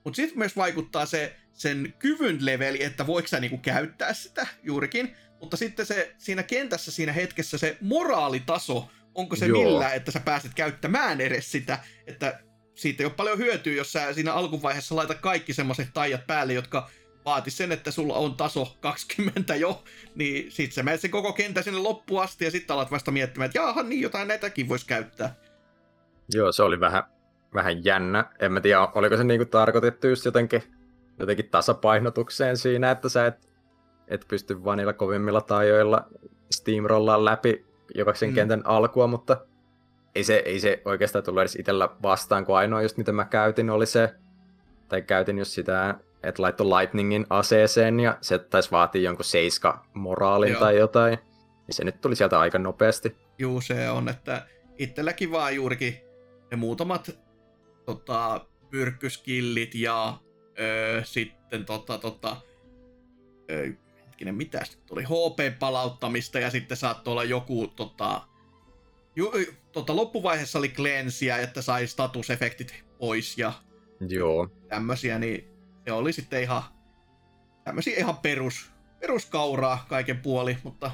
mutta sitten myös vaikuttaa se sen kyvyn leveli, että voiko sä niinku käyttää sitä juurikin, mutta sitten se siinä kentässä siinä hetkessä se moraalitaso, onko se Joo. millä, että sä pääset käyttämään edes sitä, että siitä ei ole paljon hyötyä, jos sä siinä alkuvaiheessa laitat kaikki semmoiset taijat päälle, jotka vaatis sen, että sulla on taso 20 jo, niin sit sä menet sen koko kentän sinne loppuun asti ja sitten alat vasta miettimään, että jaahan niin jotain näitäkin voisi käyttää. joo, se oli vähän, vähän jännä. En mä tiedä, oliko se niinku tarkoitettu just jotenkin, jotenkin tasapainotukseen siinä, että sä et, et pysty vaan niillä kovimmilla taajoilla steamrollaan läpi jokaisen Mm. kentän alkua, mutta ei se, ei se oikeastaan tullut edes itsellä vastaan, kun ainoa just mitä mä käytin oli se, tai käytin just sitä, että laittoi Lightningin aseeseen ja se taisi vaatii jonkun seiska moraalin Joo. tai jotain. Ja se nyt tuli sieltä aika nopeasti. Juu, se on, että itselläkin vaan juurikin ne muutamat tota, pyrkkyskillit ja öö, sitten tota, tota, öö, hetkinen, mitäs nyt tuli, HP-palauttamista ja sitten saattoi olla joku tota, Ju, tota, loppuvaiheessa oli cleansia, että sai statusefektit pois ja Joo. tämmösiä, niin se oli sitten ihan tämmöisiä ihan perus, peruskauraa kaiken puoli, mutta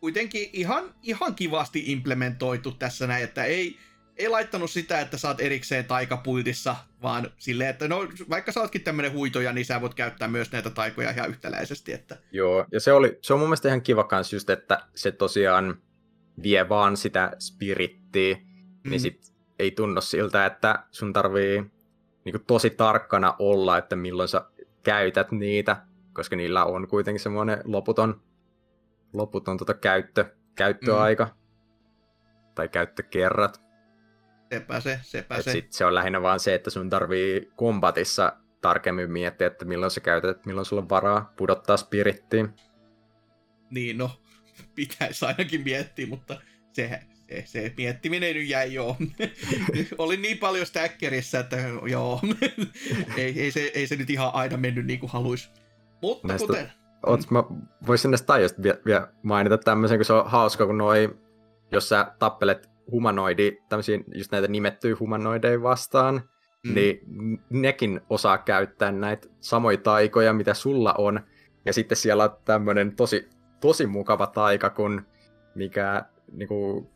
kuitenkin ihan, ihan kivasti implementoitu tässä näin, että ei, ei laittanut sitä, että saat erikseen taikapuiltissa, vaan silleen, että no, vaikka sä ootkin tämmönen huitoja, niin sä voit käyttää myös näitä taikoja ihan yhtäläisesti. Että... Joo, ja se, oli, se on mun mielestä ihan kiva kans just, että se tosiaan vie vaan sitä spirittiä, mm. niin sit ei tunnu siltä, että sun tarvii niin tosi tarkkana olla, että milloin sä käytät niitä, koska niillä on kuitenkin semmoinen loputon, loputon tota käyttö, käyttöaika. Mm. Tai käyttökerrat. Sepä se, sepä Et se. Sit se on lähinnä vaan se, että sun tarvii kombatissa tarkemmin miettiä, että milloin sä käytät, että milloin sulla on varaa pudottaa spirittiin. Niin, no, pitäisi ainakin miettiä, mutta se, se, se miettiminen nyt jäi joo. Oli niin paljon stackerissa, että joo, ei, ei, se, ei se nyt ihan aina mennyt niin kuin haluaisi. Mutta näistä, kuten... Oot, mä voisin näistä tajoista vielä, vielä mainita tämmöisen, kun se on hauska, kun noi, jos sä tappelet humanoidi, tämmöisiä just näitä nimettyjä humanoideja vastaan, mm. niin nekin osaa käyttää näitä samoja taikoja, mitä sulla on. Ja sitten siellä on tämmöinen tosi, tosi mukava taika, kun mikä niinku,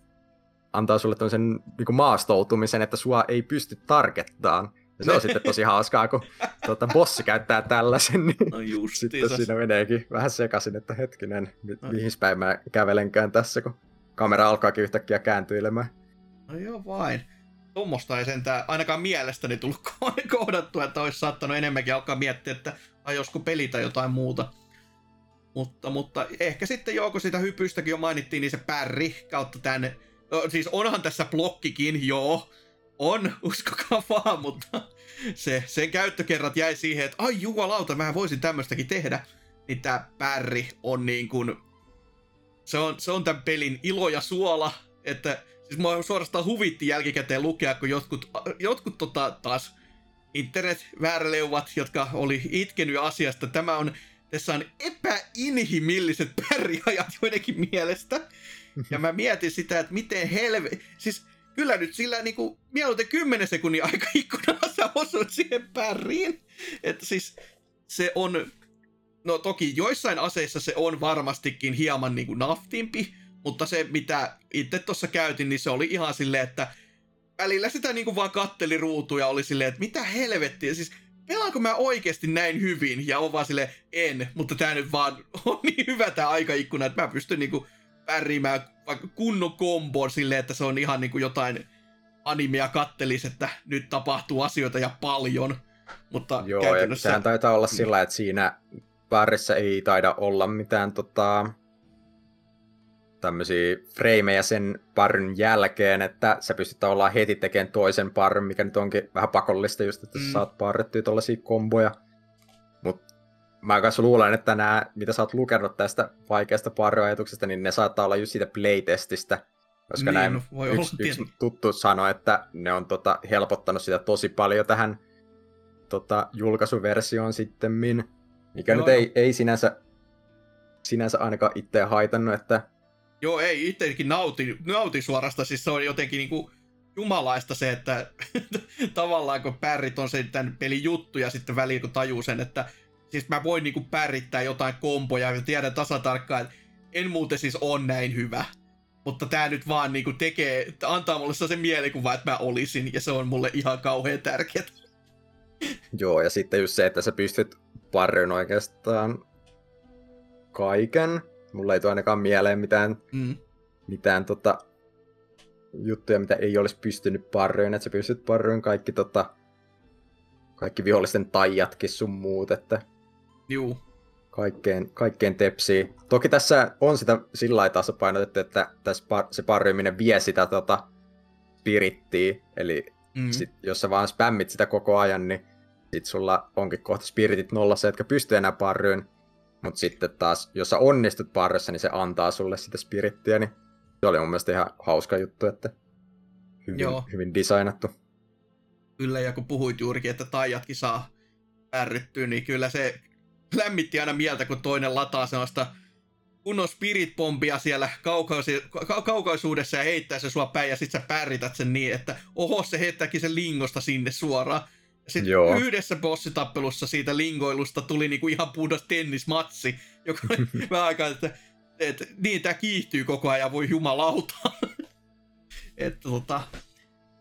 antaa sulle tämmöisen niinku maastoutumisen, että sua ei pysty targettaan. Ja se on sitten tosi hauskaa, kun tuota, bossi käyttää tällaisen, niin no sitten siinä meneekin vähän sekaisin, että hetkinen, mi- no. mihin päin mä kävelenkään tässä, kun kamera alkaakin yhtäkkiä kääntyilemään. No joo vain. Tuommoista ei sentään ainakaan mielestäni tullut kohdattua, että olisi saattanut enemmänkin alkaa miettiä, että ajoisiko pelitä jotain muuta. Mutta, mutta ehkä sitten joo, kun sitä hypystäkin jo mainittiin, niin se pärri kautta tänne. No, siis onhan tässä blokkikin, joo. On, uskokaa vaan, mutta se, sen käyttökerrat jäi siihen, että ai jumalauta, mä voisin tämmöistäkin tehdä. Niin tää pärri on niin kuin se on, se on tämän pelin ilo ja suola, että siis mua suorastaan huvitti jälkikäteen lukea, kun jotkut, jotkut tota, taas internet-vääräleuvat, jotka oli itkenyt asiasta. Tämä on, tässä on epäinhimilliset pärjäajat joidenkin mielestä. Ja mä mietin sitä, että miten helve... Siis kyllä nyt sillä niinku mieluiten 10 sekunnin aika ikkunalla sä osut siihen pärriin. Että siis se on no toki joissain aseissa se on varmastikin hieman niin kuin naftimpi, mutta se mitä itse tuossa käytin, niin se oli ihan silleen, että välillä sitä niin kuin vaan katteli ruutuja oli silleen, että mitä helvettiä, siis pelaanko mä oikeasti näin hyvin, ja on vaan silleen, en, mutta tää nyt vaan on niin hyvä tää aikaikkuna, että mä pystyn niinku pärjäämään vaikka kunnon kombon silleen, että se on ihan niinku jotain animea kattelis, että nyt tapahtuu asioita ja paljon. Mutta Joo, käytännössä... sehän taitaa olla sillä, että siinä Barrissa ei taida olla mitään tota, tämmöisiä freimejä sen parryn jälkeen, että sä pystyt olla heti tekemään toisen parryn, mikä nyt onkin vähän pakollista just, että mm. sä saat parrettyä tollaisia komboja. Mut mä kanssa luulen, että nämä, mitä sä oot lukenut tästä vaikeasta parryajatuksesta, niin ne saattaa olla just siitä playtestistä, koska niin, näin voi yksi, olla yksi tuttu sanoi, että ne on tota, helpottanut sitä tosi paljon tähän tota, julkaisuversioon sittemmin. Mikä Joo, nyt ei, ei sinänsä, sinänsä ainakaan itseä haitannut, että... Joo, ei, itsekin nauti, nauti suorasta, siis se on jotenkin niinku jumalaista se, että tavallaan kun pärrit on sen tämän pelin juttu ja sitten väliin kun tajuu sen, että siis mä voin niinku pärrittää jotain kompoja ja tiedän tasatarkkaan, että en muuten siis on näin hyvä. Mutta tää nyt vaan niinku tekee, antaa mulle sen mielikuva, että mä olisin, ja se on mulle ihan kauhean tärkeää. Joo, ja sitten just se, että sä pystyt parryn oikeastaan kaiken. Mulla ei tule ainakaan mieleen mitään, mm. mitään tota, juttuja, mitä ei olisi pystynyt parryyn. Että sä pystyt parryyn kaikki, tota, kaikki vihollisten taijatkin sun muut, että Juu. Kaikkeen, kaikkeen tepsii. Toki tässä on sitä sillä lailla tasapainotettu, että tässä par, se parryyminen vie sitä tota, spirittiä. Eli mm. sit, jos sä vaan spämmit sitä koko ajan, niin sit sulla onkin kohta spiritit nollassa, jotka pystyy enää parryyn. Mutta sitten taas, jos sä onnistut parryssa, niin se antaa sulle sitä spirittiä, niin se oli mun mielestä ihan hauska juttu, että hyvin, Joo. hyvin designattu. Kyllä, ja kun puhuit juurikin, että taijatkin saa pärryttyä, niin kyllä se lämmitti aina mieltä, kun toinen lataa sellaista kunnon spirit bombia siellä ka- kaukaisuudessa ja heittää se sua päin ja sit sä pärrität sen niin, että oho se heittääkin sen lingosta sinne suoraan. Sitten Joo. yhdessä bossitappelussa siitä lingoilusta tuli niinku ihan puhdas tennismatsi, joka oli vähän aikaa, että, että niin tää kiihtyy koko ajan, voi jumalauta. että tota,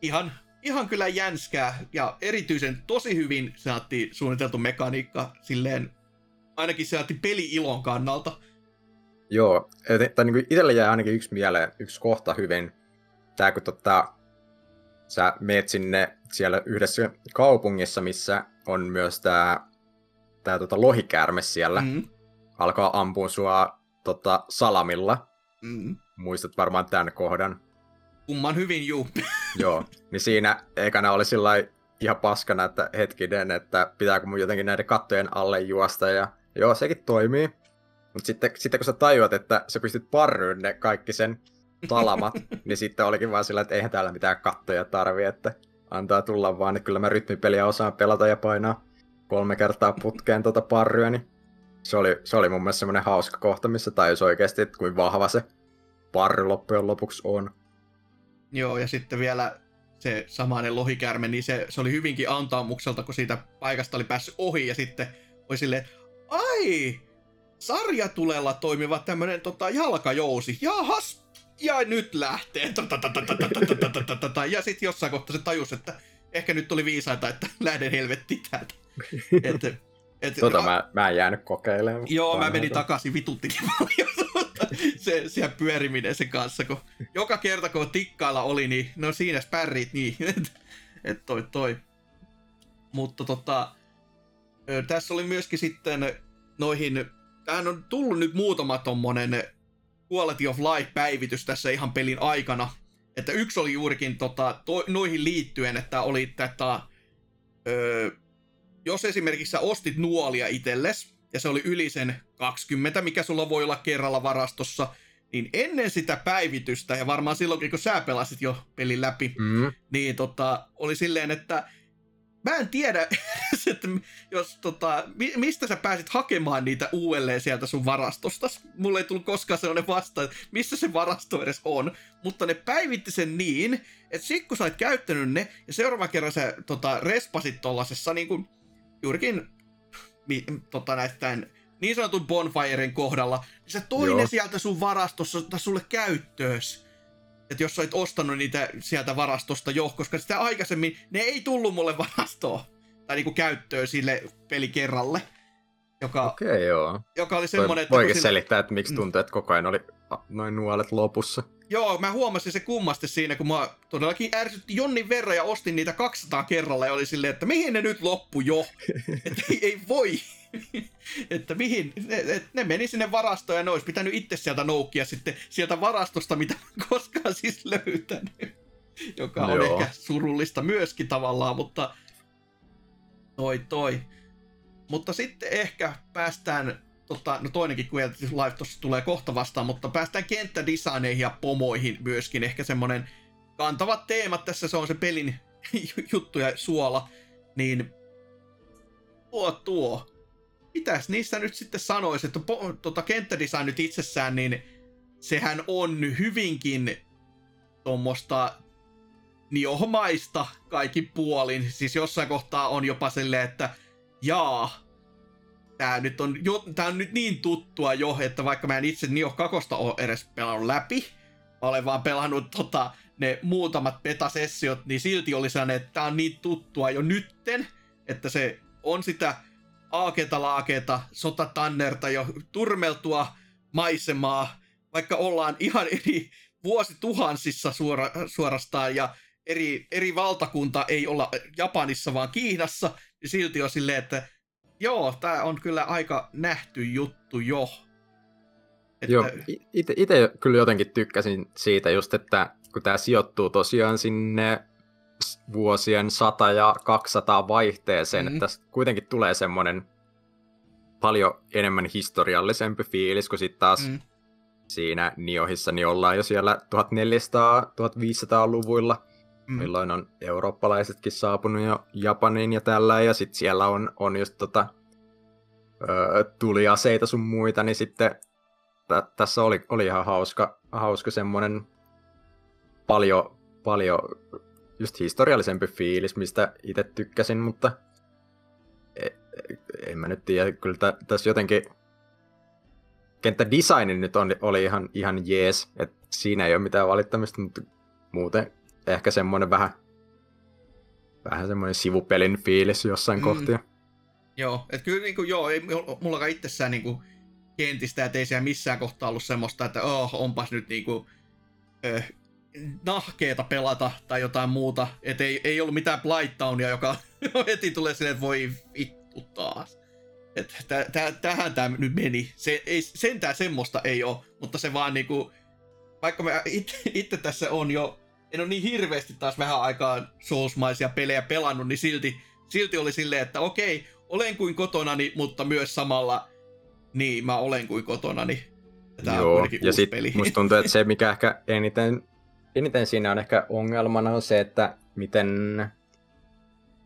ihan, ihan kyllä jänskää ja erityisen tosi hyvin saatti suunniteltu mekaniikka silleen, ainakin se saatti peli-ilon kannalta. Joo, tai niin itselle jäi ainakin yksi mieleen, yksi kohta hyvin. Tää kun tota, sä meet sinne siellä yhdessä kaupungissa, missä on myös tää, tää tota lohikäärme siellä, mm. Alkaa ampua sua tota, salamilla. mm. Muistat varmaan tämän kohdan. Kumman hyvin, juu. Joo, niin siinä ekana oli sillä ihan paskana, että hetkinen, että pitääkö mun jotenkin näiden kattojen alle juosta, ja joo, sekin toimii. Mutta sitten, sitten kun sä tajuat, että sä pystyt parryyn ne kaikki sen salamat, niin sitten olikin vaan sillä, että eihän täällä mitään kattoja tarvi, että antaa tulla vaan, että kyllä mä rytmipeliä osaan pelata ja painaa kolme kertaa putkeen tuota parryä, niin se oli, se oli mun mielestä semmoinen hauska kohta, missä tajus oikeasti, että kuinka vahva se parry loppujen lopuksi on. Joo, ja sitten vielä se samainen lohikäärme, niin se, se oli hyvinkin antaamukselta, kun siitä paikasta oli päässyt ohi, ja sitten oli silleen, ai, sarjatulella toimiva tämmönen tota, jalkajousi, jahas, ja nyt lähtee. Ja sitten jossain kohtaa se tajus, että ehkä nyt oli viisaita, että lähden helvettiin täältä. Et, et, tota a... mä, mä en jäänyt kokeilemaan. Joo, mä menin takaisin, vitutin se, se pyöriminen sen kanssa, kun joka kerta kun tikkailla oli, niin no siinä spärrit, niin että et toi toi. Mutta tota, tässä oli myöskin sitten noihin, tähän on tullut nyt muutama tommonen Quality of Life-päivitys tässä ihan pelin aikana. Että yksi oli juurikin tota, to, noihin liittyen, että oli tätä, ö, jos esimerkiksi sä ostit nuolia itselles, ja se oli yli sen 20, mikä sulla voi olla kerralla varastossa, niin ennen sitä päivitystä, ja varmaan silloinkin kun sä pelasit jo pelin läpi, Mm, niin tota, oli silleen, että mä en tiedä, että jos tota, mi- mistä sä pääsit hakemaan niitä uudelleen sieltä sun varastosta. Mulle ei tullut koskaan sellainen vasta, että missä se varasto edes on. Mutta ne päivitti sen niin, että sit kun sä oot käyttänyt ne, ja seuraava kerran sä tota, respasit tollasessa niin kuin, juurikin mi, tota, näistä niin sanotun bonfiren kohdalla, niin se toi Joo. ne sieltä sun varastossa sulle käyttöös että jos olit ostanut niitä sieltä varastosta jo, koska sitä aikaisemmin ne ei tullut mulle varastoon tai niinku käyttöön sille pelikerralle, joka. Okei, joo. joka oli semmoinen, että voikin sille, selittää, että miksi Mm. tuntuu, että koko ajan oli noin nuolet lopussa. joo, mä huomasin se kummasti siinä, kun mä todellakin ärsytti jonnin verran ja ostin niitä 200 kerralla ja oli silleen, että mihin ne nyt loppu jo, että ei, ei voi, että mihin, ne, ne meni sinne varastoon ja ne olisi pitänyt itse sieltä noukkia sitten sieltä varastosta, mitä koskaan siis löytänyt, joka on Joo. ehkä surullista myöskin tavallaan, mutta toi toi. Mutta sitten ehkä päästään, tota, no toinenkin Creative Life tuossa tulee kohta vastaan, mutta päästään kenttädesigneihin ja pomoihin myöskin. Ehkä semmonen kantavat teemat tässä, se on se pelin juttu ja suola, niin tuo tuo. Mitäs niistä nyt sitten sanoisi, että po, tota, kenttädesign nyt itsessään, niin sehän on hyvinkin tuommoista niohmaista kaikin puolin. Siis jossain kohtaa on jopa silleen, että jaa, tää nyt on, jo, tää on nyt niin tuttua jo, että vaikka mä en itse Nioh 2 ole edes pelannut läpi, mä olen vaan pelannut tota, ne muutamat betasessiot, niin silti oli sellainen, että tää on niin tuttua jo nytten, että se on sitä aaketa laaketa, sotatannerta jo turmeltua maisemaa, vaikka ollaan ihan eri vuosituhansissa suora, suorastaan ja eri, eri valtakunta ei olla Japanissa vaan Kiinassa, niin silti on silleen, että joo, tää on kyllä aika nähty juttu jo. Että, Joo, itse kyllä jotenkin tykkäsin siitä just, että kun tämä sijoittuu tosiaan sinne vuosien 100 ja 200 vaihteeseen, Mhm. mm. että kuitenkin tulee semmoinen paljon enemmän historiallisempi fiilis, kun sitten taas Mm. mm. siinä Niohissa niin ollaan jo siellä 1400-1500-luvuilla, Mm. milloin on eurooppalaisetkin saapunut jo Japaniin ja tällä, ja sitten siellä on, on just tota, ö, tuliaseita sun muita, niin sitten t- tässä oli, oli ihan hauska, hauska semmoinen paljon, paljon just historiallisempi fiilis, mistä itse tykkäsin, mutta e, e, en mä nyt tiedä, kyllä t- tässä jotenkin kenttädesigni nyt on, oli ihan, ihan jees, että siinä ei ole mitään valittamista, mutta muuten ehkä semmoinen vähän, vähän semmoinen sivupelin fiilis jossain mm. kohtia. Joo, että kyllä niin kuin, joo, ei mulla itsessään niin kuin, kentistä, että ei siellä missään kohtaa ollut semmoista, että oh, onpas nyt niin kuin, äh, nahkeeta pelata tai jotain muuta. Että ei, ei ollut mitään Blightownia, joka heti tulee silleen, että voi vittu taas. Että tähän tämä nyt meni. Se, ei, sentään semmoista ei ole, mutta se vaan niinku, vaikka mä itse tässä on jo, en ole niin hirveästi taas vähän aikaa soulsmaisia pelejä pelannut, niin silti, silti oli silleen, että okei, olen kuin kotonani, mutta myös samalla, niin mä olen kuin kotonani. Tämä Joo, on ja sitten musta tuntuu, että se mikä ehkä eniten, eniten siinä on ehkä ongelmana on se, että miten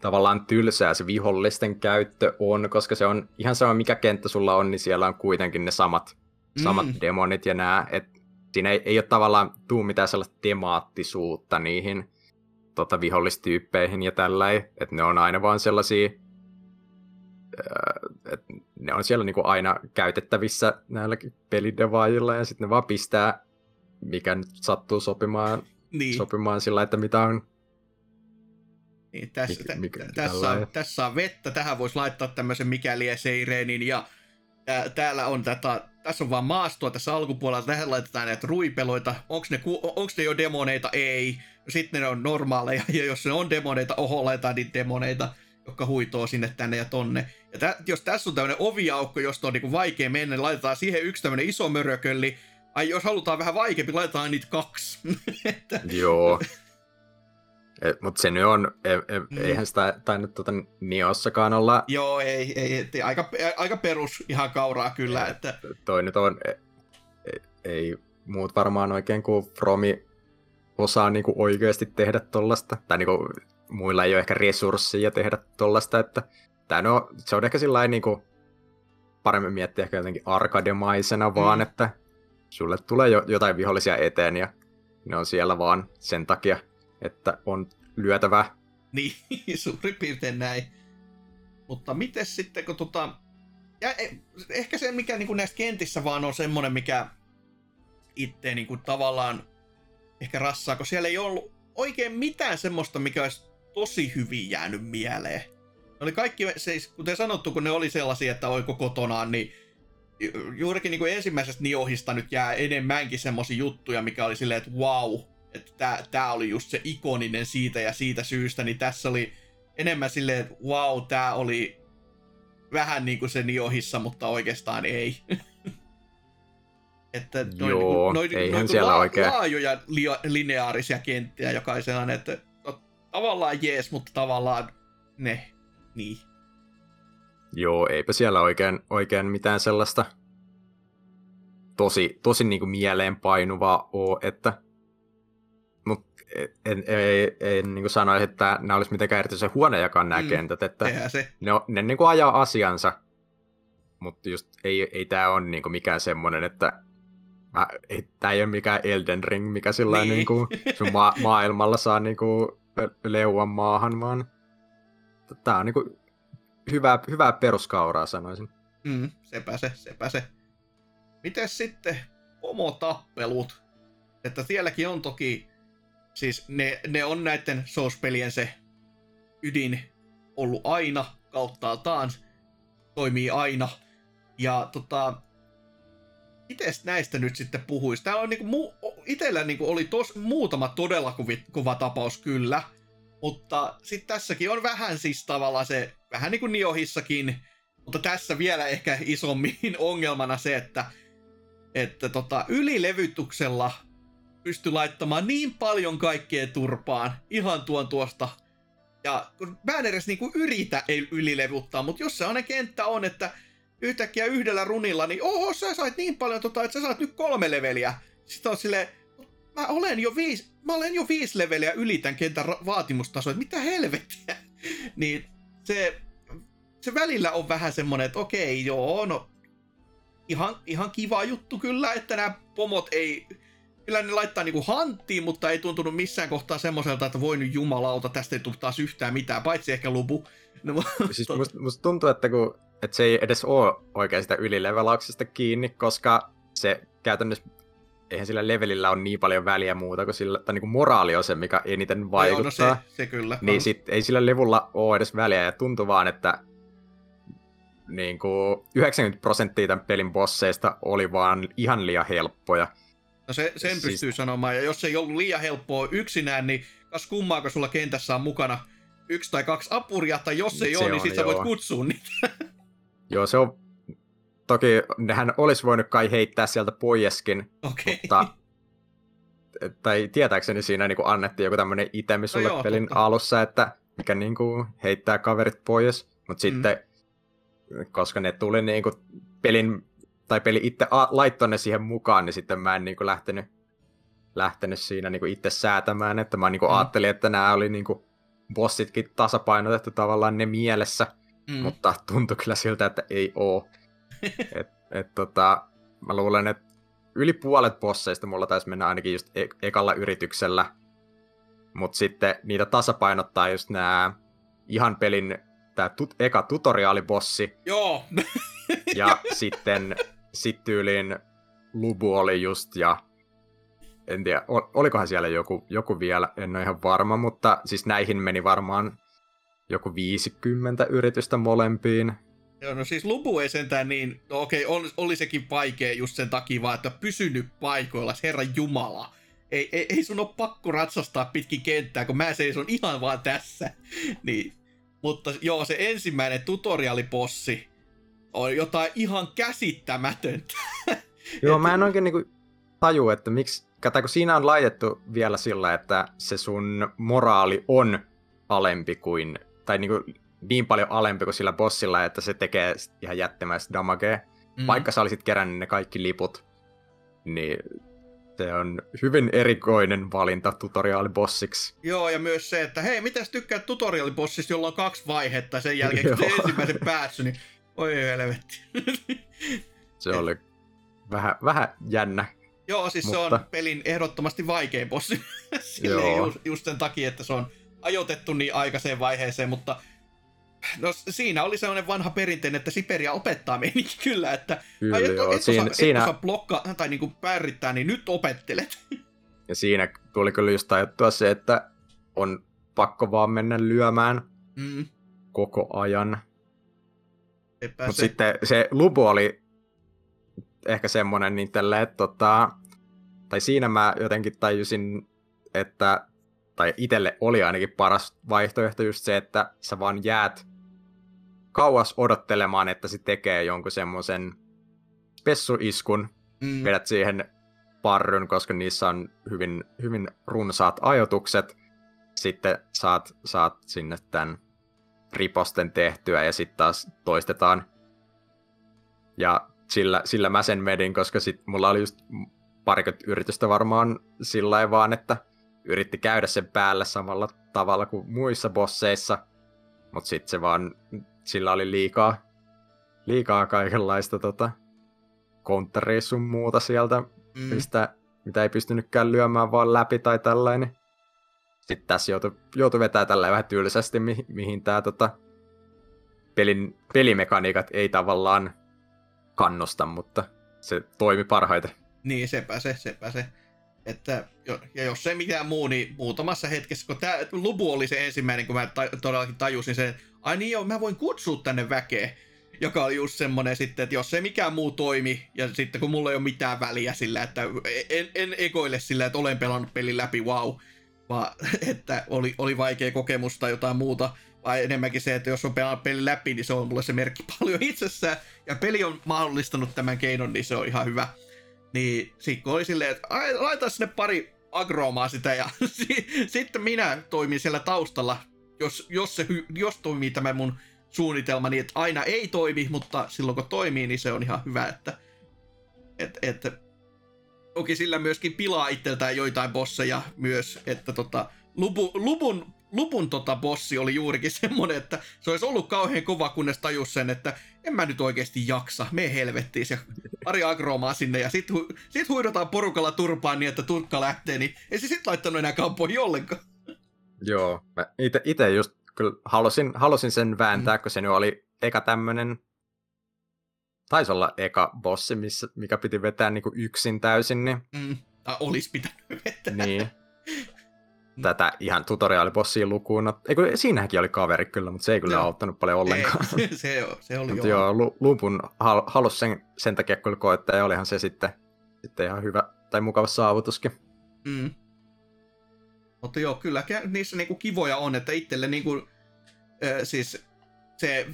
tavallaan tylsää se vihollisten käyttö on, koska se on ihan sama mikä kenttä sulla on, niin siellä on kuitenkin ne samat, mm. samat demonit ja nää, että siinä ei, ei ole tavallaan tuu mitään sellaista temaattisuutta niihin tota, vihollistyyppeihin ja tällä että ne on aina vaan sellaisia, että ne on siellä niinku aina käytettävissä näilläkin pelidevaajilla ja sitten ne vaan pistää, mikä nyt sattuu sopimaan, niin. sopimaan sillä, että mitä on niin tässä, mikä, mikä, tässä, on, tässä on vettä, tähän voisi laittaa tämmöisen mikäli seireenin ja tää, täällä on tätä, tässä on vaan maastoa tässä alkupuolella, tähän laitetaan näitä ruipeloita, onko ne, onko ne jo demoneita? Ei. Sitten ne on normaaleja, ja jos ne on demoneita, oho, laitetaan niitä demoneita, jotka huitoo sinne tänne ja tonne. Ja tä, jos tässä on tämmöinen oviaukko, josta on niinku vaikea mennä, niin laitetaan siihen yksi tämmöinen iso mörökölli, ai jos halutaan vähän vaikeampi, laitetaan niitä kaksi. Joo. Mutta se nyt on, e, e, mm. eihän sitä tainnut tuota Niossakaan olla. Joo, ei, ei, ei aika, aika perus ihan kauraa kyllä. Että... Toi nyt on, ei, ei muut varmaan oikein kuin Fromi osaa niinku oikeasti tehdä tollasta. Tai niinku, muilla ei ole ehkä resursseja tehdä tollasta, että tää no, se on ehkä sillä niinku, paremmin miettiä ehkä jotenkin arkademaisena mm. vaan, että sulle tulee jo, jotain vihollisia eteen ja ne on siellä vaan sen takia, että on lyötävä. Niin, suurin piirtein näin. Mutta miten sitten, kun tota... Ja e, ehkä se, mikä niin kuin näistä kentissä vaan on semmoinen, mikä itse niin kuin tavallaan ehkä rassaa, kun siellä ei ollut oikein mitään semmoista, mikä olisi tosi hyvin jäänyt mieleen. Ne oli kaikki, siis, kuten sanottu, kun ne oli sellaisia, että oiko kotonaan, niin juurikin niin kuin ensimmäisestä Niohista nyt jää enemmänkin semmoisia juttuja, mikä oli silleen, että wow, että tämä, tämä oli just se ikoninen siitä ja siitä syystä, niin tässä oli enemmän silleen, että wow, tämä oli vähän niin kuin se Niohissa, mutta oikeastaan ei. että noin, Joo, noin, eihän noin siellä la- oikein. laajoja li- lineaarisia kenttiä, joka sellainen, että no, tavallaan jees, mutta tavallaan ne, niin. Joo, eipä siellä oikein, oikein mitään sellaista tosi, tosi niin kuin mieleenpainuvaa ole, että en, en, en niin kuin sanoisi, että nämä olisi mitenkään erityisen huonejakaan nämä mm, kentät, että se. ne, ne niin kuin ajaa asiansa, mutta just ei, ei tämä ole niin kuin mikään semmoinen, että mä, ei, tämä ei ole mikään Elden Ring, mikä sillä niin. niin kuin sun ma- maailmalla saa niin kuin leuan maahan, vaan tämä on niin kuin hyvää, hyvää peruskauraa, sanoisin. Mm, sepä se, sepä se. Mites sitten pomotappelut? Että sielläkin on toki Siis ne, ne on näiden Souls-pelien se ydin ollut aina kauttaaltaan, toimii aina. Ja tota, Mites näistä nyt sitten puhuisi? Täällä on niinku, mu- itellä niinku oli tos, muutama todella kuvi, tapaus kyllä, mutta sitten tässäkin on vähän siis tavallaan se, vähän niin kuin Niohissakin, mutta tässä vielä ehkä isommin ongelmana se, että, että tota, ylilevytyksellä pysty laittamaan niin paljon kaikkea turpaan ihan tuon tuosta. Ja kun mä en edes niinku yritä ei ylilevuttaa, mutta jos se kenttä on, että yhtäkkiä yhdellä runilla, niin oho, sä sait niin paljon, tota, että sä saat nyt kolme leveliä. Sitten on silleen, mä olen jo viisi, mä olen jo viisi leveliä yli tämän kentän vaatimustaso, että mitä helvettiä. niin se, se välillä on vähän semmonen, että okei, joo, no ihan, ihan kiva juttu kyllä, että nämä pomot ei, kyllä ne laittaa niinku hanttiin, mutta ei tuntunut missään kohtaa semmoiselta, että voi nyt jumalauta, tästä ei tule taas yhtään mitään, paitsi ehkä lupu. No, siis musta, musta tuntuu, että, kun, että se ei edes ole oikein sitä ylilevelauksesta kiinni, koska se käytännössä eihän sillä levelillä ole niin paljon väliä muuta kuin sillä, tai niin kuin moraali on se, mikä eniten vaikuttaa. No, no se, se kyllä. Niin sit ei sillä levulla ole edes väliä, ja tuntuu vaan, että niin kuin 90 prosenttia tämän pelin bosseista oli vaan ihan liian helppoja. No se, sen siis... pystyy sanomaan, ja jos se ei ollut liian helppoa yksinään, niin kas kummaa, kun sulla kentässä on mukana yksi tai kaksi apuria, tai jos ei se ole, niin sit sä voit kutsua niitä. Joo, se on... Toki nehän olisi voinut kai heittää sieltä poieskin, okay. mutta... Tai tietääkseni siinä niin kuin annettiin joku tämmöinen itemi sulle no joo, pelin totta. alussa, että mikä niin kuin heittää kaverit pois. Mutta mm. sitten, koska ne tuli niin kuin pelin, tai peli itse laittoi ne siihen mukaan, niin sitten mä en niin kuin lähtenyt, lähtenyt siinä niin kuin itse säätämään, että mä niin kuin mm. ajattelin, että nämä oli niin kuin bossitkin tasapainotettu tavallaan ne mielessä, mm. mutta tuntui kyllä siltä, että ei oo. et, et, tota, mä luulen, että yli puolet bosseista mulla taisi mennä ainakin just e- ekalla yrityksellä, mutta sitten niitä tasapainottaa just nämä ihan pelin tää tut, eka tutoriaalibossi. Joo. ja sitten sit tyyliin Lubu oli just ja en tiedä, olikohan siellä joku, joku vielä, en ole ihan varma, mutta siis näihin meni varmaan joku 50 yritystä molempiin. Joo, no siis lupu ei sentään niin, no okei, oli, oli sekin vaikea just sen takia vaan, että pysynyt paikoilla, herra jumala. Ei, ei, ei sun ole pakko ratsastaa pitkin kenttää, kun mä seison ihan vaan tässä. niin. Mutta joo, se ensimmäinen tutorialipossi on jotain ihan käsittämätöntä. joo, mä en oikein niinku taju, että miksi, Kato, kun siinä on laitettu vielä sillä, että se sun moraali on alempi kuin, tai niin, kuin niin paljon alempi kuin sillä bossilla, että se tekee ihan jättimäistä damagea. Mm. Vaikka sä olisit kerännyt ne kaikki liput, niin se on hyvin erikoinen valinta tutoriaalibossiksi. Joo, ja myös se, että hei, mitäs tykkäät tutoriaalibossista, jolla on kaksi vaihetta sen jälkeen, kun se ensimmäisen päässyt, niin oi helvetti. se oli vähän, vähän jännä Joo, siis Mutta... se on pelin ehdottomasti vaikein bossi. Silleen just, just sen takia, että se on ajoitettu niin aikaiseen vaiheeseen, mutta No siinä oli sellainen vanha perinteinen, että Siperia opettaa meininkin kyllä, että kyllä, et, joo. et, siinä, osaa, siinä... et osaa blokkaa tai niinku pärrittää, niin nyt opettelet. Ja siinä tuli kyllä just tajuttua se, että on pakko vaan mennä lyömään mm. koko ajan. Mutta sitten se lupu oli ehkä semmonen niin tälle, että tota, tai siinä mä jotenkin tajusin, että, tai itelle oli ainakin paras vaihtoehto just se, että sä vaan jäät kauas odottelemaan, että se tekee jonkun semmoisen spessuiskun, mm. vedät siihen parryn, koska niissä on hyvin, hyvin runsaat ajotukset. Sitten saat, saat sinne tämän riposten tehtyä ja sitten taas toistetaan. Ja sillä, sillä mä sen medin, koska sit mulla oli just parikymmentä yritystä varmaan sillä vaan, että yritti käydä sen päällä samalla tavalla kuin muissa bosseissa, mutta sitten se vaan, sillä oli liikaa, liikaa kaikenlaista tota, kontteria sun muuta sieltä, mm. mistä, mitä ei pystynytkään lyömään vaan läpi tai tällainen. Sitten tässä joutui, joutui vetää tällä vähän tylsästi, mi- mihin tämä tota, pelin, pelimekaniikat ei tavallaan kannusta, mutta se toimi parhaiten. Niin, sepä se, sepä se. Että, ja jos se mitään muu, niin muutamassa hetkessä, kun tämä lubu oli se ensimmäinen, kun mä ta- todellakin tajusin sen, ai niin joo, mä voin kutsua tänne väkeä. Joka oli just semmonen sitten, että jos se mikään muu toimi, ja sitten kun mulla ei ole mitään väliä sillä, että en, en ekoile sillä, että olen pelannut pelin läpi, wow, vaan että oli, oli vaikea kokemus tai jotain muuta, vai enemmänkin se, että jos on pelannut pelin läpi, niin se on mulle se merkki paljon itsessään, ja peli on mahdollistanut tämän keinon, niin se on ihan hyvä. Niin sitten oli silleen, että laita sinne pari agroomaa sitä, ja sitten minä toimin siellä taustalla, jos, jos, se, jos toimii tämä mun suunnitelma, niin että aina ei toimi, mutta silloin kun toimii, niin se on ihan hyvä, että et, et, toki sillä myöskin pilaa itseltään joitain bosseja myös, että tota, lupu, lupun lupun tota bossi oli juurikin semmonen, että se olisi ollut kauhean kova, kunnes tajus sen, että en mä nyt oikeasti jaksa, me helvettiin se Ari Agromaa sinne ja sit, hu- sit huidotaan porukalla turpaan niin, että turkka lähtee, niin ei se sit laittanut enää kauppoihin ollenkaan. Joo, mä ite, ite just kyllä halusin, halusin sen vääntää, mm. kun se nyt oli eka tämmönen, taisi olla eka bossi, missä, mikä piti vetää niinku yksin täysin, niin... Mm. Tai olisi pitänyt vetää. Niin. Tätä ihan tutoriaalibossiin lukuun. Eikö, siinäkin oli kaveri kyllä, mutta se ei kyllä joo. auttanut paljon ollenkaan. Ei, se, se oli joo. joo lupun hal, halus sen, sen takia kyllä koettaa, ja olihan se sitten, sitten ihan hyvä tai mukava saavutuskin. Mm. Mutta joo, kyllä niissä niinku kivoja on, että itselle niinku, äh, siis se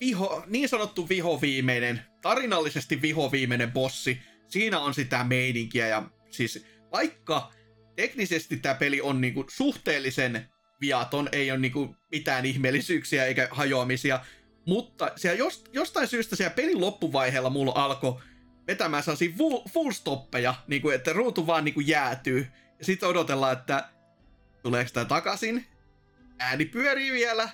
viho, niin sanottu vihoviimeinen, tarinallisesti vihoviimeinen bossi, siinä on sitä meininkiä ja siis vaikka teknisesti tämä peli on niinku suhteellisen viaton, ei ole niinku mitään ihmeellisyyksiä eikä hajoamisia, mutta siellä jost, jostain syystä siellä pelin loppuvaiheella mulla alkoi vetämään sellaisia full, full stoppeja, niinku, että ruutu vaan niinku jäätyy. Ja sitten odotellaan, että tuleeko tämä takaisin. Ääni pyörii vielä.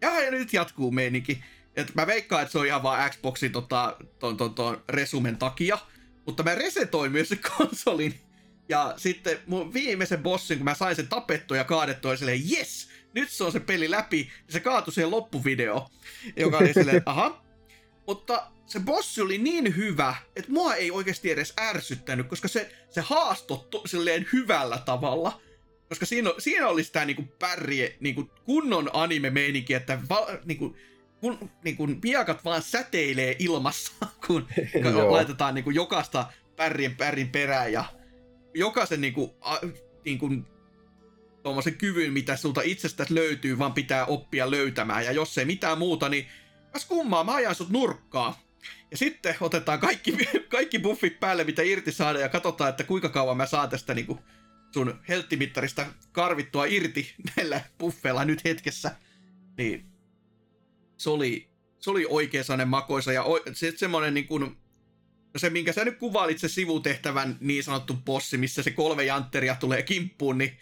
Ja, ja nyt jatkuu meininki. Et mä veikkaan, että se on ihan vaan Xboxin tota, ton, ton, ton resumen takia. Mutta mä resetoin myös konsolin. Ja sitten mun viimeisen bossin, kun mä sain sen tapettua ja kaadettua, silleen, yes, nyt se on se peli läpi. Ja se kaatui siihen loppuvideo, joka oli silleen, aha. Mutta se bossi oli niin hyvä, että mua ei oikeasti edes ärsyttänyt, koska se, se haastoi silleen hyvällä tavalla. Koska siinä, siinä oli sitä niinku pärje, niinku kunnon anime-meininki, että va, niinku, kun niinku, piakat vaan säteilee ilmassa, kun laitetaan niinku jokaista pärrin pärrin perään ja jokaisen niinku, a, niinku, tuommoisen kyvyn, mitä sulta itsestäsi löytyy, vaan pitää oppia löytämään. Ja jos ei mitään muuta, niin kas kummaa, mä ajan sut nurkkaa. Ja sitten otetaan kaikki, kaikki buffit päälle, mitä irti saada, ja katsotaan, että kuinka kauan mä saan tästä niinku, sun helttimittarista karvittua irti näillä buffeilla nyt hetkessä, niin se oli, se oli oikein sellainen makoisa ja se, semmoinen niin kuin, se, minkä sä nyt kuvailit se sivutehtävän niin sanottu bossi, missä se kolme jantteria tulee kimppuun, niin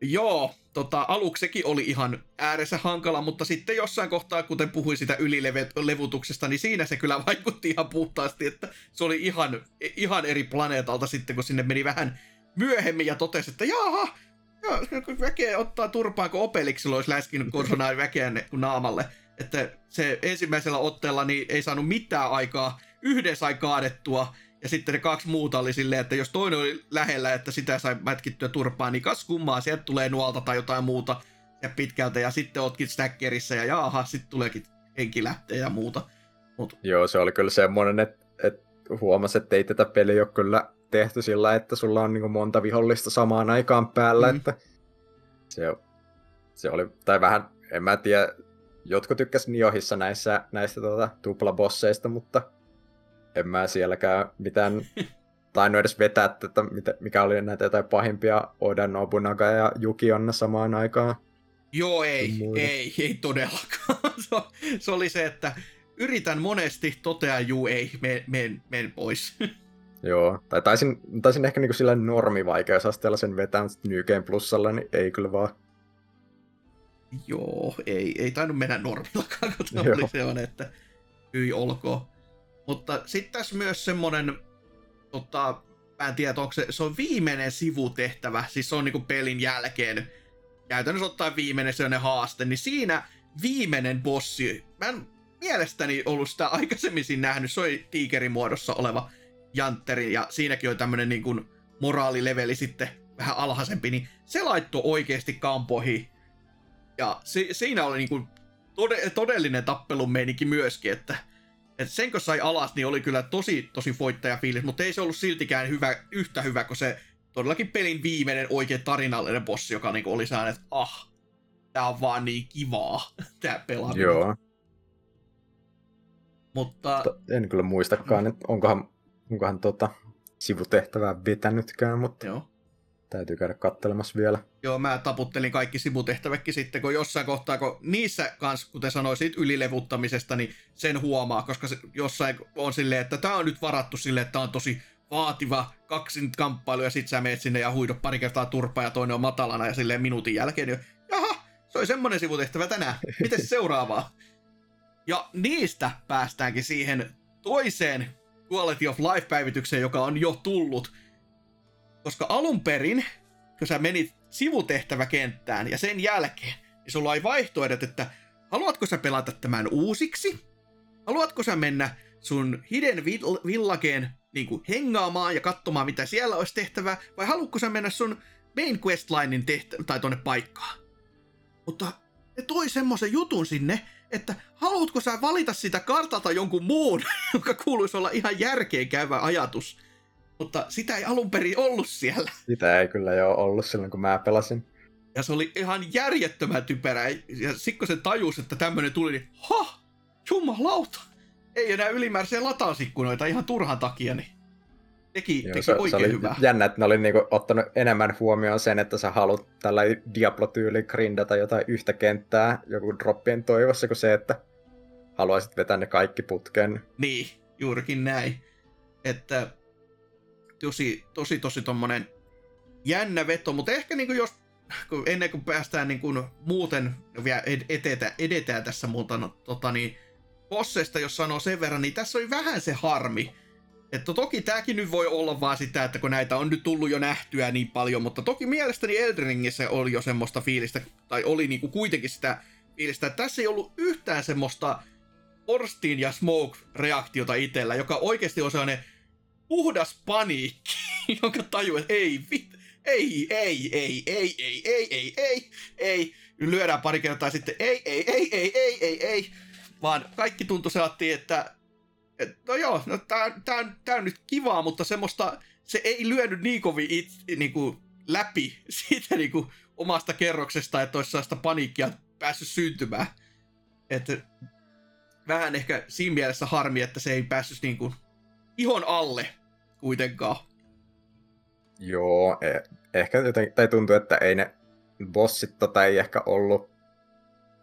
joo, tota, aluksi sekin oli ihan ääressä hankala, mutta sitten jossain kohtaa, kuten puhuin sitä ylilevutuksesta, niin siinä se kyllä vaikutti ihan puhtaasti, että se oli ihan, ihan eri planeetalta sitten, kun sinne meni vähän myöhemmin ja totesi, että jaha, joo, väkeä ottaa turpaan, kun Opeliksilla olisi läskinyt konsonaan väkeä naamalle. Että se ensimmäisellä otteella niin ei saanut mitään aikaa, yhden sai kaadettua, ja sitten ne kaksi muuta oli silleen, että jos toinen oli lähellä, että sitä sai mätkittyä turpaan, niin kas kummaa, sieltä tulee nuolta tai jotain muuta ja pitkältä, ja sitten ootkin stackerissa, ja jaaha, sitten tuleekin henkilähteä ja muuta. Mut. Joo, se oli kyllä semmoinen, että, että huomasi, että ei tätä peliä ole kyllä tehty sillä, että sulla on niin monta vihollista samaan aikaan päällä, mm. että se, se oli, tai vähän, en mä tiedä, jotkut tykkäs Niohissa näissä, näistä tuota, tuplabosseista, mutta en mä sielläkään mitään tainnut edes vetää, että mikä oli näitä jotain pahimpia Oda Nobunaga ja Yuki Onna samaan aikaan. Joo, ei, ei, ei todellakaan. se oli se, että yritän monesti, totean juu, ei, men, men, men pois. Joo, tai taisin, taisin ehkä niinku sillä normivaikeusasteella sen vetää, mutta New Game Plusalla, niin ei kyllä vaan. Joo, ei, ei tainnut mennä normillakaan, kun se oli se on, että hyi olkoon. Mutta sitten tässä myös semmonen, tota, mä en tiedä, onko se, se on viimeinen sivutehtävä, siis se on niinku pelin jälkeen, käytännössä ottaen viimeinen sellainen haaste, niin siinä viimeinen bossi, mä en mielestäni ollut sitä aikaisemmin siinä nähnyt, se oli tiikerin muodossa oleva jantteri, ja siinäkin on tämmönen niin kuin moraalileveli sitten vähän alhaisempi, niin se laittoi oikeasti kampoihin. Ja se, siinä oli niin kuin tode, todellinen tappelun meininki myöskin, että, että sen kun sai alas, niin oli kyllä tosi, tosi voittajafiilis, mutta ei se ollut siltikään hyvä, yhtä hyvä kuin se todellakin pelin viimeinen oikein tarinallinen bossi, joka niin oli sellainen, että ah, tää on vaan niin kivaa, tää pelaaminen. Joo. Mutta... En kyllä muistakaan, että onkohan onkohan tota sivutehtävää vetänytkään, mutta Joo. Täytyy käydä kattelemassa vielä. Joo, mä taputtelin kaikki sivutehtävätkin sitten, kun jossain kohtaa, kun niissä kanssa, kuten sanoisit, ylilevuttamisesta, niin sen huomaa, koska se jossain on silleen, että tämä on nyt varattu silleen, että tämä on tosi vaativa kaksin kamppailu, ja sit sä meet sinne ja huidot pari kertaa turpaa, ja toinen on matalana, ja silleen minuutin jälkeen, niin jaha, Se oli semmonen sivutehtävä tänään. Miten seuraavaa? Ja niistä päästäänkin siihen toiseen Quality of Life-päivitykseen, joka on jo tullut. Koska alun perin, kun sä menit sivutehtäväkenttään ja sen jälkeen, niin sulla oli vaihtoehdot, että haluatko sä pelata tämän uusiksi? Haluatko sä mennä sun Hidden Villageen niin kuin hengaamaan ja katsomaan, mitä siellä olisi tehtävä, vai haluatko sä mennä sun main questlinein tehtä- tai tonne paikkaan? Mutta ne toi semmoisen jutun sinne, että haluatko sä valita sitä kartalta jonkun muun, joka kuuluisi olla ihan järkeen käyvä ajatus. Mutta sitä ei alun perin ollut siellä. Sitä ei kyllä jo ollut silloin, kun mä pelasin. Ja se oli ihan järjettömän typerä. Ja sitten se tajus, että tämmönen tuli, niin ha! Jumalauta! Ei enää ylimääräisiä latausikkunoita ihan turhan takia, niin teki, Joo, teki se, oikein se oli hyvää. jännä, että ne oli niinku ottanut enemmän huomioon sen, että sä haluat tällä Diablo-tyyli grindata jotain yhtä kenttää joku droppien toivossa, kuin se, että haluaisit vetää ne kaikki putken. Niin, juurikin näin. Että tosi, tosi, tosi tommonen jännä veto, mutta ehkä niinku jos ennen kuin päästään niin kuin muuten vielä edetä, edetään tässä muuta, no, tota niin, bosseista, jos sanoo sen verran, niin tässä oli vähän se harmi, että toki tämäkin nyt voi olla vaan sitä, että kun näitä on nyt tullut jo nähtyä niin paljon, mutta toki mielestäni Elden Ringissä oli jo semmoista fiilistä, tai oli niinku kuitenkin sitä fiilistä, että tässä ei ollut yhtään semmoista Orstin ja Smoke-reaktiota itsellä, joka oikeasti on sellainen puhdas paniikki, jonka tajuu, että ei vit, ei, ei, ei, ei, ei, ei, ei, ei, ei, lyödään pari kertaa sitten, ei, ei, ei, ei, ei, ei, ei, vaan kaikki tuntui sellainen, että et, no joo, no tää, tää, tää on nyt kivaa, mutta semmoista, se ei lyönyt niin kovin it, niinku, läpi siitä niinku, omasta kerroksesta, että olisi sellaista paniikkia päässyt syntymään. Että vähän ehkä siinä mielessä harmi, että se ei päässyt niinku ihon alle kuitenkaan. Joo, e- ehkä joten, tai tuntuu, että ei ne bossit tota ei ehkä ollut,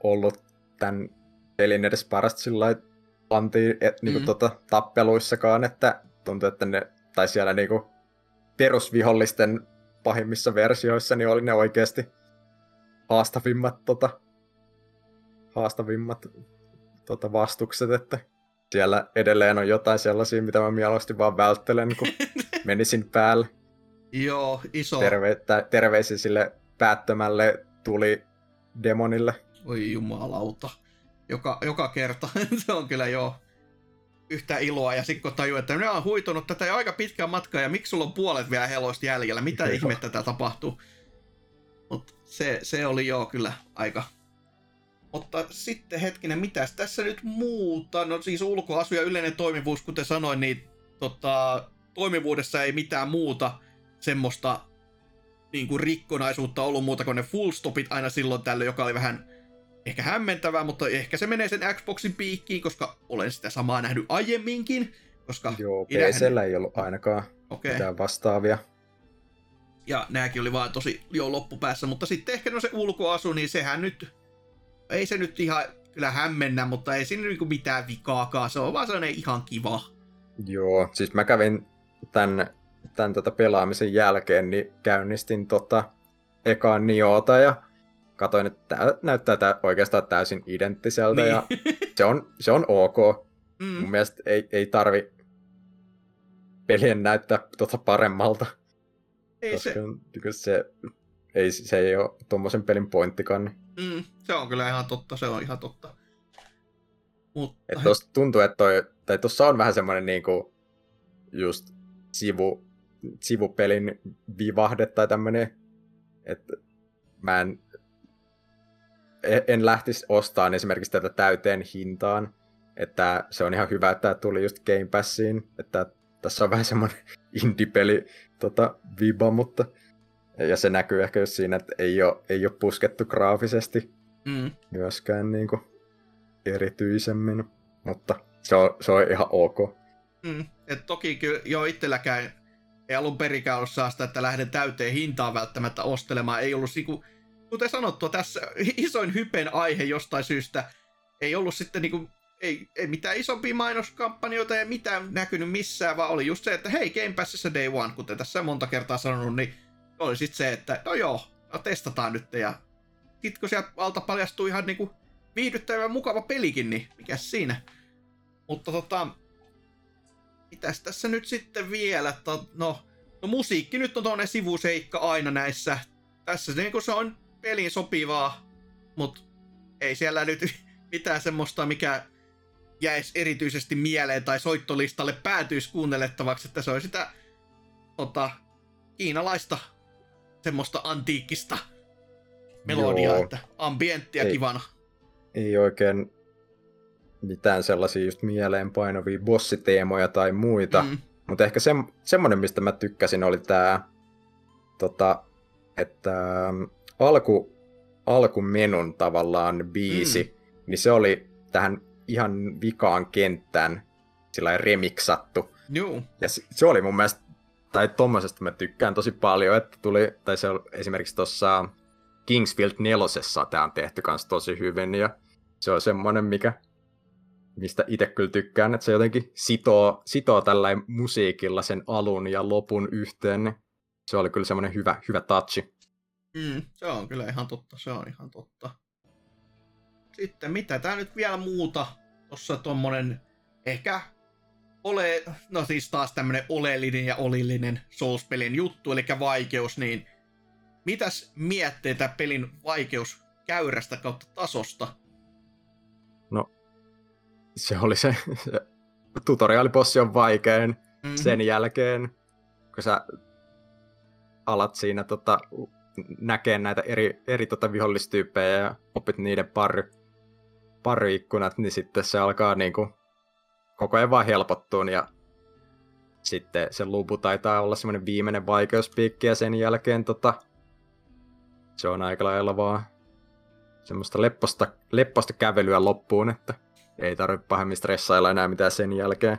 ollut tämän pelin edes parasta sillä pantiin et, niinku, mm. tota, tappeluissakaan, että tuntuu, että ne, tai siellä niinku, perusvihollisten pahimmissa versioissa, niin oli ne oikeasti haastavimmat, tota, haastavimmat tota, vastukset, että siellä edelleen on jotain sellaisia, mitä mä mieluusti vaan välttelen, kun menisin päälle. Joo, iso. Terve, terveisiä sille päättömälle tuli demonille. Oi jumalauta joka, joka kerta. se on kyllä jo yhtä iloa. Ja sitten kun tajuu, että minä olen huitunut tätä jo aika pitkään matkaa ja miksi sulla on puolet vielä heloista jäljellä, mitä Joo. ihmettä tätä tapahtuu. Mutta se, se oli jo kyllä aika. Mutta sitten hetkinen, mitäs tässä nyt muuta? No siis ulkoasu ja yleinen toimivuus, kuten sanoin, niin tota, toimivuudessa ei mitään muuta semmoista niin kuin rikkonaisuutta ollut muuta kuin ne full stopit aina silloin tällöin, joka oli vähän ehkä hämmentävää, mutta ehkä se menee sen Xboxin piikkiin, koska olen sitä samaa nähnyt aiemminkin. Koska Joo, PCllä ei ollut ainakaan okay. mitään vastaavia. Ja nämäkin oli vaan tosi jo loppupäässä, mutta sitten ehkä no se ulkoasu, niin sehän nyt, ei se nyt ihan kyllä hämmennä, mutta ei siinä niinku mitään vikaakaan, se on vaan sellainen ihan kiva. Joo, siis mä kävin tämän, tämän tota pelaamisen jälkeen, niin käynnistin tota ekaan Niota ja katoin, että tämä näyttää tää oikeastaan täysin identtiseltä niin. ja se on, se on ok. Mm. Mun mielestä ei, ei tarvi pelien näyttää tuota paremmalta. Ei koska se... Se, ei, se ei ole tuommoisen pelin pointtikaan. Mm, se on kyllä ihan totta, se on ihan totta. Mutta... Et tosta tuntuu, että toi, tai tuossa on vähän semmoinen niinku just sivu, sivupelin vivahde tai tämmöinen, että mä en E- en lähtisi ostamaan esimerkiksi tätä täyteen hintaan. Että se on ihan hyvä, että tämä tuli just Game Passiin. Että tässä on vähän semmoinen indie-peli tota, viba, mutta ja se näkyy ehkä just siinä, että ei ole, ei ole puskettu graafisesti mm. myöskään niin kuin, erityisemmin, mutta se on, se on ihan ok. Mm. Et toki kyllä jo itselläkään ei alun perikään ollut sitä, että lähden täyteen hintaan välttämättä ostelemaan. Ei ollut niinku, kuten sanottua, tässä isoin hypen aihe jostain syystä ei ollut sitten niinku, ei, ei mitään isompia mainoskampanjoita ja mitään näkynyt missään, vaan oli just se, että hei, Game Passissa Day One, kuten tässä monta kertaa sanonut, niin oli sitten se, että no joo, no testataan nyt ja sit kun sieltä alta paljastuu ihan niinku viihdyttävä mukava pelikin, niin mikä siinä. Mutta tota, mitäs tässä nyt sitten vielä? No, no musiikki nyt on tuonne sivuseikka aina näissä. Tässä se, niin se on peliin sopivaa, mutta ei siellä nyt mitään semmoista, mikä jäisi erityisesti mieleen tai soittolistalle päätyisi kuunnellettavaksi, että se on sitä tota, kiinalaista semmoista antiikkista melodiaa, Joo. että ambienttia ei, kivana. Ei oikein mitään sellaisia just mieleenpainavia bossiteemoja tai muita. Mm. Mutta ehkä se, semmoinen, mistä mä tykkäsin, oli tämä, tota, että ähm, alku, alkumenun tavallaan biisi, mm. niin se oli tähän ihan vikaan kenttään sillä remiksattu. Joo. Ja se, se oli mun mielestä, tai tommosesta mä tykkään tosi paljon, että tuli, tai se on esimerkiksi tuossa Kingsfield nelosessa tämä on tehty kanssa tosi hyvin, ja se on semmoinen, mikä mistä itse kyllä tykkään, että se jotenkin sitoo, sitoo tällä musiikilla sen alun ja lopun yhteen, niin se oli kyllä semmoinen hyvä, hyvä touchi. Mm, se on kyllä ihan totta, se on ihan totta. Sitten mitä tää nyt vielä muuta? Tossa tommonen ehkä ole, no siis taas tämmönen oleellinen ja olillinen Souls-pelin juttu, eli vaikeus, niin mitäs mietteitä pelin vaikeus käyrästä kautta tasosta? No, se oli se, se tutoriaalipossi on vaikein mm-hmm. sen jälkeen, kun sä alat siinä tota, näkee näitä eri, eri tota vihollistyyppejä ja opit niiden pari, pari ikkunat, niin sitten se alkaa niinku koko ajan vaan helpottua ja sitten se lupu taitaa olla semmoinen viimeinen vaikeuspiikki ja sen jälkeen tota, se on aika lailla vaan semmoista lepposta, lepposta kävelyä loppuun, että ei tarvitse pahemmin stressailla enää mitään sen jälkeen.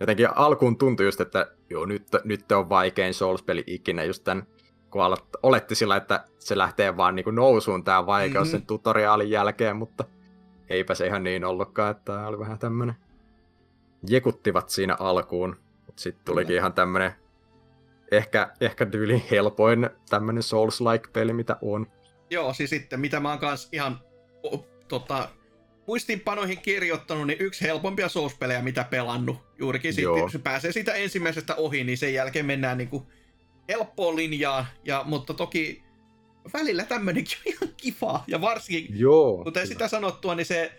Jotenkin alkuun tuntui just, että joo, nyt, nyt on vaikein Souls-peli ikinä just tämän, kun alat, oletti sillä, että se lähtee vaan niin kuin nousuun tämä vaikeus mm-hmm. sen tutoriaalin jälkeen, mutta eipä se ihan niin ollutkaan, että tämä oli vähän tämmönen jekuttivat siinä alkuun, mutta sitten tulikin ihan tämmönen ehkä, ehkä tyyli helpoin tämmönen Souls-like peli, mitä on. Joo, siis sitten mitä mä oon kans ihan tota, muistiinpanoihin kirjoittanut, niin yksi helpompia Souls-pelejä, mitä pelannut. Juurikin sitten, kun se pääsee siitä ensimmäisestä ohi, niin sen jälkeen mennään niin kuin helppoon linjaan. Ja, mutta toki välillä tämmönenkin on ihan kivaa. Ja varsinkin, Joo, kuten kyllä. sitä sanottua, niin se,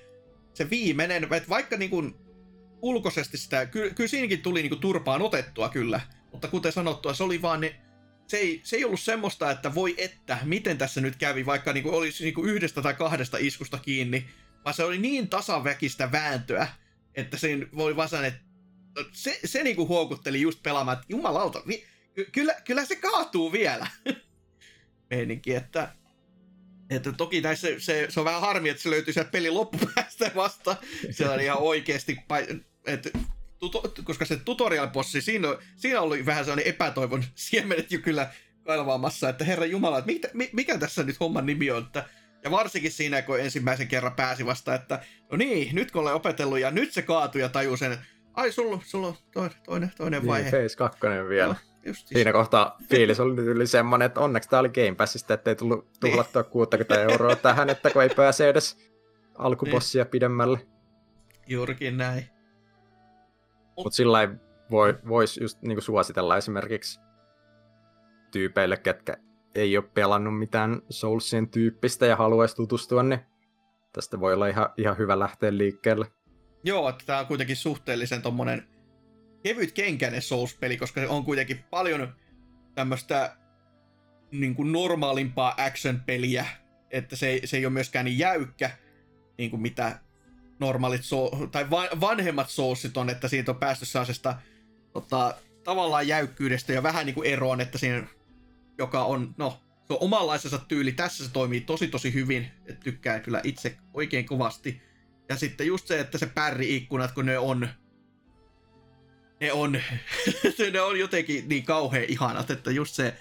se viimeinen, että vaikka niin kuin ulkoisesti sitä, ky, kyllä siinäkin tuli niin kuin turpaan otettua kyllä. Mutta kuten sanottua, se oli vaan ne, se ei, se ei ollut semmoista, että voi että, miten tässä nyt kävi, vaikka niin kuin olisi niin kuin yhdestä tai kahdesta iskusta kiinni, vaan se oli niin tasaväkistä vääntöä, että siinä voi vaan sanoa, että se, se niinku huokutteli just pelaamaan, että jumalauta, vi, ky, kyllä, kyllä se kaatuu vielä. Meininki, että, että toki näissä se, se, se, on vähän harmi, että se löytyy sieltä pelin loppupäästä vasta. Se on ihan oikeasti, että tuto, koska se tutorial-bossi, siinä, siinä oli vähän sellainen epätoivon siemenet jo kyllä kailvaamassa, että herra jumala, että mikä, mikä tässä nyt homman nimi on, että ja varsinkin siinä, kun ensimmäisen kerran pääsi vasta, että no niin, nyt kun olen opetellut ja nyt se kaatui ja tajui sen, ai sulla, sulla on toinen, toinen, toinen niin, vaihe. Phase 2 vielä. No, Siinä kohtaa fiilis oli yli semmoinen, että onneksi tämä oli Game Passista, ettei tullut niin. tuhlattua 60 euroa tähän, että kun ei pääse edes alkubossia niin. pidemmälle. Juurikin näin. Mutta Mut sillä voi, voisi just niinku suositella esimerkiksi tyypeille, ketkä ei ole pelannut mitään Soulsien tyyppistä ja haluaisi tutustua, niin tästä voi olla ihan, ihan hyvä lähteä liikkeelle. Joo, että tämä on kuitenkin suhteellisen tommonen kevyt kenkäinen Souls-peli, koska se on kuitenkin paljon tämmöistä niin kuin normaalimpaa action-peliä, että se, se ei ole myöskään niin jäykkä, niin kuin mitä normaalit so- tai va- vanhemmat soussit on, että siitä on päästy sellaisesta tota, tavallaan jäykkyydestä ja vähän niin kuin eroon, että siinä joka on, no, se on omanlaisensa tyyli. Tässä se toimii tosi tosi hyvin, että tykkää kyllä itse oikein kovasti. Ja sitten just se, että se pärri-ikkunat, kun ne on, ne on, ne on jotenkin niin kauhean ihanat, että just se,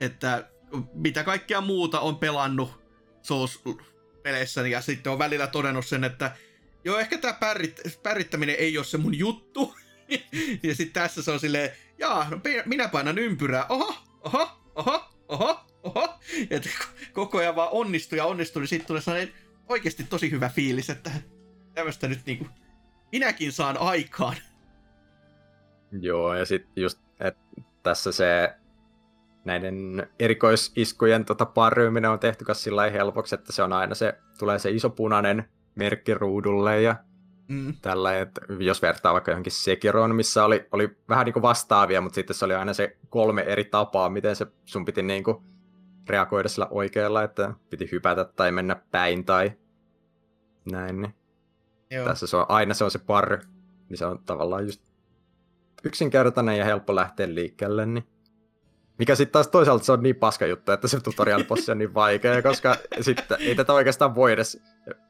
että mitä kaikkea muuta on pelannut Souls-peleissä, ja sitten on välillä todennut sen, että joo, ehkä tämä pärrit, pärrittäminen ei ole se mun juttu. ja sitten tässä se on silleen, jaa, no minä painan ympyrää, oho, oho, oho, oho, oho. Et koko ajan vaan onnistuu ja onnistuu, niin sitten tulee sellainen oikeasti tosi hyvä fiilis, että tämmöistä nyt niinku minäkin saan aikaan. Joo, ja sitten just, että tässä se näiden erikoisiskujen tota, parryyminen on tehty sillä helpoksi, että se on aina se, tulee se iso punainen merkki ruudulle ja mm. tällä, että jos vertaa vaikka johonkin Sekiroon, missä oli, oli vähän niin kuin vastaavia, mutta sitten se oli aina se kolme eri tapaa, miten se sun piti niin kuin reagoida sillä oikealla, että piti hypätä tai mennä päin tai näin. Niin. Joo. Tässä se on, aina se on se parry, niin se on tavallaan just yksinkertainen ja helppo lähteä liikkeelle, niin mikä sitten taas toisaalta se on niin paska juttu, että se tutorial on niin vaikea, koska sitten ei tätä oikeastaan voi edes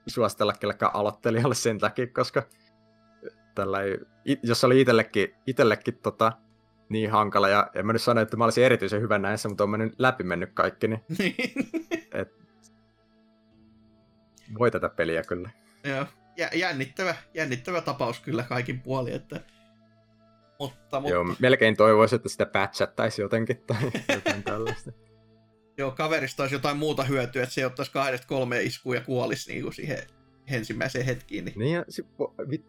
suositella kellekään aloittelijalle sen takia, koska tällä ei, jos oli itsellekin, itsellekin tota, niin hankala, ja en mä nyt sano, että mä olisin erityisen hyvä näissä, mutta on mennyt läpi mennyt kaikki, niin et, voi tätä peliä kyllä. Joo, jännittävä, jännittävä tapaus kyllä kaikin puolin, että mutta, mutta... Joo, melkein toivoisin, että sitä patchattaisi jotenkin tai jotain tällaista. Joo, kaverista olisi jotain muuta hyötyä, että se ottaisi kahdesta kolme iskua ja kuolisi niin kuin siihen ensimmäiseen hetkiin. Niin, niin ja sit,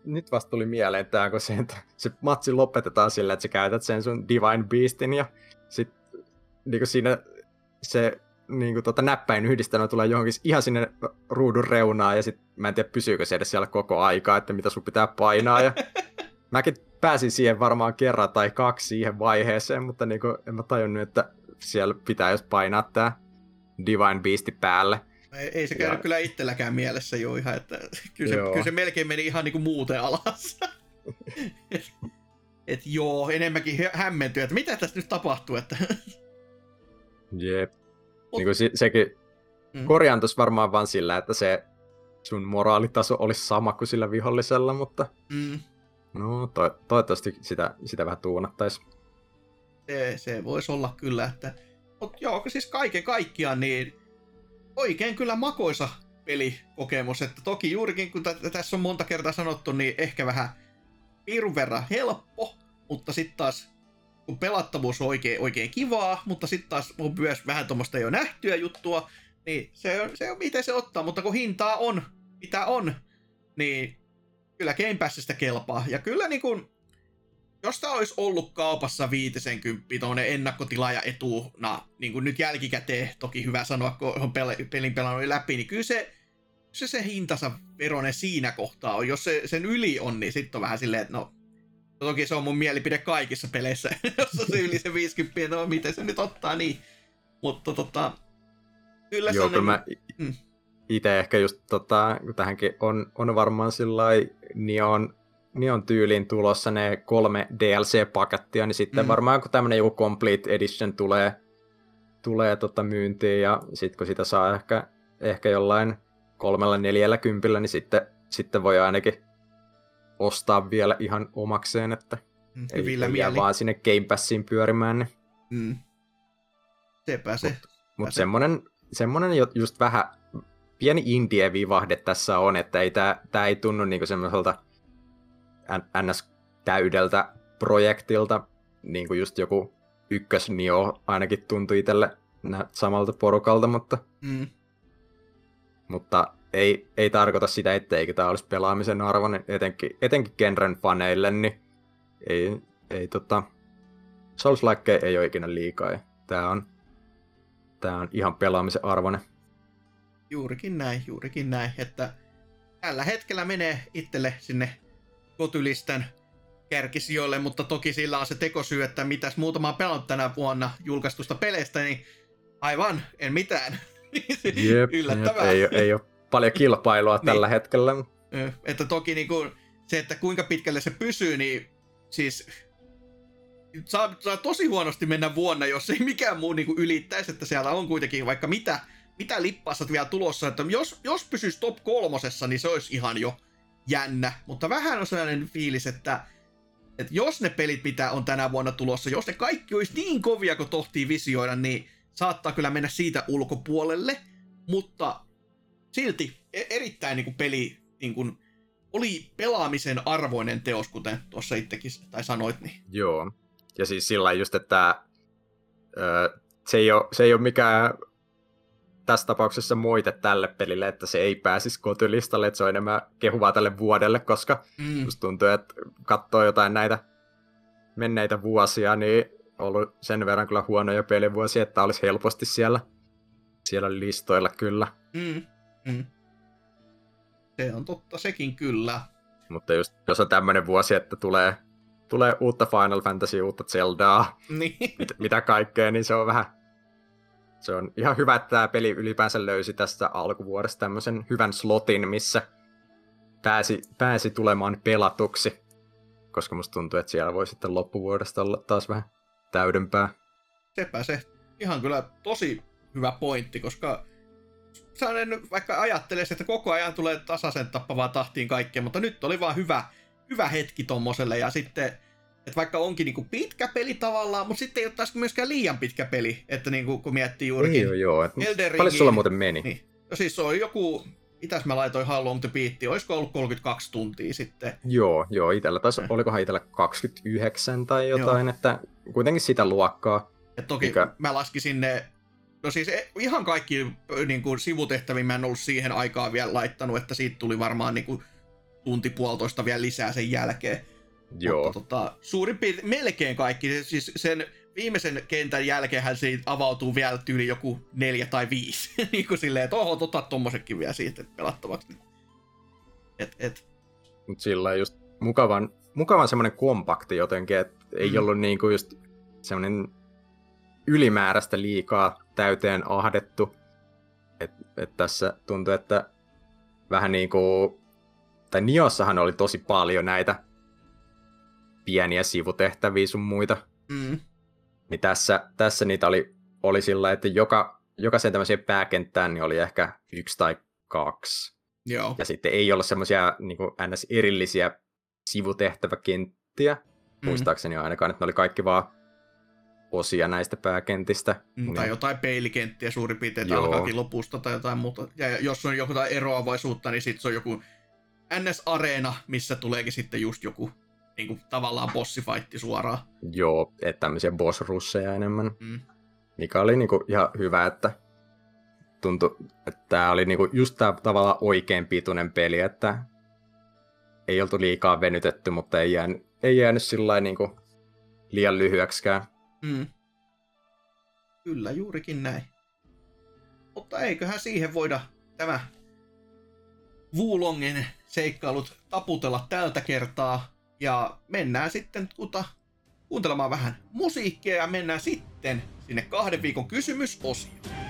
nyt vasta tuli mieleen tämä, kun se, että se matsi lopetetaan sillä, että sä käytät sen sun Divine Beastin ja sit niin kuin siinä se niin kuin, tota, näppäin yhdistelmä tulee johonkin ihan sinne ruudun reunaan ja sit mä en tiedä pysyykö se edes siellä koko aikaa, että mitä sun pitää painaa ja mäkin pääsin siihen varmaan kerran tai kaksi siihen vaiheeseen, mutta niin kuin, en mä tajunnut, että siellä pitää jos painaa tää Divine Beasti päälle. Ei, ei se käynyt ja... kyllä itselläkään mielessä jo ihan, että kyllä se, kyllä se melkein meni ihan niin kuin muuten alas. et, et joo, enemmänkin hämmentyi, että mitä tässä nyt tapahtuu, että... Jep. Mut... Niin kuin se, sekin mm. korjaantus varmaan vaan sillä, että se sun moraalitaso olisi sama kuin sillä vihollisella, mutta... Mm. No, to- toivottavasti sitä, sitä vähän tuunattaisiin. Se, se voisi olla kyllä, että... Mutta joo, siis kaiken kaikkiaan niin oikein kyllä makoisa pelikokemus, että toki juurikin kun t- tässä on monta kertaa sanottu, niin ehkä vähän pirun verran helppo, mutta sitten taas kun pelattavuus on oikein, oikein kivaa, mutta sitten taas on myös vähän tuommoista jo nähtyä juttua, niin se on, se on miten se ottaa, mutta kun hintaa on, mitä on, niin kyllä Game Passista kelpaa. Ja kyllä niin kuin, jos tämä olisi ollut kaupassa 50 tuonne ennakkotilaaja etuna, niin kuin nyt jälkikäteen, toki hyvä sanoa, kun on pel- pelin pelannut läpi, niin kyllä se, se, se hintansa veronen siinä kohtaa on. Jos se, sen yli on, niin sitten on vähän silleen, että no, toki se on mun mielipide kaikissa peleissä, jos on se yli se 50, no miten se nyt ottaa, niin. Mutta tota, kyllä Joo, se on... Niin, mä... mm itse ehkä just tota, tähänkin on, on varmaan sillä Neon, Neon tyyliin tulossa ne kolme DLC-pakettia, niin sitten mm. varmaan kun tämmöinen joku Complete Edition tulee, tulee tota myyntiin ja sitten kun sitä saa ehkä, ehkä jollain kolmella neljällä kympillä, niin sitten, sitten voi ainakin ostaa vielä ihan omakseen, että mm, ei, ei jää vaan sinne Game Passiin pyörimään. Niin. Mm. Sepä se. Mutta mut semmonen, semmonen just vähän pieni indie-vivahde tässä on, että ei tää, tää ei tunnu niinku semmoiselta ns. täydeltä projektilta, niin kuin just joku ykkös Nio ainakin tuntui itselle samalta porukalta, mutta, mm. mutta ei, ei tarkoita sitä, etteikö tämä olisi pelaamisen arvoinen, etenkin, etenkin genren faneille, niin ei, ei tota, souls ei ole ikinä liikaa. Ja tää on, tää on ihan pelaamisen arvoinen. Juurikin näin, juurikin näin, että tällä hetkellä menee itselle sinne kotylistän kärkisijoille, mutta toki sillä on se tekosyy, että mitäs muutama pelannut tänä vuonna julkaistusta peleistä, niin aivan, en mitään. Jep, Yllättävää. Jep, ei, ei ole paljon kilpailua niin. tällä hetkellä. Että toki niin kuin, se, että kuinka pitkälle se pysyy, niin siis saa, saa tosi huonosti mennä vuonna, jos ei mikään muu niin kuin ylittäisi, että siellä on kuitenkin vaikka mitä mitä lippaassa vielä tulossa, että jos, jos pysyisi top kolmosessa, niin se olisi ihan jo jännä. Mutta vähän on sellainen fiilis, että, että jos ne pelit, mitä on tänä vuonna tulossa, jos ne kaikki olisi niin kovia kuin tohtii visioida, niin saattaa kyllä mennä siitä ulkopuolelle. Mutta silti e- erittäin niin kuin peli niin kuin, oli pelaamisen arvoinen teos, kuten tuossa itsekin tai sanoit. Niin. Joo. Ja siis sillä just, että ö, se, ei ole, se ei ole mikään tässä tapauksessa moite tälle pelille, että se ei pääsisi kotylistalle, että se on enemmän kehuvaa tälle vuodelle, koska mm. musta tuntuu, että katsoo jotain näitä menneitä vuosia, niin ollut sen verran kyllä huonoja pelivuosia, että olisi helposti siellä, siellä listoilla kyllä. Mm. Mm. Se on totta sekin kyllä. Mutta just jos on tämmöinen vuosi, että tulee, tulee uutta Final Fantasy, uutta Zeldaa, niin. mit, mitä kaikkea, niin se on vähän... Se on ihan hyvä, että tämä peli ylipäänsä löysi tästä alkuvuodesta tämmöisen hyvän slotin, missä pääsi, pääsi tulemaan pelatuksi. Koska musta tuntuu, että siellä voi sitten loppuvuodesta olla taas vähän täydempää. Sepä se. Ihan kyllä tosi hyvä pointti, koska sellainen, vaikka ajattelisi, että koko ajan tulee tasaisen tappavaa tahtiin kaikkea, mutta nyt oli vaan hyvä, hyvä hetki tommoselle ja sitten että vaikka onkin niinku pitkä peli tavallaan, mutta sitten ei ole taas myöskään liian pitkä peli, että niinku, kun miettii juurikin Joo, joo. Et paljon sulla muuten meni? Niin. No siis se oli joku, mitäs mä laitoin How Long to Beat, olisiko ollut 32 tuntia sitten? Joo, joo, itellä taisi, mm. olikohan itellä 29 tai jotain, joo. että kuitenkin sitä luokkaa. Ja toki mikä... mä laskisin ne No siis e, ihan kaikki niin kuin, sivutehtäviin mä en ollut siihen aikaan vielä laittanut, että siitä tuli varmaan niin kuin, tunti puolitoista vielä lisää sen jälkeen. Joo. Mutta tota, suurin piirtein, melkein kaikki, siis sen viimeisen kentän jälkeen siitä avautuu vielä tyyli joku neljä tai viisi. niin kuin silleen, että oho, tota tommosenkin vielä siitä pelattavaksi. Et, et. Mut sillä just mukavan, mukavan semmoinen kompakti jotenkin, että ei mm. ollut niinku just semmoinen ylimääräistä liikaa täyteen ahdettu. Et, et tässä tuntuu, että vähän niin kuin, tai Niossahan oli tosi paljon näitä pieniä sivutehtäviä sun muita. Mm. Niin tässä, tässä niitä oli, oli sillä, että joka, jokaisen tämmöiseen pääkenttään niin oli ehkä yksi tai kaksi. Joo. Ja sitten ei ollut semmoisia niin ns. erillisiä sivutehtäväkenttiä, mm. muistaakseni ainakaan, että ne oli kaikki vaan osia näistä pääkentistä. Mm, tai niin. jotain peilikenttiä suurin piirtein, että alkaakin lopusta tai jotain muuta. Ja jos on jotain eroavaisuutta, niin sitten se on joku NS-areena, missä tuleekin sitten just joku niin kuin, tavallaan bossifaitti suoraan. Joo, että tämmöisiä boss enemmän. Mm. Mikä oli niin kuin, ihan hyvä, että tuntui, että tämä oli niin kuin, just tämä tavallaan oikein pituinen peli, että ei oltu liikaa venytetty, mutta ei jäänyt, ei jäänyt sillä niin kuin, liian lyhyeksikään. Mm. Kyllä, juurikin näin. Mutta eiköhän siihen voida tämä Wulongin seikkailut taputella tältä kertaa. Ja mennään sitten kuta, kuuntelemaan vähän musiikkia ja mennään sitten sinne kahden viikon kysymysosioon.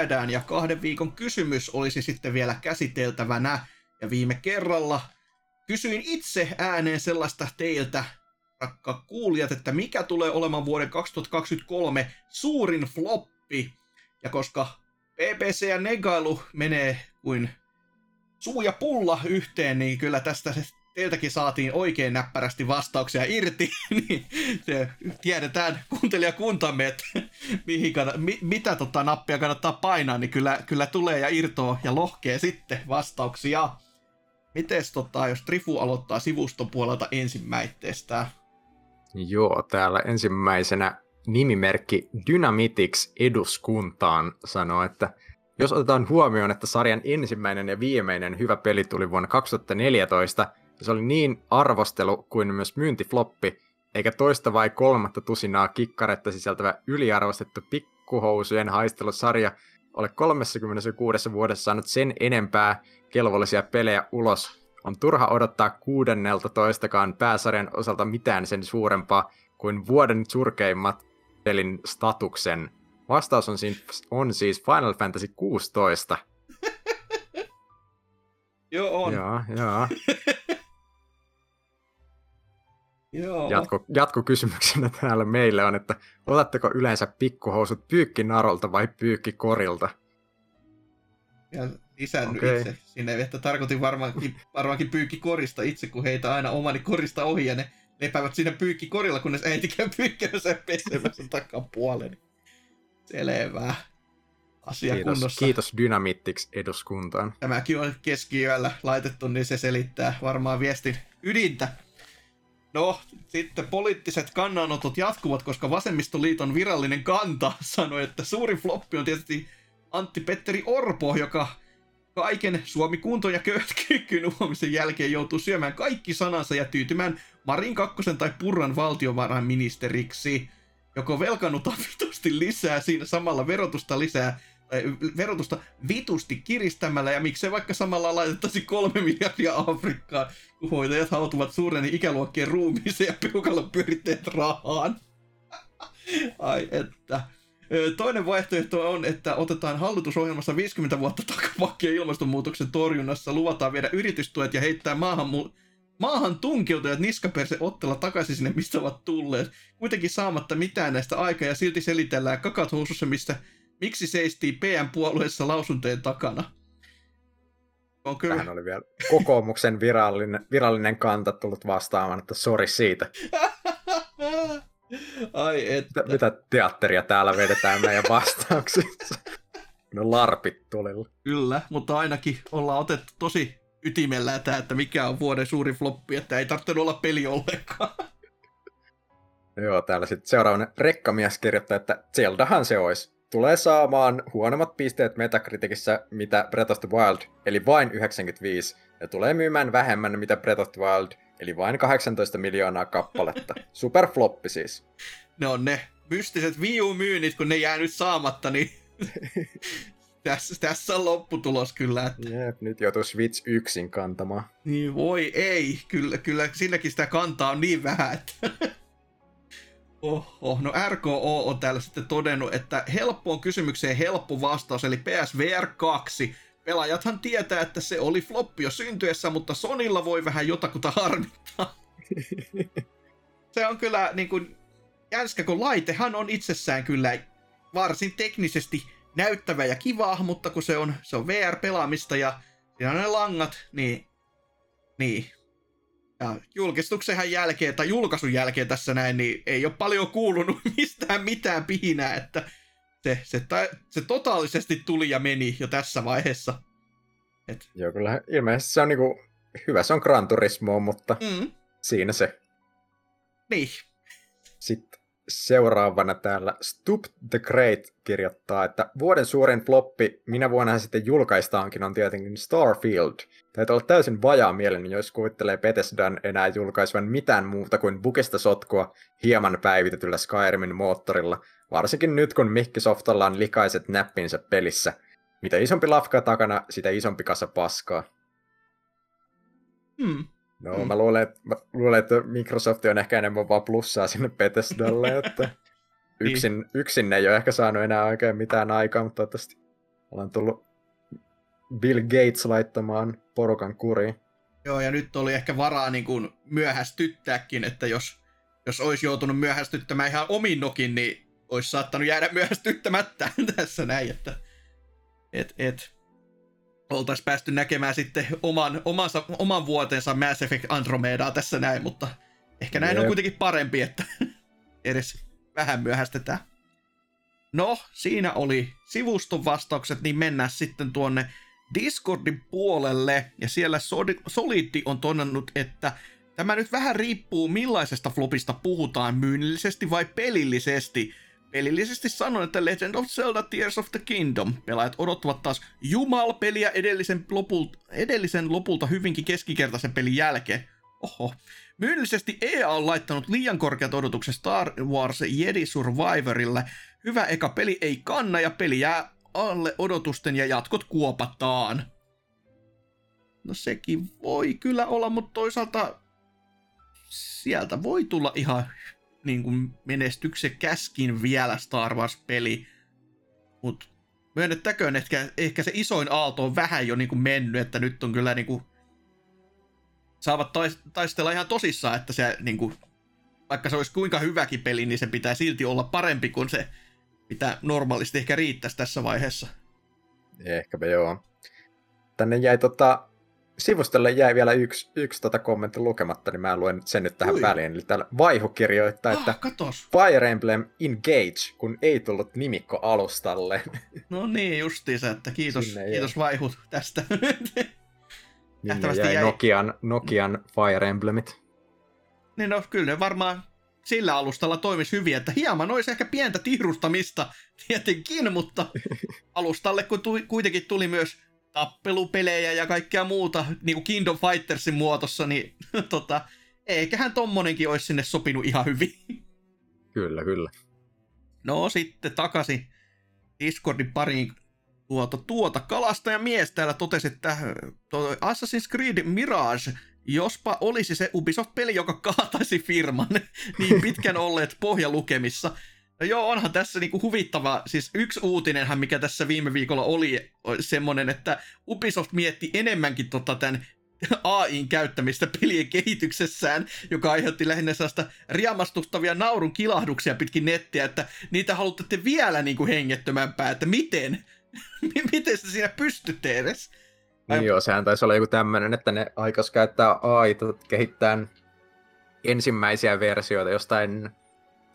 Viedään ja kahden viikon kysymys olisi sitten vielä käsiteltävänä. Ja viime kerralla kysyin itse ääneen sellaista teiltä, rakka kuulijat, että mikä tulee olemaan vuoden 2023 suurin floppi. Ja koska BBC ja negailu menee kuin suu ja pulla yhteen, niin kyllä tästä teiltäkin saatiin oikein näppärästi vastauksia irti, niin se tiedetään kuuntelijakuntamme, että mihin kann- mi- mitä tota nappia kannattaa painaa, niin kyllä, kyllä tulee ja irtoa ja lohkee sitten vastauksia. Mites tota, jos Trifu aloittaa sivuston puolelta ensimmäitteestä? Joo, täällä ensimmäisenä nimimerkki Dynamitix eduskuntaan sanoo, että jos otetaan huomioon, että sarjan ensimmäinen ja viimeinen hyvä peli tuli vuonna 2014, se oli niin arvostelu kuin myös myyntifloppi, eikä toista vai kolmatta tusinaa kikkaretta sisältävä yliarvostettu pikkuhousujen haistelusarja ole 36 vuodessa saanut sen enempää kelvollisia pelejä ulos, on turha odottaa 16 pääsarjan osalta mitään sen suurempaa kuin vuoden surkeimmat pelin statuksen. Vastaus on siis, on siis Final Fantasy 16. Joo, on. Joo, joo. Joo. Jatko, jatkokysymyksenä täällä meille on, että otatteko yleensä pikkuhousut pyykkinarolta vai pyykkikorilta? Ja lisännyt Okei. itse sinne, että tarkoitin varmaankin, varmaankin pyykkikorista itse, kun heitä aina omani korista ohi ja ne lepäävät siinä pyykkikorilla, kunnes äiti käy pyykkimässä pesemässä takapuolen. Selvä. Asia Kiitos, kunnossa. kiitos Dynamittiksi eduskuntaan. Tämäkin on keskiyöllä laitettu, niin se selittää varmaan viestin ydintä. No, sitten poliittiset kannanotot jatkuvat, koska Vasemmistoliiton virallinen kanta sanoi, että suuri floppi on tietysti Antti Petteri Orpo, joka kaiken Suomi kunto ja köyhkyyn uomisen jälkeen joutuu syömään kaikki sanansa ja tyytymään Marin kakkosen tai Purran valtiovarainministeriksi. Joko velkaannutaan vitusti lisää, siinä samalla verotusta lisää, verotusta vitusti kiristämällä, ja miksei vaikka samalla laitettaisiin kolme miljardia Afrikkaan, kun hoitajat hautuvat suuren ikäluokkien ruumiiseen ja peukalla pyöritteet rahaan. Ai että. Toinen vaihtoehto on, että otetaan hallitusohjelmassa 50 vuotta takapakkia ilmastonmuutoksen torjunnassa, luvataan viedä yritystuet ja heittää maahan, mu- maahan tunkeutujat niskaperse ottella takaisin sinne, mistä ovat tulleet. Kuitenkin saamatta mitään näistä aikaa ja silti selitellään kakat housussa, mistä miksi seistii PM-puolueessa lausuntojen takana. On kyllä. Tähän oli vielä kokoomuksen virallinen, virallinen kanta tullut vastaamaan, että sori siitä. Ai että. Mitä, mitä teatteria täällä vedetään meidän vastauksissa? No larpit tulilla. Kyllä, mutta ainakin ollaan otettu tosi ytimellä tämä, että mikä on vuoden suuri floppi, että ei tarvitse olla peli ollenkaan. Joo, täällä sitten seuraavana rekkamies kirjoittaa, että Zeldahan se olisi. Tulee saamaan huonommat pisteet Metacriticissa, mitä Breath of the Wild, eli vain 95, ja tulee myymään vähemmän, mitä Breath of the Wild, eli vain 18 miljoonaa kappaletta. Superfloppi siis. Ne on ne mystiset Wii U-myynnit, kun ne jää nyt saamatta, niin tässä, tässä on lopputulos kyllä. Että... Jep, nyt joutuu Switch yksin kantamaan. Niin voi ei, kyllä, kyllä silläkin sitä kantaa on niin vähän, että... Oho, no RKO on täällä sitten todennut, että helppoon kysymykseen helppo vastaus, eli PSVR 2. Pelaajathan tietää, että se oli floppi jo syntyessä, mutta Sonilla voi vähän jotakuta harmittaa. se on kyllä niin kuin, jänskä, kun laitehan on itsessään kyllä varsin teknisesti näyttävä ja kiva, mutta kun se on, se on VR-pelaamista ja siinä on ne langat, niin, niin ja julkistuksen jälkeen, tai julkaisun jälkeen tässä näin, niin ei ole paljon kuulunut mistään mitään pihinää, että se, se, ta, se totaalisesti tuli ja meni jo tässä vaiheessa. Et, Joo, kyllä ilmeisesti se on niinku, hyvä se on Gran Turismo, mutta mm, siinä se. niin, Sitten seuraavana täällä Stup the Great kirjoittaa, että vuoden suurin floppi, minä vuonna sitten julkaistaankin, on tietenkin Starfield. Täytyy olla täysin vajaa mieleni, jos kuvittelee Bethesdan enää julkaisevan mitään muuta kuin bukista sotkua hieman päivitetyllä Skyrimin moottorilla, varsinkin nyt kun Microsoftilla on likaiset näppinsä pelissä. Mitä isompi lafka takana, sitä isompi kasa paskaa. mm, No, Mm. mä, luulen, että, mä luulen, että Microsoft on ehkä enemmän vaan plussaa sinne Bethesdalle, että yksin, yksin ne ei ole ehkä saanut enää oikein mitään aikaa, mutta toivottavasti ollaan tullut Bill Gates laittamaan porukan kuriin. joo, ja nyt oli ehkä varaa niin kuin myöhästyttääkin, että jos, jos olisi joutunut myöhästyttämään ihan ominnokin, niin olisi saattanut jäädä myöhästyttämättä tässä näin, että et, et, oltaisiin päästy näkemään sitten oman, omansa, oman vuotensa Mass Effect Andromedaa tässä näin, mutta ehkä näin on Jep. kuitenkin parempi, että edes vähän myöhästetään. No, siinä oli sivuston vastaukset, niin mennään sitten tuonne Discordin puolelle, ja siellä Solidi on todennut, että tämä nyt vähän riippuu millaisesta flopista puhutaan, myynnillisesti vai pelillisesti. Pelillisesti sanon, että Legend of Zelda Tears of the Kingdom. Pelaajat odottavat taas Jumal-peliä edellisen, lopulta, edellisen lopulta hyvinkin keskikertaisen pelin jälkeen. Oho. Myynnillisesti EA on laittanut liian korkeat odotukset Star Wars Jedi Survivorille. Hyvä eka peli ei kanna ja peli jää alle odotusten ja jatkot kuopataan. No sekin voi kyllä olla, mutta toisaalta sieltä voi tulla ihan niin kuin menestyksekäskin vielä Star Wars-peli. Mutta myönnettäköön, että ehkä se isoin aalto on vähän jo niin kuin mennyt, että nyt on kyllä niin kuin saavat taistella ihan tosissaan, että se niin kuin, vaikka se olisi kuinka hyväkin peli, niin se pitää silti olla parempi kuin se, mitä normaalisti ehkä riittäisi tässä vaiheessa. Ehkäpä joo. Tänne jäi tota, sivustolle jäi vielä yksi, yksi tota kommentti lukematta, niin mä luen sen nyt tähän Ui. väliin. Eli täällä Vaihu kirjoittaa, ah, että katos. Fire Emblem Engage, kun ei tullut nimikko alustalle. No niin, justiinsa, että kiitos, kiitos Vaihut tästä. Minne jäi jäi Nokian, Nokian Fire Emblemit. Niin no, kyllä ne varmaan sillä alustalla toimisi hyvin, että hieman olisi ehkä pientä tihrustamista tietenkin, mutta alustalle kun tuli, kuitenkin tuli myös tappelupelejä ja kaikkea muuta, niin kuin Kingdom Fightersin muotossa, niin tota, eiköhän tommonenkin olisi sinne sopinut ihan hyvin. Kyllä, kyllä. No sitten takaisin Discordin pariin tuota, tuota kalastaja mies täällä totesi, että Assassin's Creed Mirage, jospa olisi se Ubisoft-peli, joka kaataisi firman, niin pitkän olleet pohjalukemissa. No joo, onhan tässä niinku huvittava, siis yksi uutinenhan, mikä tässä viime viikolla oli, semmonen, että Ubisoft mietti enemmänkin tota tämän AIin käyttämistä pelien kehityksessään, joka aiheutti lähinnä sellaista riamastuttavia naurun kilahduksia pitkin nettiä, että niitä haluatte vielä niinku hengettömämpää, että miten? Miten se siinä pystytte edes? Niin joo, sehän taisi olla joku tämmöinen, että ne aikos käyttää AI kehittää ensimmäisiä versioita jostain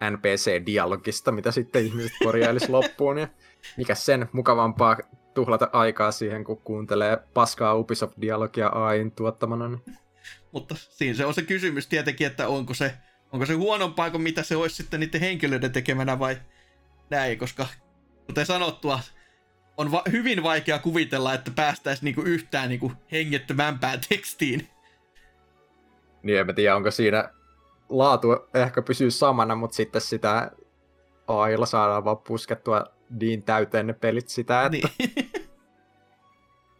NPC-dialogista, mitä sitten ihmiset korjailisi loppuun. Ja mikä sen mukavampaa tuhlata aikaa siihen, kun kuuntelee paskaa Ubisoft-dialogia AIin tuottamana. Niin. Mutta siinä se on se kysymys tietenkin, että onko se, onko se huonompaa kuin mitä se olisi sitten niiden henkilöiden tekemänä vai näin, koska kuten sanottua, on va- hyvin vaikea kuvitella, että päästäisiin niinku yhtään niinku hengettömämpään tekstiin. Niin, en tiedä, onko siinä laatu ehkä pysyy samana, mutta sitten sitä AIlla saadaan vaan puskettua niin täyteen ne pelit sitä, että niin.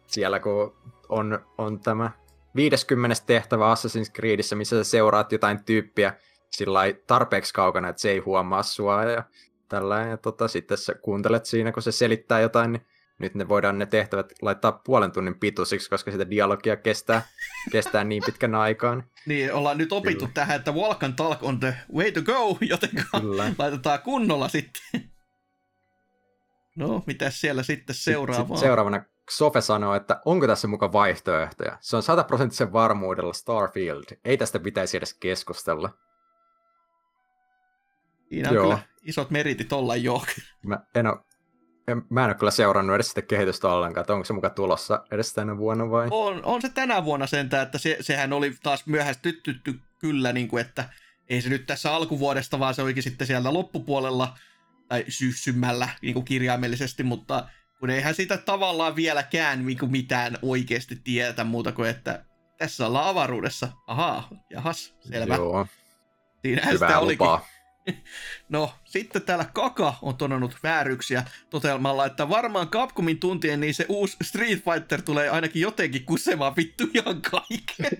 siellä kun on, on tämä 50. tehtävä Assassin's Creedissä, missä sä seuraat jotain tyyppiä sillä tarpeeksi kaukana, että se ei huomaa sua ja tällä ja tota, sitten sä kuuntelet siinä, kun se selittää jotain, niin nyt ne voidaan ne tehtävät laittaa puolen tunnin pituisiksi, koska sitä dialogia kestää, kestää niin pitkän aikaan. Niin, ollaan nyt opittu Kyllä. tähän, että walk and talk on the way to go, joten laitetaan kunnolla sitten. No, mitä siellä sitten seuraavaa? Sitten seuraavana Sofe sanoo, että onko tässä muka vaihtoehtoja? Se on sataprosenttisen varmuudella Starfield. Ei tästä pitäisi edes keskustella. Siinä on Joo. kyllä isot meritit olla jo. Mä en ole en, mä en ole kyllä seurannut edes sitä kehitystä ollenkaan, että onko se muka tulossa edes tänä vuonna vai? On, on se tänä vuonna sentään, että se, sehän oli taas myöhästytty kyllä, niin kuin, että ei se nyt tässä alkuvuodesta, vaan se olikin sitten siellä loppupuolella tai syssymällä niin kuin kirjaimellisesti, mutta kun eihän sitä tavallaan vieläkään niin kuin mitään oikeasti tietä muuta kuin, että tässä ollaan avaruudessa. Ahaa, jahas, selvä. Joo. Siinähän Hyvää sitä olikin. Lupaa. No, sitten täällä Kaka on todennut vääryksiä totelmalla, että varmaan Capcomin tuntien niin se uusi Street Fighter tulee ainakin jotenkin kusemaan vittu ihan kaiken.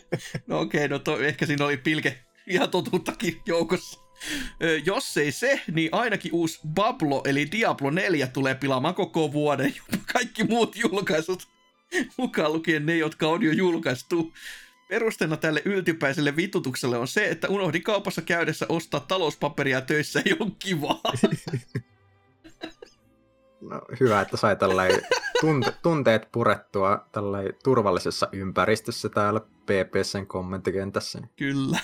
no okei, okay, no to, ehkä siinä oli pilke ihan totuuttakin joukossa. Jos ei se, niin ainakin uusi Bablo eli Diablo 4 tulee pilaamaan koko vuoden, kaikki muut julkaisut, mukaan lukien ne, jotka on jo julkaistu. Perusteena tälle yltipäiselle vitutukselle on se, että unohdin kaupassa käydessä ostaa talouspaperia töissä ei ole kivaa. No, hyvä, että sai tunte- tunteet purettua turvallisessa ympäristössä täällä PPSn kommenttikentässä. Kyllä.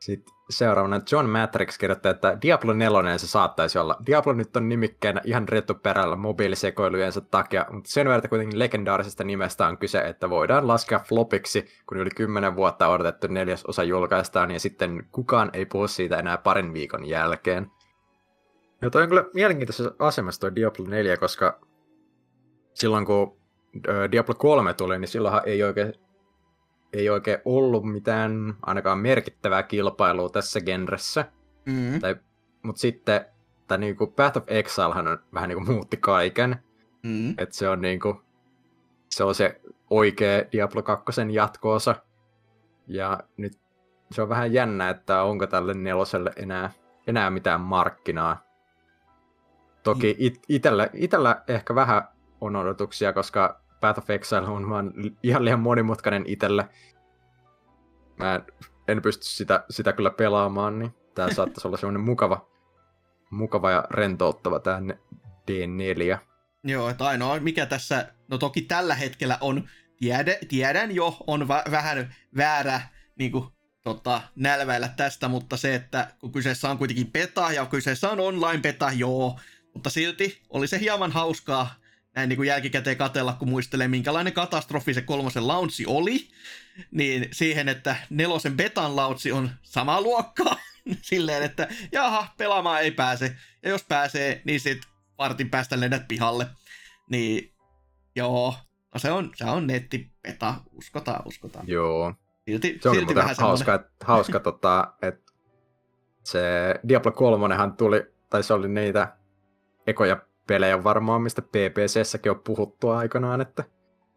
Sitten seuraavana John Matrix kirjoittaa, että Diablo 4 se saattaisi olla. Diablo nyt on nimikkeenä ihan retuperällä mobiilisekoilujensa takia, mutta sen verran kuitenkin legendaarisesta nimestä on kyse, että voidaan laskea flopiksi, kun yli 10 vuotta odotettu neljäs osa julkaistaan, ja sitten kukaan ei puhu siitä enää parin viikon jälkeen. Ja toi on kyllä mielenkiintoisessa asemassa toi Diablo 4, koska silloin kun Diablo 3 tuli, niin silloinhan ei oikein ei oikein ollut mitään ainakaan merkittävää kilpailua tässä genressä. Mm. Tai, mutta sitten että niin kuin Path of Exilehan on vähän niin kuin muutti kaiken. Mm. Että se on niin kuin, se on se oikea Diablo 2 jatkoosa. Ja nyt se on vähän jännä, että onko tälle neloselle enää, enää mitään markkinaa. Toki it, itellä, itellä ehkä vähän on odotuksia, koska Path of Exile on vaan ihan liian monimutkainen itelle. Mä en, en pysty sitä, sitä kyllä pelaamaan, niin tää saattaisi olla semmoinen mukava, mukava ja rentouttava tää D4. Joo, että ainoa mikä tässä, no toki tällä hetkellä on, tiedä, tiedän jo, on va- vähän väärä niin kuin, tota, nälväillä tästä, mutta se, että kun kyseessä on kuitenkin peta ja kyseessä on online peta, joo, mutta silti oli se hieman hauskaa näin niin kuin jälkikäteen katella, kun muistelee, minkälainen katastrofi se kolmosen launchi oli, niin siihen, että nelosen betan launchi on sama luokkaa, silleen, että jaha, pelaamaan ei pääse, ja jos pääsee, niin sit vartin päästä lennät pihalle. Niin joo, no se on, se on nettipeta, uskotaan, uskotaan. Joo. Silti, se on silti vähän hauska, että, hauska tota, että se Diablo 3 tuli, tai se oli niitä ekoja pelejä varmaan, mistä PPCssäkin on puhuttu aikanaan, että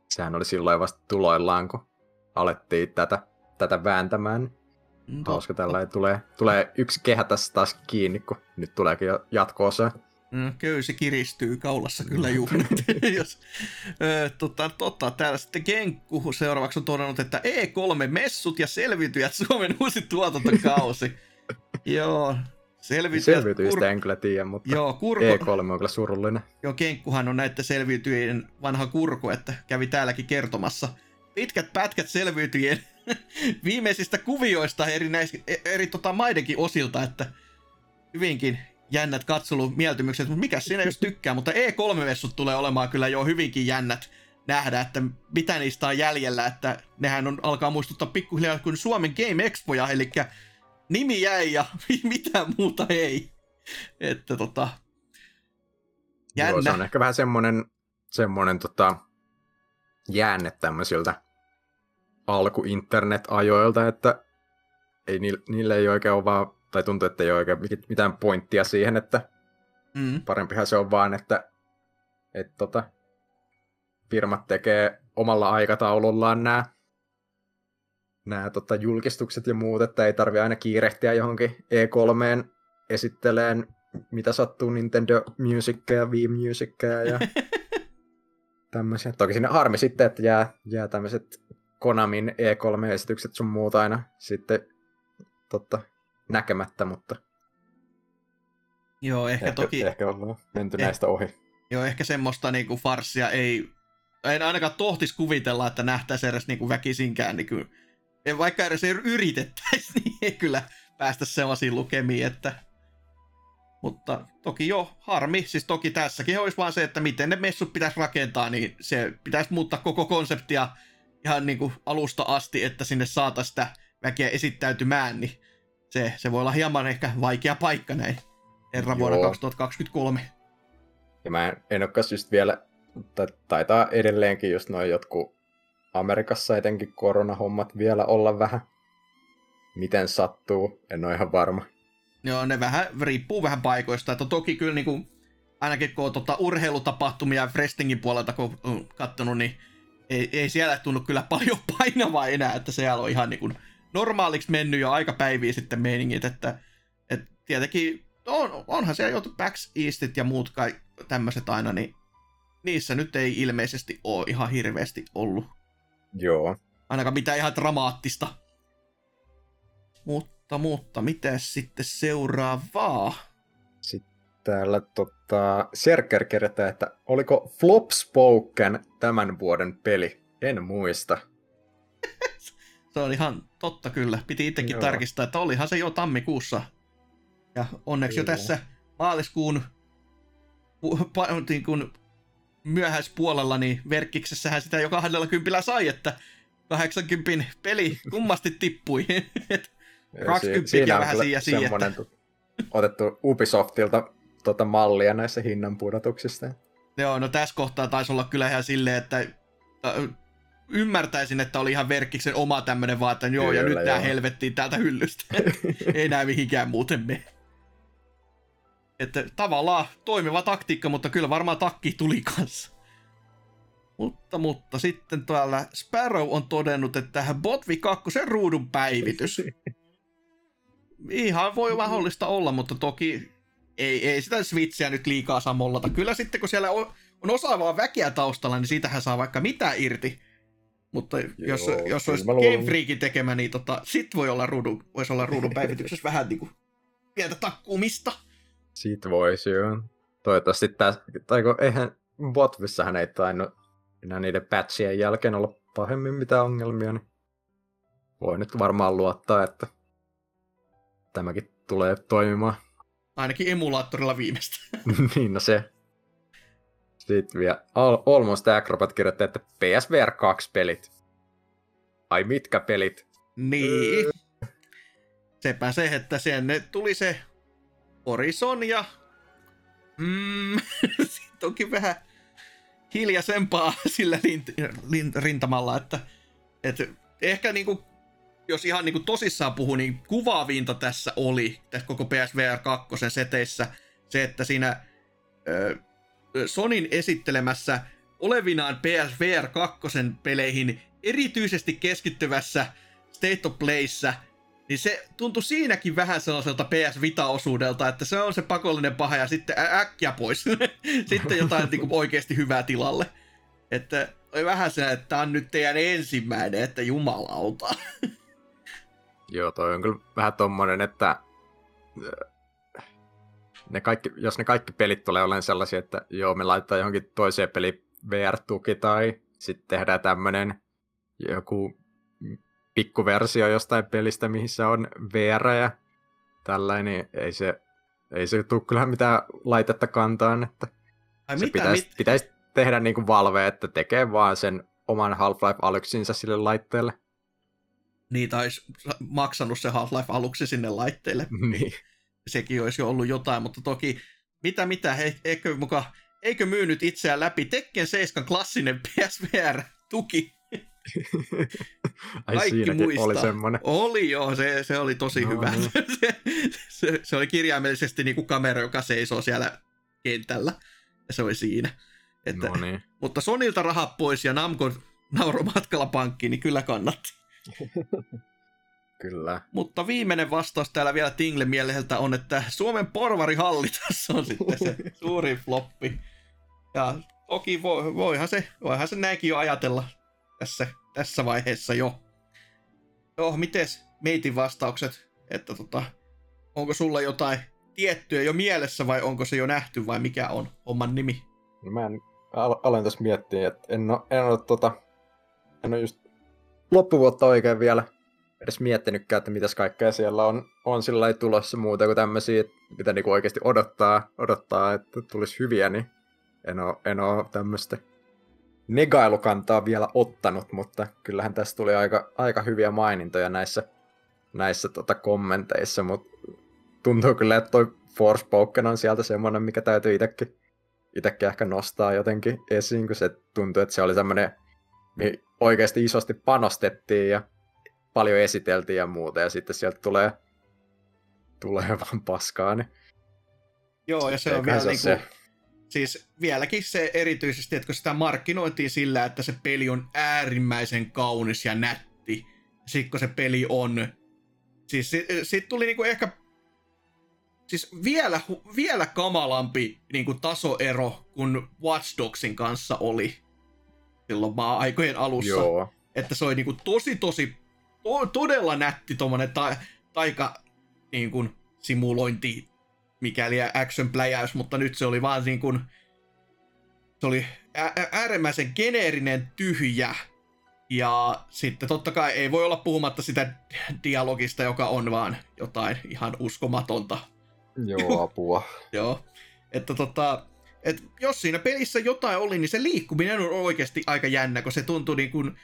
sehän oli silloin vasta tuloillaan, kun alettiin tätä, tätä vääntämään. Mm, Hauska tällä tulee, tulee yksi kehä tässä taas kiinni, kun nyt tuleekin jo jatkoosa. Mm, köysi kiristyy kaulassa kyllä juuri Jos, ö, tota, tota, täällä sitten Kenkku seuraavaksi on todennut, että E3-messut ja selviytyjät Suomen uusi tuotantokausi. Joo, Selviytyjät, Selviytyjistä kur... en kyllä tiedä, mutta Joo, kurko... E3 on kyllä surullinen. Joo, Kenkkuhan on näiden selviytyjien vanha kurku, että kävi täälläkin kertomassa. Pitkät pätkät selviytyjien viimeisistä kuvioista eri, näis, e- eri tota, maidenkin osilta, että hyvinkin jännät katselumieltymykset, mutta mikä siinä jos tykkää, mutta E3-messut tulee olemaan kyllä jo hyvinkin jännät nähdä, että mitä niistä on jäljellä, että nehän on, alkaa muistuttaa pikkuhiljaa kuin Suomen Game Expoja, eli nimi jäi ja mitään muuta ei. Että tota, jännä. Joo, se on ehkä vähän semmoinen, semmoinen tota, jäänne tämmöisiltä alku-internet-ajoilta, että ei, niille ei oikein ole vaan tai tuntuu, että ei ole oikein mitään pointtia siihen, että mm. parempihan se on vaan, että et tota, firmat tekee omalla aikataulullaan nämä nämä tota, julkistukset ja muut, että ei tarvi aina kiirehtiä johonkin E3 esitteleen mitä sattuu Nintendo Musicia ja Wii Musicia ja tämmöisiä. Toki sinne harmi sitten, että jää, jää tämmöiset Konamin E3-esitykset sun muuta aina sitten totta, näkemättä, mutta... Joo, ehkä, ehkä toki... Ehkä ollaan menty eh... näistä ohi. Joo, ehkä semmoista niinku farssia ei... En ainakaan tohtis kuvitella, että nähtäisi edes niinku väkisinkään. Niin en vaikka edes yritettäisi, niin ei kyllä päästä sellaisiin lukemiin, että... Mutta toki jo harmi, siis toki tässäkin olisi vaan se, että miten ne messut pitäisi rakentaa, niin se pitäisi muuttaa koko konseptia ihan niin kuin alusta asti, että sinne saataisiin sitä väkeä esittäytymään, niin se, se voi olla hieman ehkä vaikea paikka näin herran vuonna 2023. Ja mä en, en olekaan just vielä, taitaa edelleenkin just noin jotkut Amerikassa etenkin koronahommat vielä olla vähän miten sattuu, en ole ihan varma. Joo, ne vähän riippuu vähän paikoista, että toki kyllä niin kuin, ainakin kun on tota, urheilutapahtumia Frestingin puolelta kun on kattonut, niin ei, ei siellä tunnu kyllä paljon painavaa enää, että siellä on ihan niin kuin, normaaliksi mennyt jo aika päiviä sitten meiningit, että, että tietenkin on, onhan siellä jo Backs Eastit ja muut kai tämmöiset aina, niin niissä nyt ei ilmeisesti ole ihan hirveästi ollut. Joo. Ainakaan mitään ihan dramaattista. Mutta, mutta, miten sitten seuraavaa? Sitten täällä tota, Serker kerätään, että oliko Flopspoken tämän vuoden peli? En muista. Se on ihan totta kyllä. Piti itsekin Joo. tarkistaa, että olihan se jo tammikuussa. Ja onneksi Joo. jo tässä maaliskuun niin kun myöhäispuolella, niin verkkiksessähän sitä jo 20 sai, että 80 peli kummasti tippui. 20 si- vähän siinä siihen. otettu Ubisoftilta tuota mallia näissä hinnan pudotuksista. Joo, no tässä kohtaa taisi olla kyllä ihan silleen, että ymmärtäisin, että oli ihan verkkiksen oma tämmönen vaan, että joo, Kyllä, ja nyt joo. tää helvettiin täältä hyllystä. Ei näe mihinkään muuten me. Että tavallaan toimiva taktiikka, mutta kyllä varmaan takki tuli kanssa. Mutta, mutta sitten täällä Sparrow on todennut, että tähän Botvi 2 ruudun päivitys. Ihan voi mahdollista olla, mutta toki ei, ei sitä Switchiä nyt liikaa saa mollata. Kyllä sitten kun siellä on, on osaavaa väkeä taustalla, niin siitähän saa vaikka mitä irti. Mutta Joo, jos, jos olisi Game Freakin tekemä, niin tota, sit voi olla ruudun, voisi olla ruudun päivityksessä vähän niin kuin pientä takkuumista. Siitä voisi, joo. Toivottavasti tässä, tai kun eihän Botvissahan ei tainnut enää niiden patchien jälkeen olla pahemmin mitään ongelmia, niin voi nyt varmaan luottaa, että tämäkin tulee toimimaan. Ainakin emulaattorilla viimeistä. niin, no se. Sitten vielä Almost Acrobat kirjoittaa, että PSVR 2 pelit. Ai mitkä pelit? Niin. Sepä se, että sen tuli se Horizon ja... Mm, sitten onkin vähän hiljaisempaa sillä lint, lint, rintamalla, että, että ehkä niinku, jos ihan niinku tosissaan puhuu, niin kuvaavinta tässä oli, tässä koko PSVR 2 seteissä, se, että siinä ö, Sonin esittelemässä olevinaan PSVR 2 peleihin erityisesti keskittyvässä State of Playssä niin se tuntui siinäkin vähän sellaiselta PS Vita-osuudelta, että se on se pakollinen paha ja sitten äkkiä pois. sitten jotain niin kuin oikeasti hyvää tilalle. Että oli vähän se, että tämä on nyt teidän ensimmäinen, että jumalauta. Joo, toi on kyllä vähän tommonen, että äh, ne kaikki, jos ne kaikki pelit tulee olemaan sellaisia, että joo, me laitetaan johonkin toiseen peli VR-tuki tai sitten tehdään tämmönen joku pikkuversio jostain pelistä, missä on VR ja tällainen, niin ei se, ei se tule kyllä mitään laitetta kantaan, että Ai se mitä, pitäisi, mit... pitäisi tehdä niin kuin Valve, että tekee vaan sen oman Half-Life-aluksinsa sille laitteelle. Niin, tai maksanut se Half-Life-aluksi sinne laitteelle. Niin. Sekin olisi jo ollut jotain, mutta toki mitä mitä, he, eikö, muka, eikö myynyt itseään läpi Tekken 7 klassinen PSVR-tuki Ai Kaikki muistaa. oli semmoinen. Oli joo, se, se oli tosi no, hyvä. No. se, se, se, oli kirjaimellisesti niin kuin kamera, joka seisoo siellä kentällä. Ja se oli siinä. Että, no niin. Mutta Sonilta rahat pois ja Namco nauro matkalla pankkiin, niin kyllä kannatti. kyllä. Mutta viimeinen vastaus täällä vielä Tingle mieleheltä on, että Suomen porvarihalli tässä on sitten se suuri floppi. Ja toki voi, voihan, se, voihan se näinkin jo ajatella tässä, tässä vaiheessa jo. Joo, mites meitin vastaukset, että tota, onko sulla jotain tiettyä jo mielessä vai onko se jo nähty vai mikä on oman nimi? No mä en, al- aloin tässä miettiä, että en ole, en ole, tota, en ole just loppuvuotta oikein vielä edes miettinytkään, että mitäs kaikkea siellä on, on sillä tulossa muuta kuin tämmöisiä, mitä niinku oikeasti odottaa, odottaa, että tulisi hyviä, niin en ole, en ole tämmöistä negailukantaa vielä ottanut, mutta kyllähän tässä tuli aika, aika hyviä mainintoja näissä, näissä tota kommenteissa, mutta tuntuu kyllä, että toi Forspoken on sieltä semmoinen, mikä täytyy itsekin, itsekin ehkä nostaa jotenkin esiin, kun se tuntuu, että se oli semmoinen, mihin oikeasti isosti panostettiin ja paljon esiteltiin ja muuta, ja sitten sieltä tulee, tulee vaan paskaa, niin Joo, ja se on vielä se niin kuin, se Siis vieläkin se erityisesti, että kun sitä markkinointiin sillä, että se peli on äärimmäisen kaunis ja nätti. Sitten kun se peli on... Siis siitä tuli niinku ehkä... Siis vielä, vielä kamalampi niinku tasoero kuin Watch Dogsin kanssa oli silloin maa-aikojen alussa. Joo. Että se oli niinku tosi tosi to, todella nätti tommonen ta, taika niin kuin, simulointi mikäli action pläjäys, mutta nyt se oli vaan niin kuin, se oli äärimmäisen geneerinen tyhjä. Ja sitten totta kai ei voi olla puhumatta sitä dialogista, joka on vaan jotain ihan uskomatonta. Joo, apua. Joo. Että tota, et jos siinä pelissä jotain oli, niin se liikkuminen on oikeasti aika jännä, kun se tuntui niin kuin,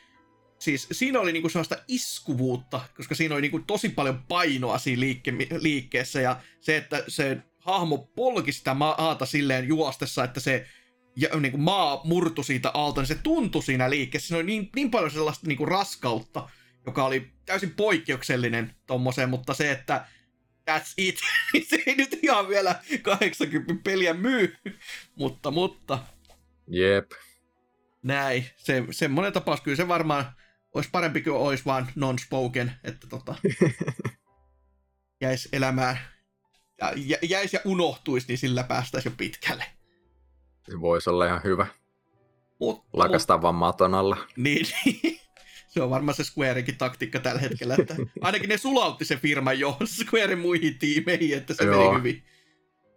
siis siinä oli niinku sellaista iskuvuutta, koska siinä oli niinku tosi paljon painoa siinä liikke- liikkeessä ja se, että se hahmo polki sitä maata silleen juostessa, että se ja, niin kuin maa murtu siitä alta, niin se tuntui siinä liikkeessä. Siinä oli niin, niin paljon sellaista niin kuin raskautta, joka oli täysin poikkeuksellinen tommoseen, mutta se, että that's it. se ei nyt ihan vielä 80 peliä myy, mutta, mutta. Jep. Näin, se, semmoinen tapaus kyllä se varmaan olisi parempi kuin olisi vaan non-spoken, että tota, jäisi elämään, ja, jäisi ja unohtuisi, niin sillä päästäisiin jo pitkälle. Se voisi olla ihan hyvä. Mut, Lakastaa mut, vaan maton alla. Niin, niin. se on varmaan se Squareinkin taktiikka tällä hetkellä, että ainakin ne sulautti se firma jo Squaren muihin tiimeihin, että se Joo. meni hyvin.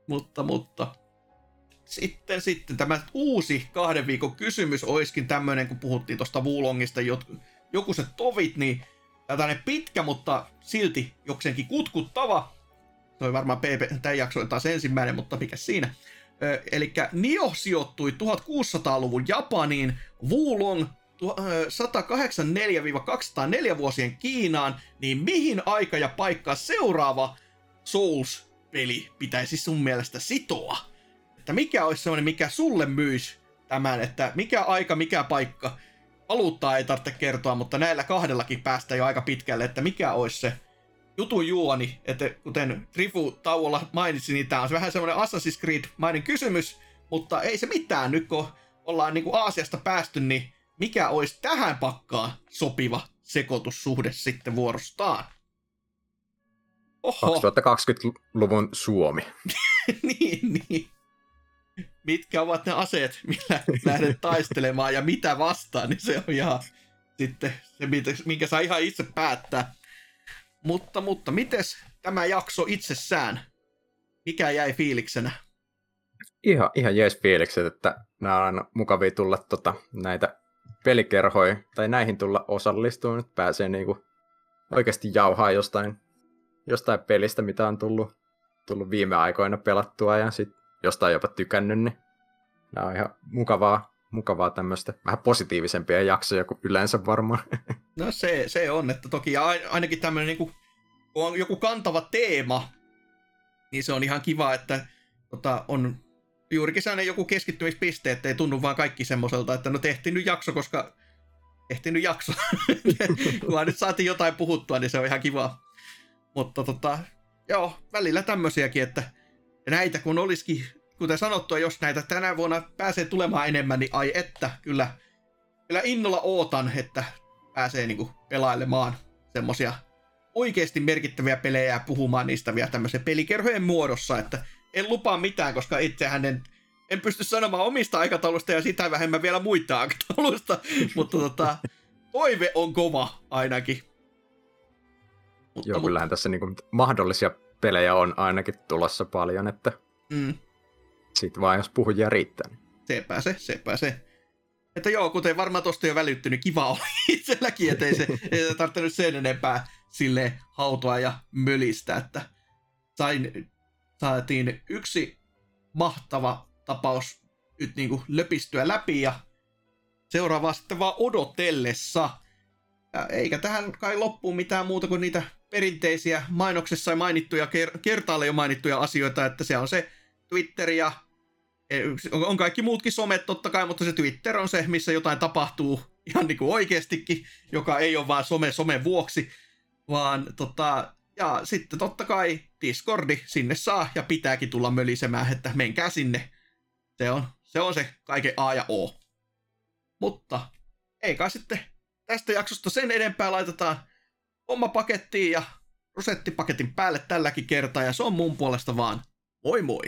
Mutta, mutta sitten, sitten tämä uusi kahden viikon kysymys olisikin tämmöinen, kun puhuttiin tuosta Wulongista, joku se tovit, niin tällainen pitkä, mutta silti jokseenkin kutkuttava. Oli varmaan PP, tämä jakso on taas ensimmäinen, mutta mikä siinä. Eli Nio sijoittui 1600-luvun Japaniin, Wulong 184-204 vuosien Kiinaan, niin mihin aika ja paikka seuraava Souls-peli pitäisi sun mielestä sitoa? Että mikä olisi semmoinen, mikä sulle myisi tämän, että mikä aika, mikä paikka, valuuttaa ei tarvitse kertoa, mutta näillä kahdellakin päästä jo aika pitkälle, että mikä olisi se jutun juoni, että kuten Trifu tauolla mainitsi, niin tämä on vähän semmoinen Assassin's Creed-mainen kysymys, mutta ei se mitään, nyt kun ollaan niin kuin Aasiasta päästy, niin mikä olisi tähän pakkaan sopiva sekoitussuhde sitten vuorostaan? Oho. 2020-luvun Suomi. niin, niin. Mitkä ovat ne aseet, millä lähdet taistelemaan ja mitä vastaan, niin se on ihan sitten se, minkä saa ihan itse päättää. Mutta, mutta, mites tämä jakso itsessään? Mikä jäi fiiliksenä? Ihan, ihan jees fiilikset, että nämä on mukavia tulla tota, näitä pelikerhoja, tai näihin tulla osallistumaan, että pääsee niinku oikeasti jauhaa jostain, jostain pelistä, mitä on tullut, tullut viime aikoina pelattua, ja sitten jostain jopa tykännyt, niin nämä on ihan mukavaa, mukavaa tämmöistä vähän positiivisempia jaksoja kuin yleensä varmaan. No se, se on, että toki ainakin tämmöinen niin kuin, kun on joku kantava teema, niin se on ihan kiva, että tota, on juurikin sellainen joku keskittymispiste, että ei tunnu vaan kaikki semmoiselta, että no tehtiin nyt jakso, koska tehtiin nyt jakso. kun nyt saatiin jotain puhuttua, niin se on ihan kiva. Mutta tota, joo, välillä tämmöisiäkin, että näitä kun olisikin, kuten sanottua, jos näitä tänä vuonna pääsee tulemaan enemmän, niin ai että, kyllä, kyllä innolla ootan, että pääsee niinku pelailemaan semmosia oikeasti merkittäviä pelejä ja puhumaan niistä vielä tämmöisen pelikerhojen muodossa, että en lupaa mitään, koska itsehän en, en pysty sanomaan omista aikataulusta ja sitä vähemmän vielä muita aikataulusta, mutta tota, toive on kova ainakin. Mutta, Joo, kyllähän tässä niinku mahdollisia pelejä on ainakin tulossa paljon, että mm. Sit vaan jos puhujia riittää. Niin. Sepä se, sepä se. Että joo, kuten varmaan tosta jo välittynyt, kiva oli itselläkin, ettei se ei tarvitse sen enempää sille hautoa ja mölistä, että sain, saatiin yksi mahtava tapaus nyt niin kuin löpistyä läpi ja seuraava sitten vaan odotellessa. Ja eikä tähän kai loppuun mitään muuta kuin niitä perinteisiä mainoksessa mainittuja, ker- kertaalle jo mainittuja asioita, että se on se Twitter ja e, on kaikki muutkin somet totta kai, mutta se Twitter on se, missä jotain tapahtuu ihan niin kuin oikeastikin, joka ei ole vaan some somen vuoksi, vaan tota, ja sitten totta kai Discordi, sinne saa ja pitääkin tulla mölisemään, että menkää sinne. Se on se, on se kaiken A ja O. Mutta ei kai sitten tästä jaksosta sen enempää laitetaan homma pakettiin ja rosettipaketin päälle tälläkin kertaa ja se on mun puolesta vaan moi moi!